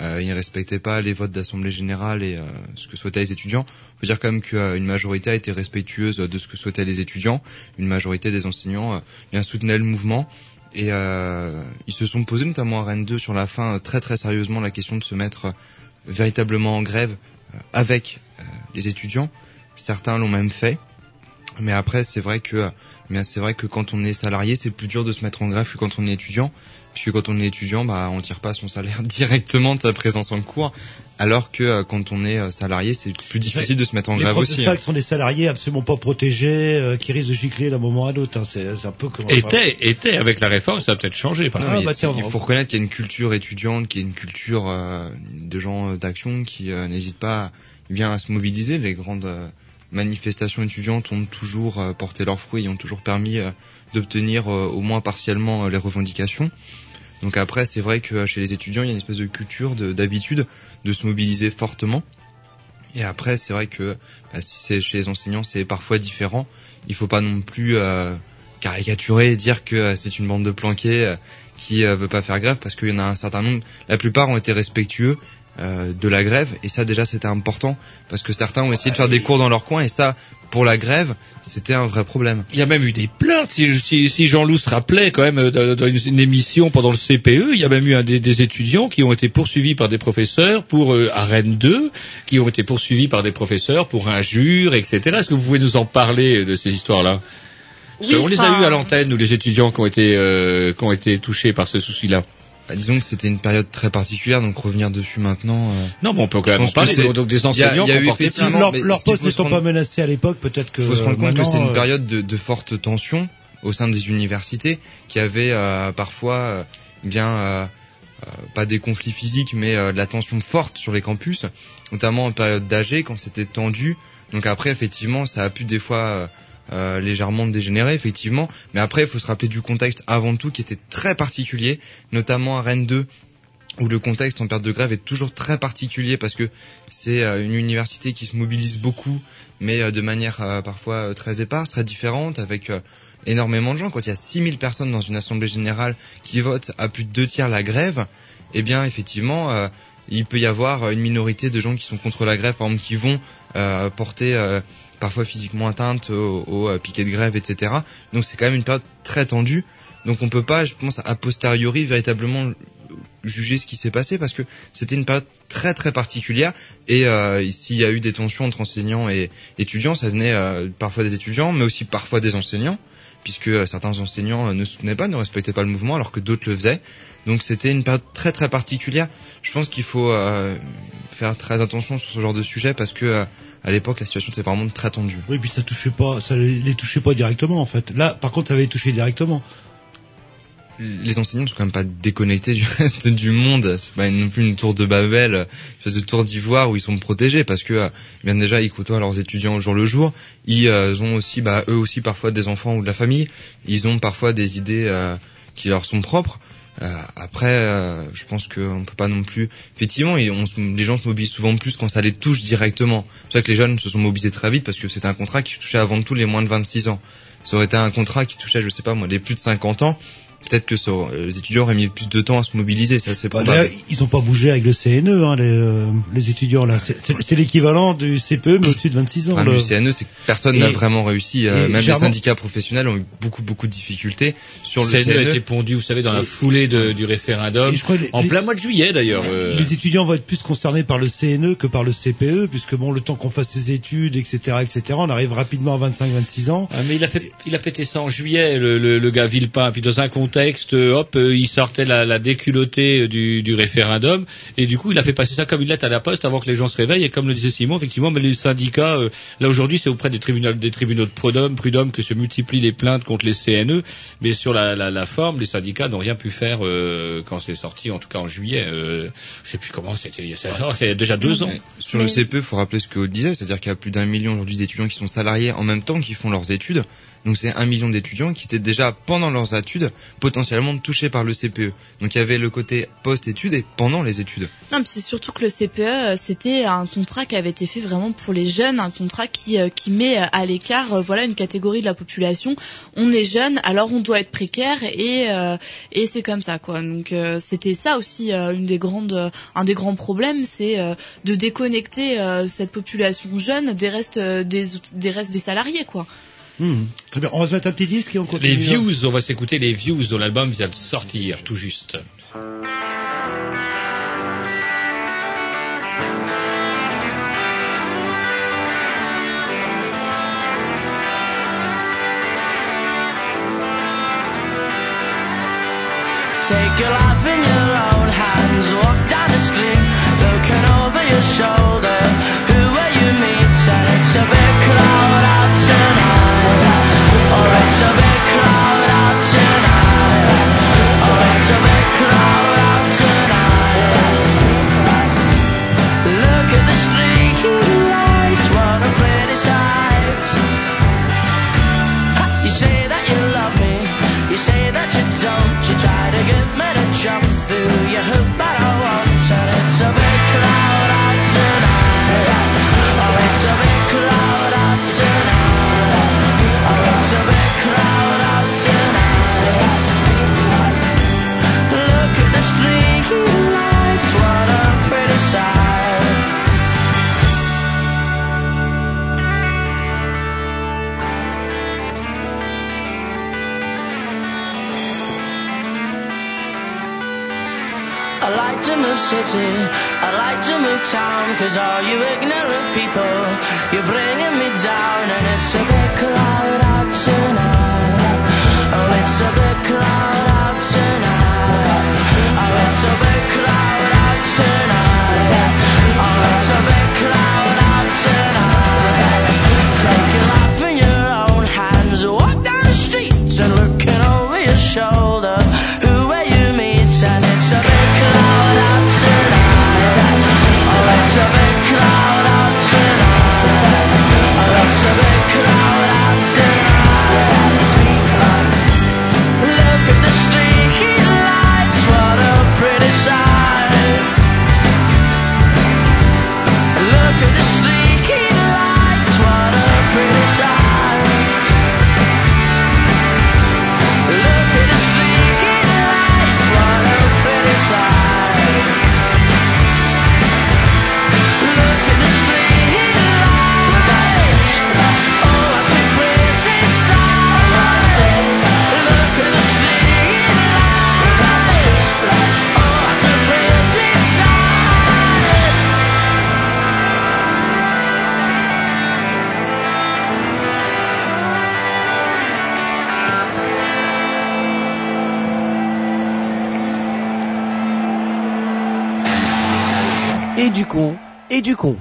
euh, ils ne respectaient pas les votes d'assemblée générale et euh, ce que souhaitaient les étudiants. Il faut dire quand même qu'une majorité a été respectueuse de ce que souhaitaient les étudiants. Une majorité des enseignants bien soutenaient le mouvement. Et ils se sont posés notamment à Rennes 2 sur la fin très très sérieusement la question de se mettre véritablement en grève avec euh, les étudiants. Certains l'ont même fait. Mais après, c'est vrai que, c'est vrai que quand on est salarié, c'est plus dur de se mettre en grève que quand on est étudiant, puisque quand on est étudiant, bah, on tire pas son salaire directement de sa présence en cours, alors que euh, quand on est euh, salarié, c'est plus difficile de se mettre en les grève aussi. de hein. sont des salariés absolument pas protégés, euh, qui risquent de gicler d'un moment à l'autre. Hein. C'est, c'est un peu comme. Était, était avec la réforme, ça a peut-être changé. Par mais bah tiens, il faut reconnaître qu'il y a une culture étudiante, qu'il y a une culture euh, de gens euh, d'action qui euh, n'hésitent pas bien à se mobiliser. Les grandes euh, manifestations étudiantes ont toujours euh, porté leurs fruits et ont toujours permis euh, d'obtenir euh, au moins partiellement euh, les revendications. Donc après, c'est vrai que chez les étudiants, il y a une espèce de culture, de- d'habitude de se mobiliser fortement. Et après, c'est vrai que bah, si c'est chez les enseignants, c'est parfois différent. Il faut pas non plus euh, caricaturer et dire que c'est une bande de planqués qui euh, veut pas faire grève parce qu'il y en a un certain nombre. La plupart ont été respectueux euh, de la grève et ça déjà c'était important parce que certains ont essayé de faire des cours dans leur coin et ça pour la grève c'était un vrai problème. Il y a même eu des plaintes. Si, si, si Jean-Loup se rappelait quand même euh, dans une, une émission pendant le CPE, il y a même eu un des, des étudiants qui ont été poursuivis par des professeurs pour euh, à Rennes 2, qui ont été poursuivis par des professeurs pour injures, etc. Est-ce que vous pouvez nous en parler euh, de ces histoires-là? Oui, On les a eu à l'antenne, nous, les étudiants qui ont été euh, qui ont été touchés par ce souci-là. Bah, disons que c'était une période très particulière donc revenir dessus maintenant. euh, Non, mais on peut quand même parler. c'est- Donc des il y a- enseignants y a eu effectivement- leur, leur poste n'étant pas menacé à l'époque, peut-être que. Il faut se rendre compte que c'est une euh, période de, de forte tension au sein des universités qui avait euh, parfois euh, bien euh, pas des conflits physiques mais euh, de la tension forte sur les campus, notamment en période d'âge quand c'était tendu. Donc après effectivement ça a pu des fois euh, légèrement dégénérer effectivement, mais après il faut se rappeler du contexte avant tout qui était très particulier, notamment à Rennes 2 où le contexte en période de grève est toujours très particulier parce que c'est euh, une université qui se mobilise beaucoup, mais euh, de manière euh, parfois très éparse, très différente, avec énormément de gens. Quand il y a 6000 personnes dans une assemblée générale qui votent à plus de deux tiers la grève, eh bien effectivement, il peut y avoir une minorité de gens qui sont contre la grève, par exemple, qui vont porter parfois physiquement atteinte au, au, euh, de grève, etc. Donc c'est quand même une période très tendue. Donc on peut pas, je pense, a posteriori véritablement juger ce qui s'est passé parce que c'était une période très très particulière et euh, s'il y a eu des tensions entre enseignants et étudiants, ça venait euh, parfois des étudiants mais aussi parfois des enseignants puisque certains enseignants ne soutenaient pas, ne respectaient pas le mouvement, alors que d'autres le faisaient. Donc c'était une période très très particulière. Je pense qu'il faut faire très attention sur ce genre de sujet parce que à l'époque la situation était vraiment très tendue. Oui, puis ça touchait pas, ça les les touchait pas directement en fait. Là, par contre, ça avait touché directement. les enseignants ne sont quand même pas déconnectés du reste du monde. C'est pas non plus une tour de Babel, euh, une espèce de tour d'ivoire où ils sont protégés parce que euh, bien déjà ils côtoient leurs étudiants au jour le jour. Ils euh, ont aussi, bah, eux aussi parfois des enfants ou de la famille. Ils ont parfois des idées euh, qui leur sont propres. Euh, après, euh, je pense qu'on peut pas non plus. Effectivement, et on les gens se mobilisent souvent plus quand ça les touche directement. C'est ça que les jeunes se sont mobilisés très vite parce que c'était un contrat qui touchait avant tout les moins de 26 ans. Ça aurait été un contrat qui touchait, je sais pas moi, les plus de 50 ans. Peut-être que ça euh, les étudiants auraient mis plus de temps à se mobiliser, ça c'est Bah, d'ailleurs, ils ont pas bougé avec le CNE, hein, les, euh, les étudiants là. C'est- C'est c'est l'équivalent du CPE, mais au-dessus de 26 ans. Ah, là. mais le CNE, c'est que personne n'a vraiment réussi. euh, et même les syndicats professionnels ont eu beaucoup beaucoup de difficultés sur le CNE a CNE. été pondu, vous savez, dans la foulée de- du référendum, Et je crois les- en les- plein mois de juillet d'ailleurs. euh. Les étudiants vont être plus concernés par le CNE que par le CPE, puisque bon, le temps qu'on fasse ses études, etc., etc., on arrive rapidement à 25-26 ans. Ah, mais il a fait, il a pété ça en juillet, le, le, le gars Villepin. Puis dans un contexte, euh, hop, euh, il sortait la, la déculottée du, du référendum, et du coup, il a fait passer ça comme une lettre à la poste avant que les gens se réveillent. Et comme le disait Simon, effectivement, mais les syndicats, euh, là aujourd'hui, c'est auprès des tribunaux, des tribunaux de prud'homme, que se multiplient les plaintes contre les CNE. Mais sur la, forme, les syndicats n'ont rien pu faire euh, quand c'est sorti, en tout cas en juillet. Euh, je sais plus comment c'était. il y a- Il déjà deux ans. Sur le CPE, faut rappeler ce que disait, c'est-à-dire qu'il y a plus d'un million aujourd'hui d'étudiants qui sont salariés en même temps qui font leurs études. Donc c'est un million d'étudiants qui étaient déjà pendant leurs études potentiellement touchés par le CPE. Donc il y avait le côté post-études et pendant les études. Non, c'est surtout que le CPE, euh, c'était un contrat qui avait été fait vraiment pour les jeunes, un contrat qui, euh, qui met euh, à l'écart voilà une catégorie de la population. On est jeune, alors on doit être précaire et et c'est comme ça quoi. Donc c'était ça aussi une des grandes un des grands problèmes, c'est de déconnecter cette population jeune des restes des des restes des salariés quoi. Hmm. Très bien, on va se mettre un petit disque et on continue. Les Views, on va s'écouter les Views dont l'album vient de sortir tout juste. Take your life in your own hands, walk down the street, looking over your shoulder. Who will you meet? And it's a Oh, it's a big crowd to move city, I like to move town, cause all you ignorant people, you're bringing me down, and it's a big crowd out tonight. Oh, it's a big crowd out tonight. Oh, it's a big crowd out tonight. Du con, et du con.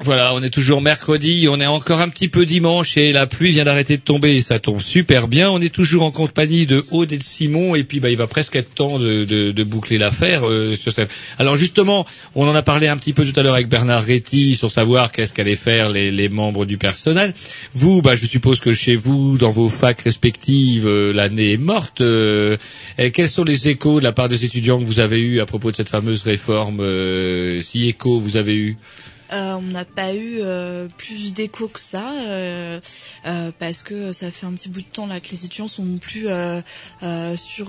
Voilà, on est toujours mercredi, on est encore un petit peu dimanche et la pluie vient d'arrêter de tomber, ça tombe super bien. On est toujours en compagnie de Aude et de Simon et puis bah, il va presque être temps de, de- de boucler l'affaire. euh, sur cette- Alors justement, on en a parlé un petit peu tout à l'heure avec Bernard Réty sur savoir qu'est-ce qu'allaient faire les, les membres du personnel. Vous, bah, je suppose que chez vous, dans vos facs respectives, euh, l'année est morte. euh, et quels sont les échos de la part des étudiants que vous avez eus à propos de cette fameuse réforme euh, Si échos vous avez eu Euh, on n'a pas eu euh, plus d'écho que ça euh, euh, parce que ça fait un petit bout de temps là que les étudiants sont plus euh, sur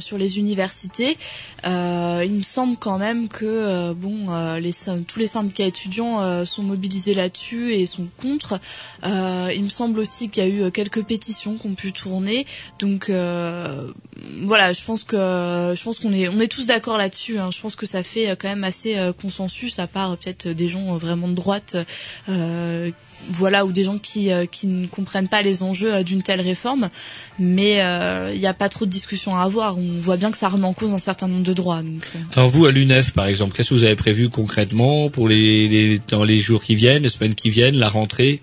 sur les universités. Il me semble quand même que bon les tous les syndicats étudiants sont mobilisés là-dessus et sont contre. Il me semble aussi qu'il y a eu quelques pétitions qui ont pu tourner. Donc voilà, je pense que je pense qu'on est on est tous d'accord là-dessus. hein. Je pense que ça fait quand même assez consensus à part peut-être des gens euh, vraiment de droite, euh, voilà, ou des gens qui euh, qui ne comprennent pas les enjeux euh, d'une telle réforme. Mais euh, il n'y a pas trop de discussion à avoir. On voit bien que ça remet en cause un certain nombre de droits. Donc, euh. Alors vous, à l'UNEF, par exemple, qu'est-ce que vous avez prévu concrètement pour les, les- dans les jours qui viennent, les semaines qui viennent, la rentrée?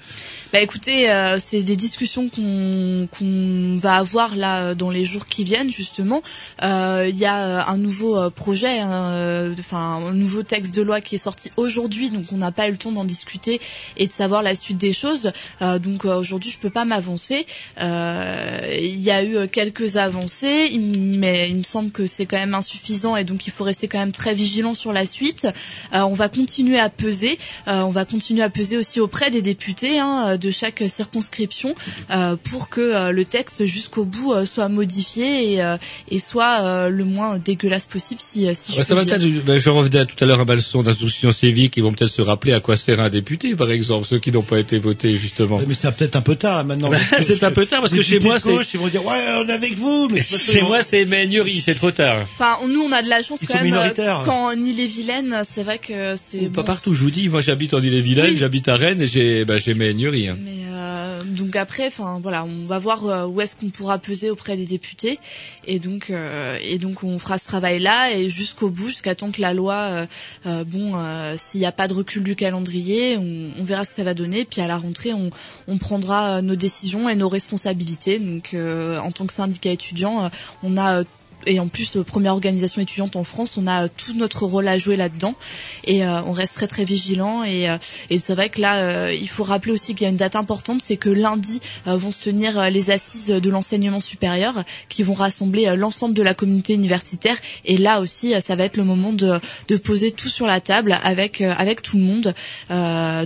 Bah écoutez, euh, c'est des discussions qu'on va avoir là euh, dans les jours qui viennent justement. Euh, Il y a euh, un nouveau projet, hein, enfin un nouveau texte de loi qui est sorti aujourd'hui, donc on n'a pas eu le temps d'en discuter et de savoir la suite des choses. Donc aujourd'hui, je peux pas m'avancer. Il y a eu quelques avancées, mais il me semble que c'est quand même insuffisant et donc il faut rester quand même très vigilant sur la suite. On va continuer à peser, on va continuer à peser aussi auprès des députés hein, de chaque circonscription euh, pour que euh, le texte jusqu'au bout euh, soit modifié et, euh, et soit euh, le moins dégueulasse possible si, si je Ouais, ça peux va dire. peut-être, ben, je revenais à tout à l'heure à ma leçon d'instruction civique, ils vont peut-être se rappeler à quoi sert un député, par exemple, ceux qui n'ont pas été votés, justement. Mais c'est peut-être un peu tard hein, maintenant. c'est un peu tard parce que chez moi, c'est... ils vont dire ouais, on est avec vous, mais c'est pas Chez moi, c'est Magnerie, c'est trop tard. Enfin, nous on a de la chance Ils quand sont même minoritaires. euh, quand en Ille-et-Vilaine, c'est vrai que c'est Pas bon, partout, je vous dis, moi j'habite en Ille-et-Vilaine, Oui. j'habite à Rennes et j'ai, ben, j'ai Magnerie. Hein. Mais euh, donc après, enfin voilà, on va voir euh, où est-ce qu'on pourra peser auprès des députés, et donc euh, et donc on fera ce travail-là et jusqu'au bout, jusqu'à temps que la loi, euh, euh, bon, euh, s'il n'y a pas de recul du calendrier, on, verra ce que ça va donner, puis à la rentrée, on, on prendra nos décisions et nos responsabilités. Donc en tant que syndicat étudiant, on a et en plus, euh, première organisation étudiante en France, on a euh, tout notre rôle à jouer là-dedans. Et euh, on reste très très vigilant et, euh, et c'est vrai que là, euh, il faut rappeler aussi qu'il y a une date importante, c'est que lundi euh, vont se tenir les assises de l'enseignement supérieur qui vont rassembler l'ensemble de la communauté universitaire. Et là aussi, ça va être le moment de, de poser tout sur la table avec avec tout le monde,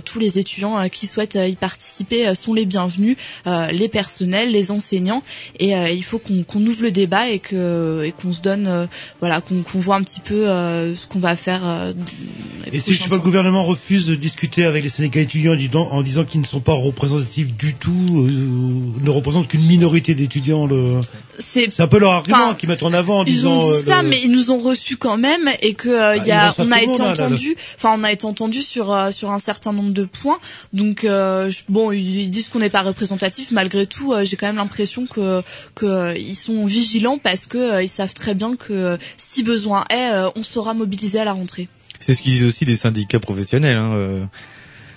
tous les étudiants qui souhaitent y participer sont les bienvenus, les personnels, les enseignants. Et il faut qu'on qu'on ouvre le débat et que et qu'on se donne euh, voilà qu'on voit un petit peu euh, ce qu'on va faire euh, Et si je sais pas, le gouvernement refuse de discuter avec les syndicats étudiants en disant, qu'ils ne sont pas représentatifs du tout, ne représentent qu'une minorité d'étudiants, le... c'est un peu leur argument qu'ils mettent en avant en ils disant. ont dit ça, le- mais ils nous ont reçus quand même et que Bah, y ils a, on a été là, entendu, enfin on a été entendu sur sur un certain nombre de points. Donc euh, bon, ils disent qu'on n'est pas représentatif. Malgré tout, j'ai quand même l'impression que que ils sont vigilants parce que savent très bien que euh, si besoin est, euh, on sera mobilisé à la rentrée. C'est ce qu'ils disent aussi des syndicats professionnels, hein, euh,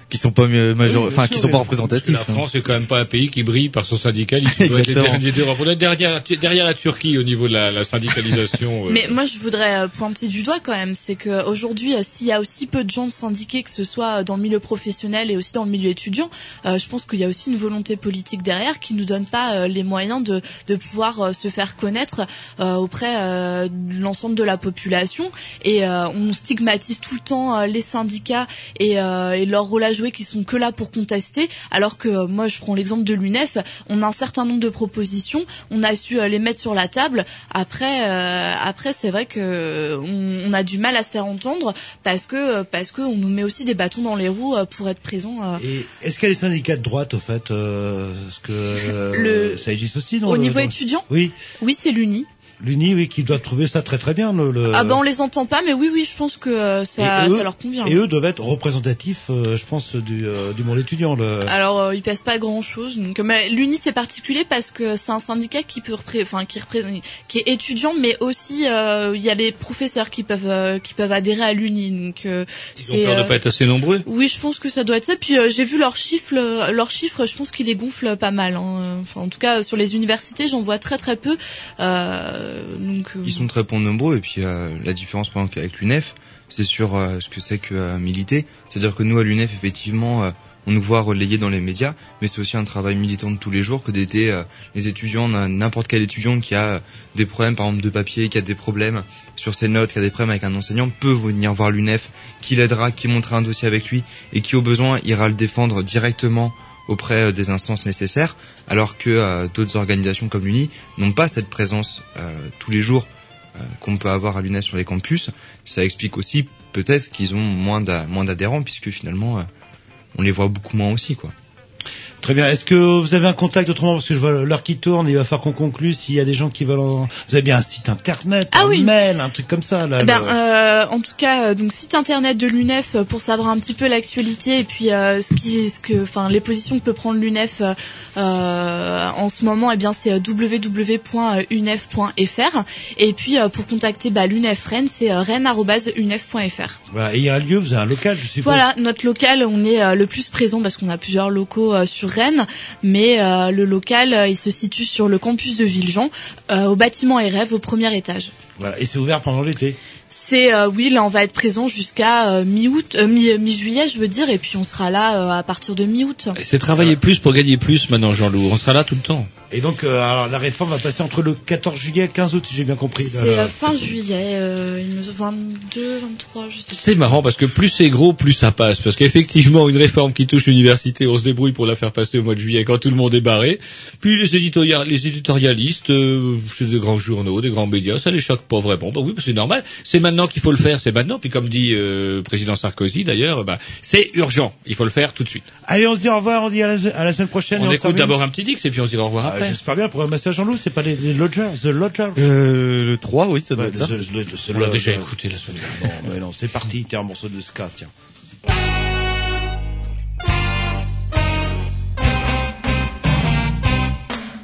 qui sont pas major... Enfin sûr, qui sont mais pas La représentatifs. hein. France c'est quand même pas un pays qui brille par son syndicalisme. Derrière, derrière la Turquie au niveau de la, la syndicalisation. euh. Mais moi, je voudrais euh, pointer du doigt quand même, c'est que aujourd'hui, euh, s'il y a aussi peu de gens syndiqués, que ce soit euh, dans le milieu professionnel et aussi dans le milieu étudiant, euh, je pense qu'il y a aussi une volonté politique derrière qui nous donne pas euh, les moyens de, de pouvoir euh, se faire connaître euh, auprès euh, de l'ensemble de la population. Et euh, on stigmatise tout le temps euh, les syndicats et, euh, et leur rôle à jouer qui sont que là pour contester, alors que euh, moi, je prends l'exemple de l'UNEF, on a un certain nombre de propositions, on a su euh, les mettre sur la table. Après, euh, après, c'est vrai que on, on a du mal à se faire entendre parce que parce que on nous met aussi des bâtons dans les roues pour être présent. Et est-ce qu'il y a des syndicats de droite, au fait Parce que Le- ça existe aussi, non Au niveau étudiant? Oui. Oui, c'est l'UNI. L'Uni, oui, qui doit trouver ça très très bien. Le, le- Ah ben on les entend pas, mais oui oui, je pense que euh, ça, eux, ça leur convient. Et eux doivent être représentatifs, euh, je pense, du, euh, du monde étudiant. Le... Alors euh, ils pèsent pas grand chose. Donc mais l'Uni c'est particulier parce que c'est un syndicat qui peut repré- enfin qui représente qui est étudiant mais aussi euh, il y a les professeurs qui peuvent euh, qui peuvent adhérer à l'Uni. Donc euh, Ils ont peur de euh, pas être assez nombreux. oui, je pense que ça doit être ça. Puis euh, j'ai vu leurs chiffres, euh, leurs chiffres, je pense qu'ils les gonflent pas mal. hein. Enfin, en tout cas, sur les universités, j'en vois très très peu. Euh, donc, euh, Ils sont très peu nombreux et puis euh, la différence par exemple avec l'UNEF, c'est sur euh, ce que c'est que euh, militer. C'est-à-dire que nous à l'UNEF effectivement euh, on nous voit relayer dans les médias, mais c'est aussi un travail militant de tous les jours que d'aider euh, les étudiants, n'importe quel étudiant qui a euh, des problèmes par exemple de papier, qui a des problèmes sur ses notes, qui a des problèmes avec un enseignant, peut venir voir l'UNEF, qui l'aidera, qui montera un dossier avec lui et qui au besoin ira le défendre directement auprès euh, des instances nécessaires, alors que euh, d'autres organisations comme l'UNI n'ont pas cette présence euh, tous les jours qu'on peut avoir à l'UNEF sur les campus. Ça explique aussi peut-être qu'ils ont moins d'a- moins d'adhérents puisque finalement on les voit beaucoup moins aussi quoi. Très bien. Est-ce que vous avez un contact autrement parce que je vois l'heure qui tourne, il va falloir qu'on conclue. S'il y a des gens qui veulent, en- vous avez bien un site internet, Ah un oui. mail, un truc comme ça. Là, Ben, le- euh, en tout cas, euh, donc site internet de l'UNEF euh, pour savoir un petit peu l'actualité et puis euh, ce qui, ce que, enfin, les positions que peut prendre l'UNEF euh, en ce moment, eh bien, c'est www.unef.fr. Et puis pour contacter bah, l'UNEF Rennes, c'est rennes@unef.fr. Voilà. Et il y a un lieu, vous avez un local, je suppose. Voilà, notre local, on est le plus présent parce qu'on a plusieurs locaux euh, sur Rennes, mais euh, le local, euh, il se situe sur le campus de Villejean, euh, au bâtiment RF, au premier étage. Voilà. Et c'est ouvert pendant l'été. C'est euh, oui, là on va être présent jusqu'à euh, mi-août, euh, mi- mi-juillet, je veux dire, et puis on sera là euh, à partir de mi-août. C'est travailler plus pour gagner plus maintenant, Jean-Loup. On sera là tout le temps. Et donc, euh, alors, la réforme va passer entre le 14 juillet et le 15 août, si j'ai bien compris. C'est euh, fin juillet, euh, il me 22, 23, je sais C'est marrant parce que plus c'est gros, plus ça passe. Parce qu'effectivement, une réforme qui touche l'université, on se débrouille pour la faire passer au mois de juillet quand tout le monde est barré. Puis les, éditoria- les éditorialistes, euh, c'est des grands journaux, des grands médias, ça les choque pas vraiment. Bah oui, bah c'est normal. C'est maintenant qu'il faut le faire, c'est maintenant. Puis comme dit euh, le président Sarkozy d'ailleurs, bah, c'est urgent. Il faut le faire tout de suite. Allez, on se dit au revoir, on dit à la, à la semaine prochaine. On écoute d'abord un petit Dix et puis on se dit au revoir Ah, après. J'espère bien pour un master Jean-Loup, c'est pas les, les Lodgers, The Lodgers. Euh, le 3, oui, ça doit Ouais, être ça. the- the- the- On l'a déjà écouté la semaine Non, mais non, c'est parti, tiens, un morceau de ska, tiens.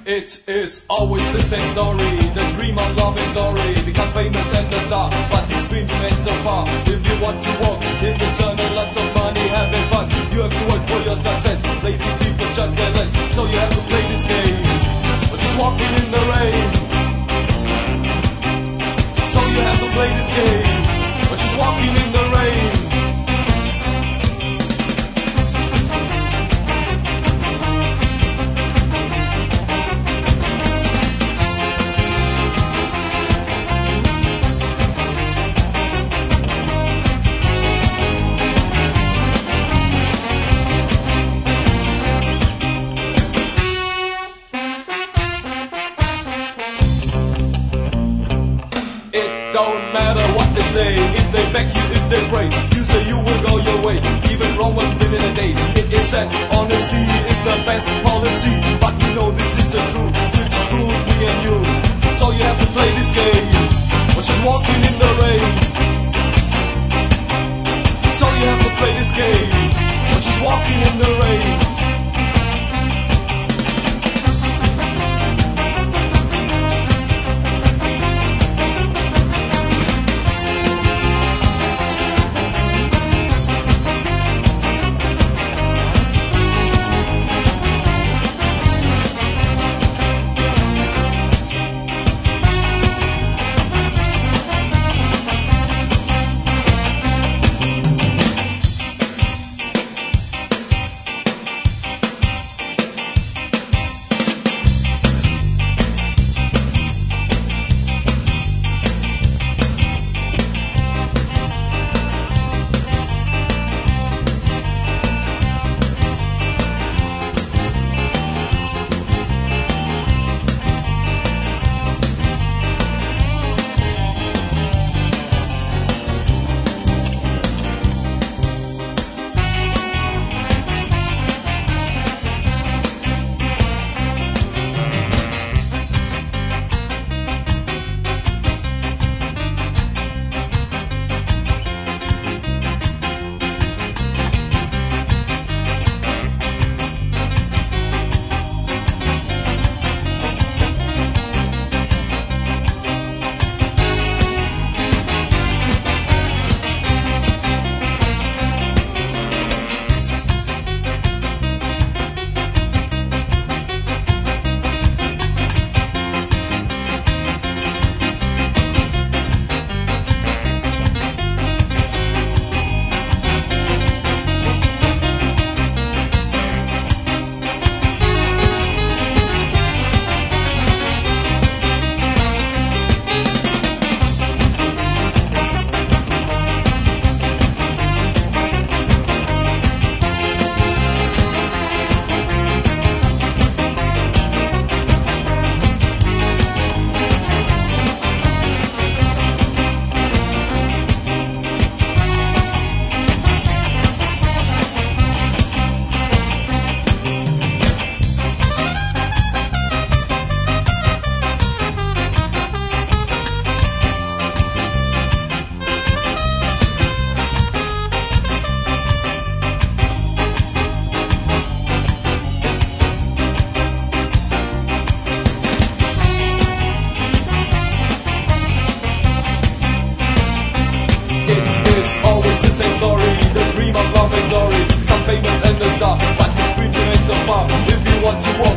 It is always the same story. The dream of love and glory. Become famous and a star. But these dreams remain so far. If you want to walk in the sun and lots of money, having fun, you have to work for your success. Lazy people just get less. So you have to play this game. But just walking in the rain. So you have to play this game. But just walking in the rain. They back you, if they pray, You say you will go your way, even Rome was living a day. It is said honesty is the best policy, but we know this is the truth, which proves me and you. So you have to play this game, which is walking in the rain. So you have to play this game, which is walking in the rain. If you want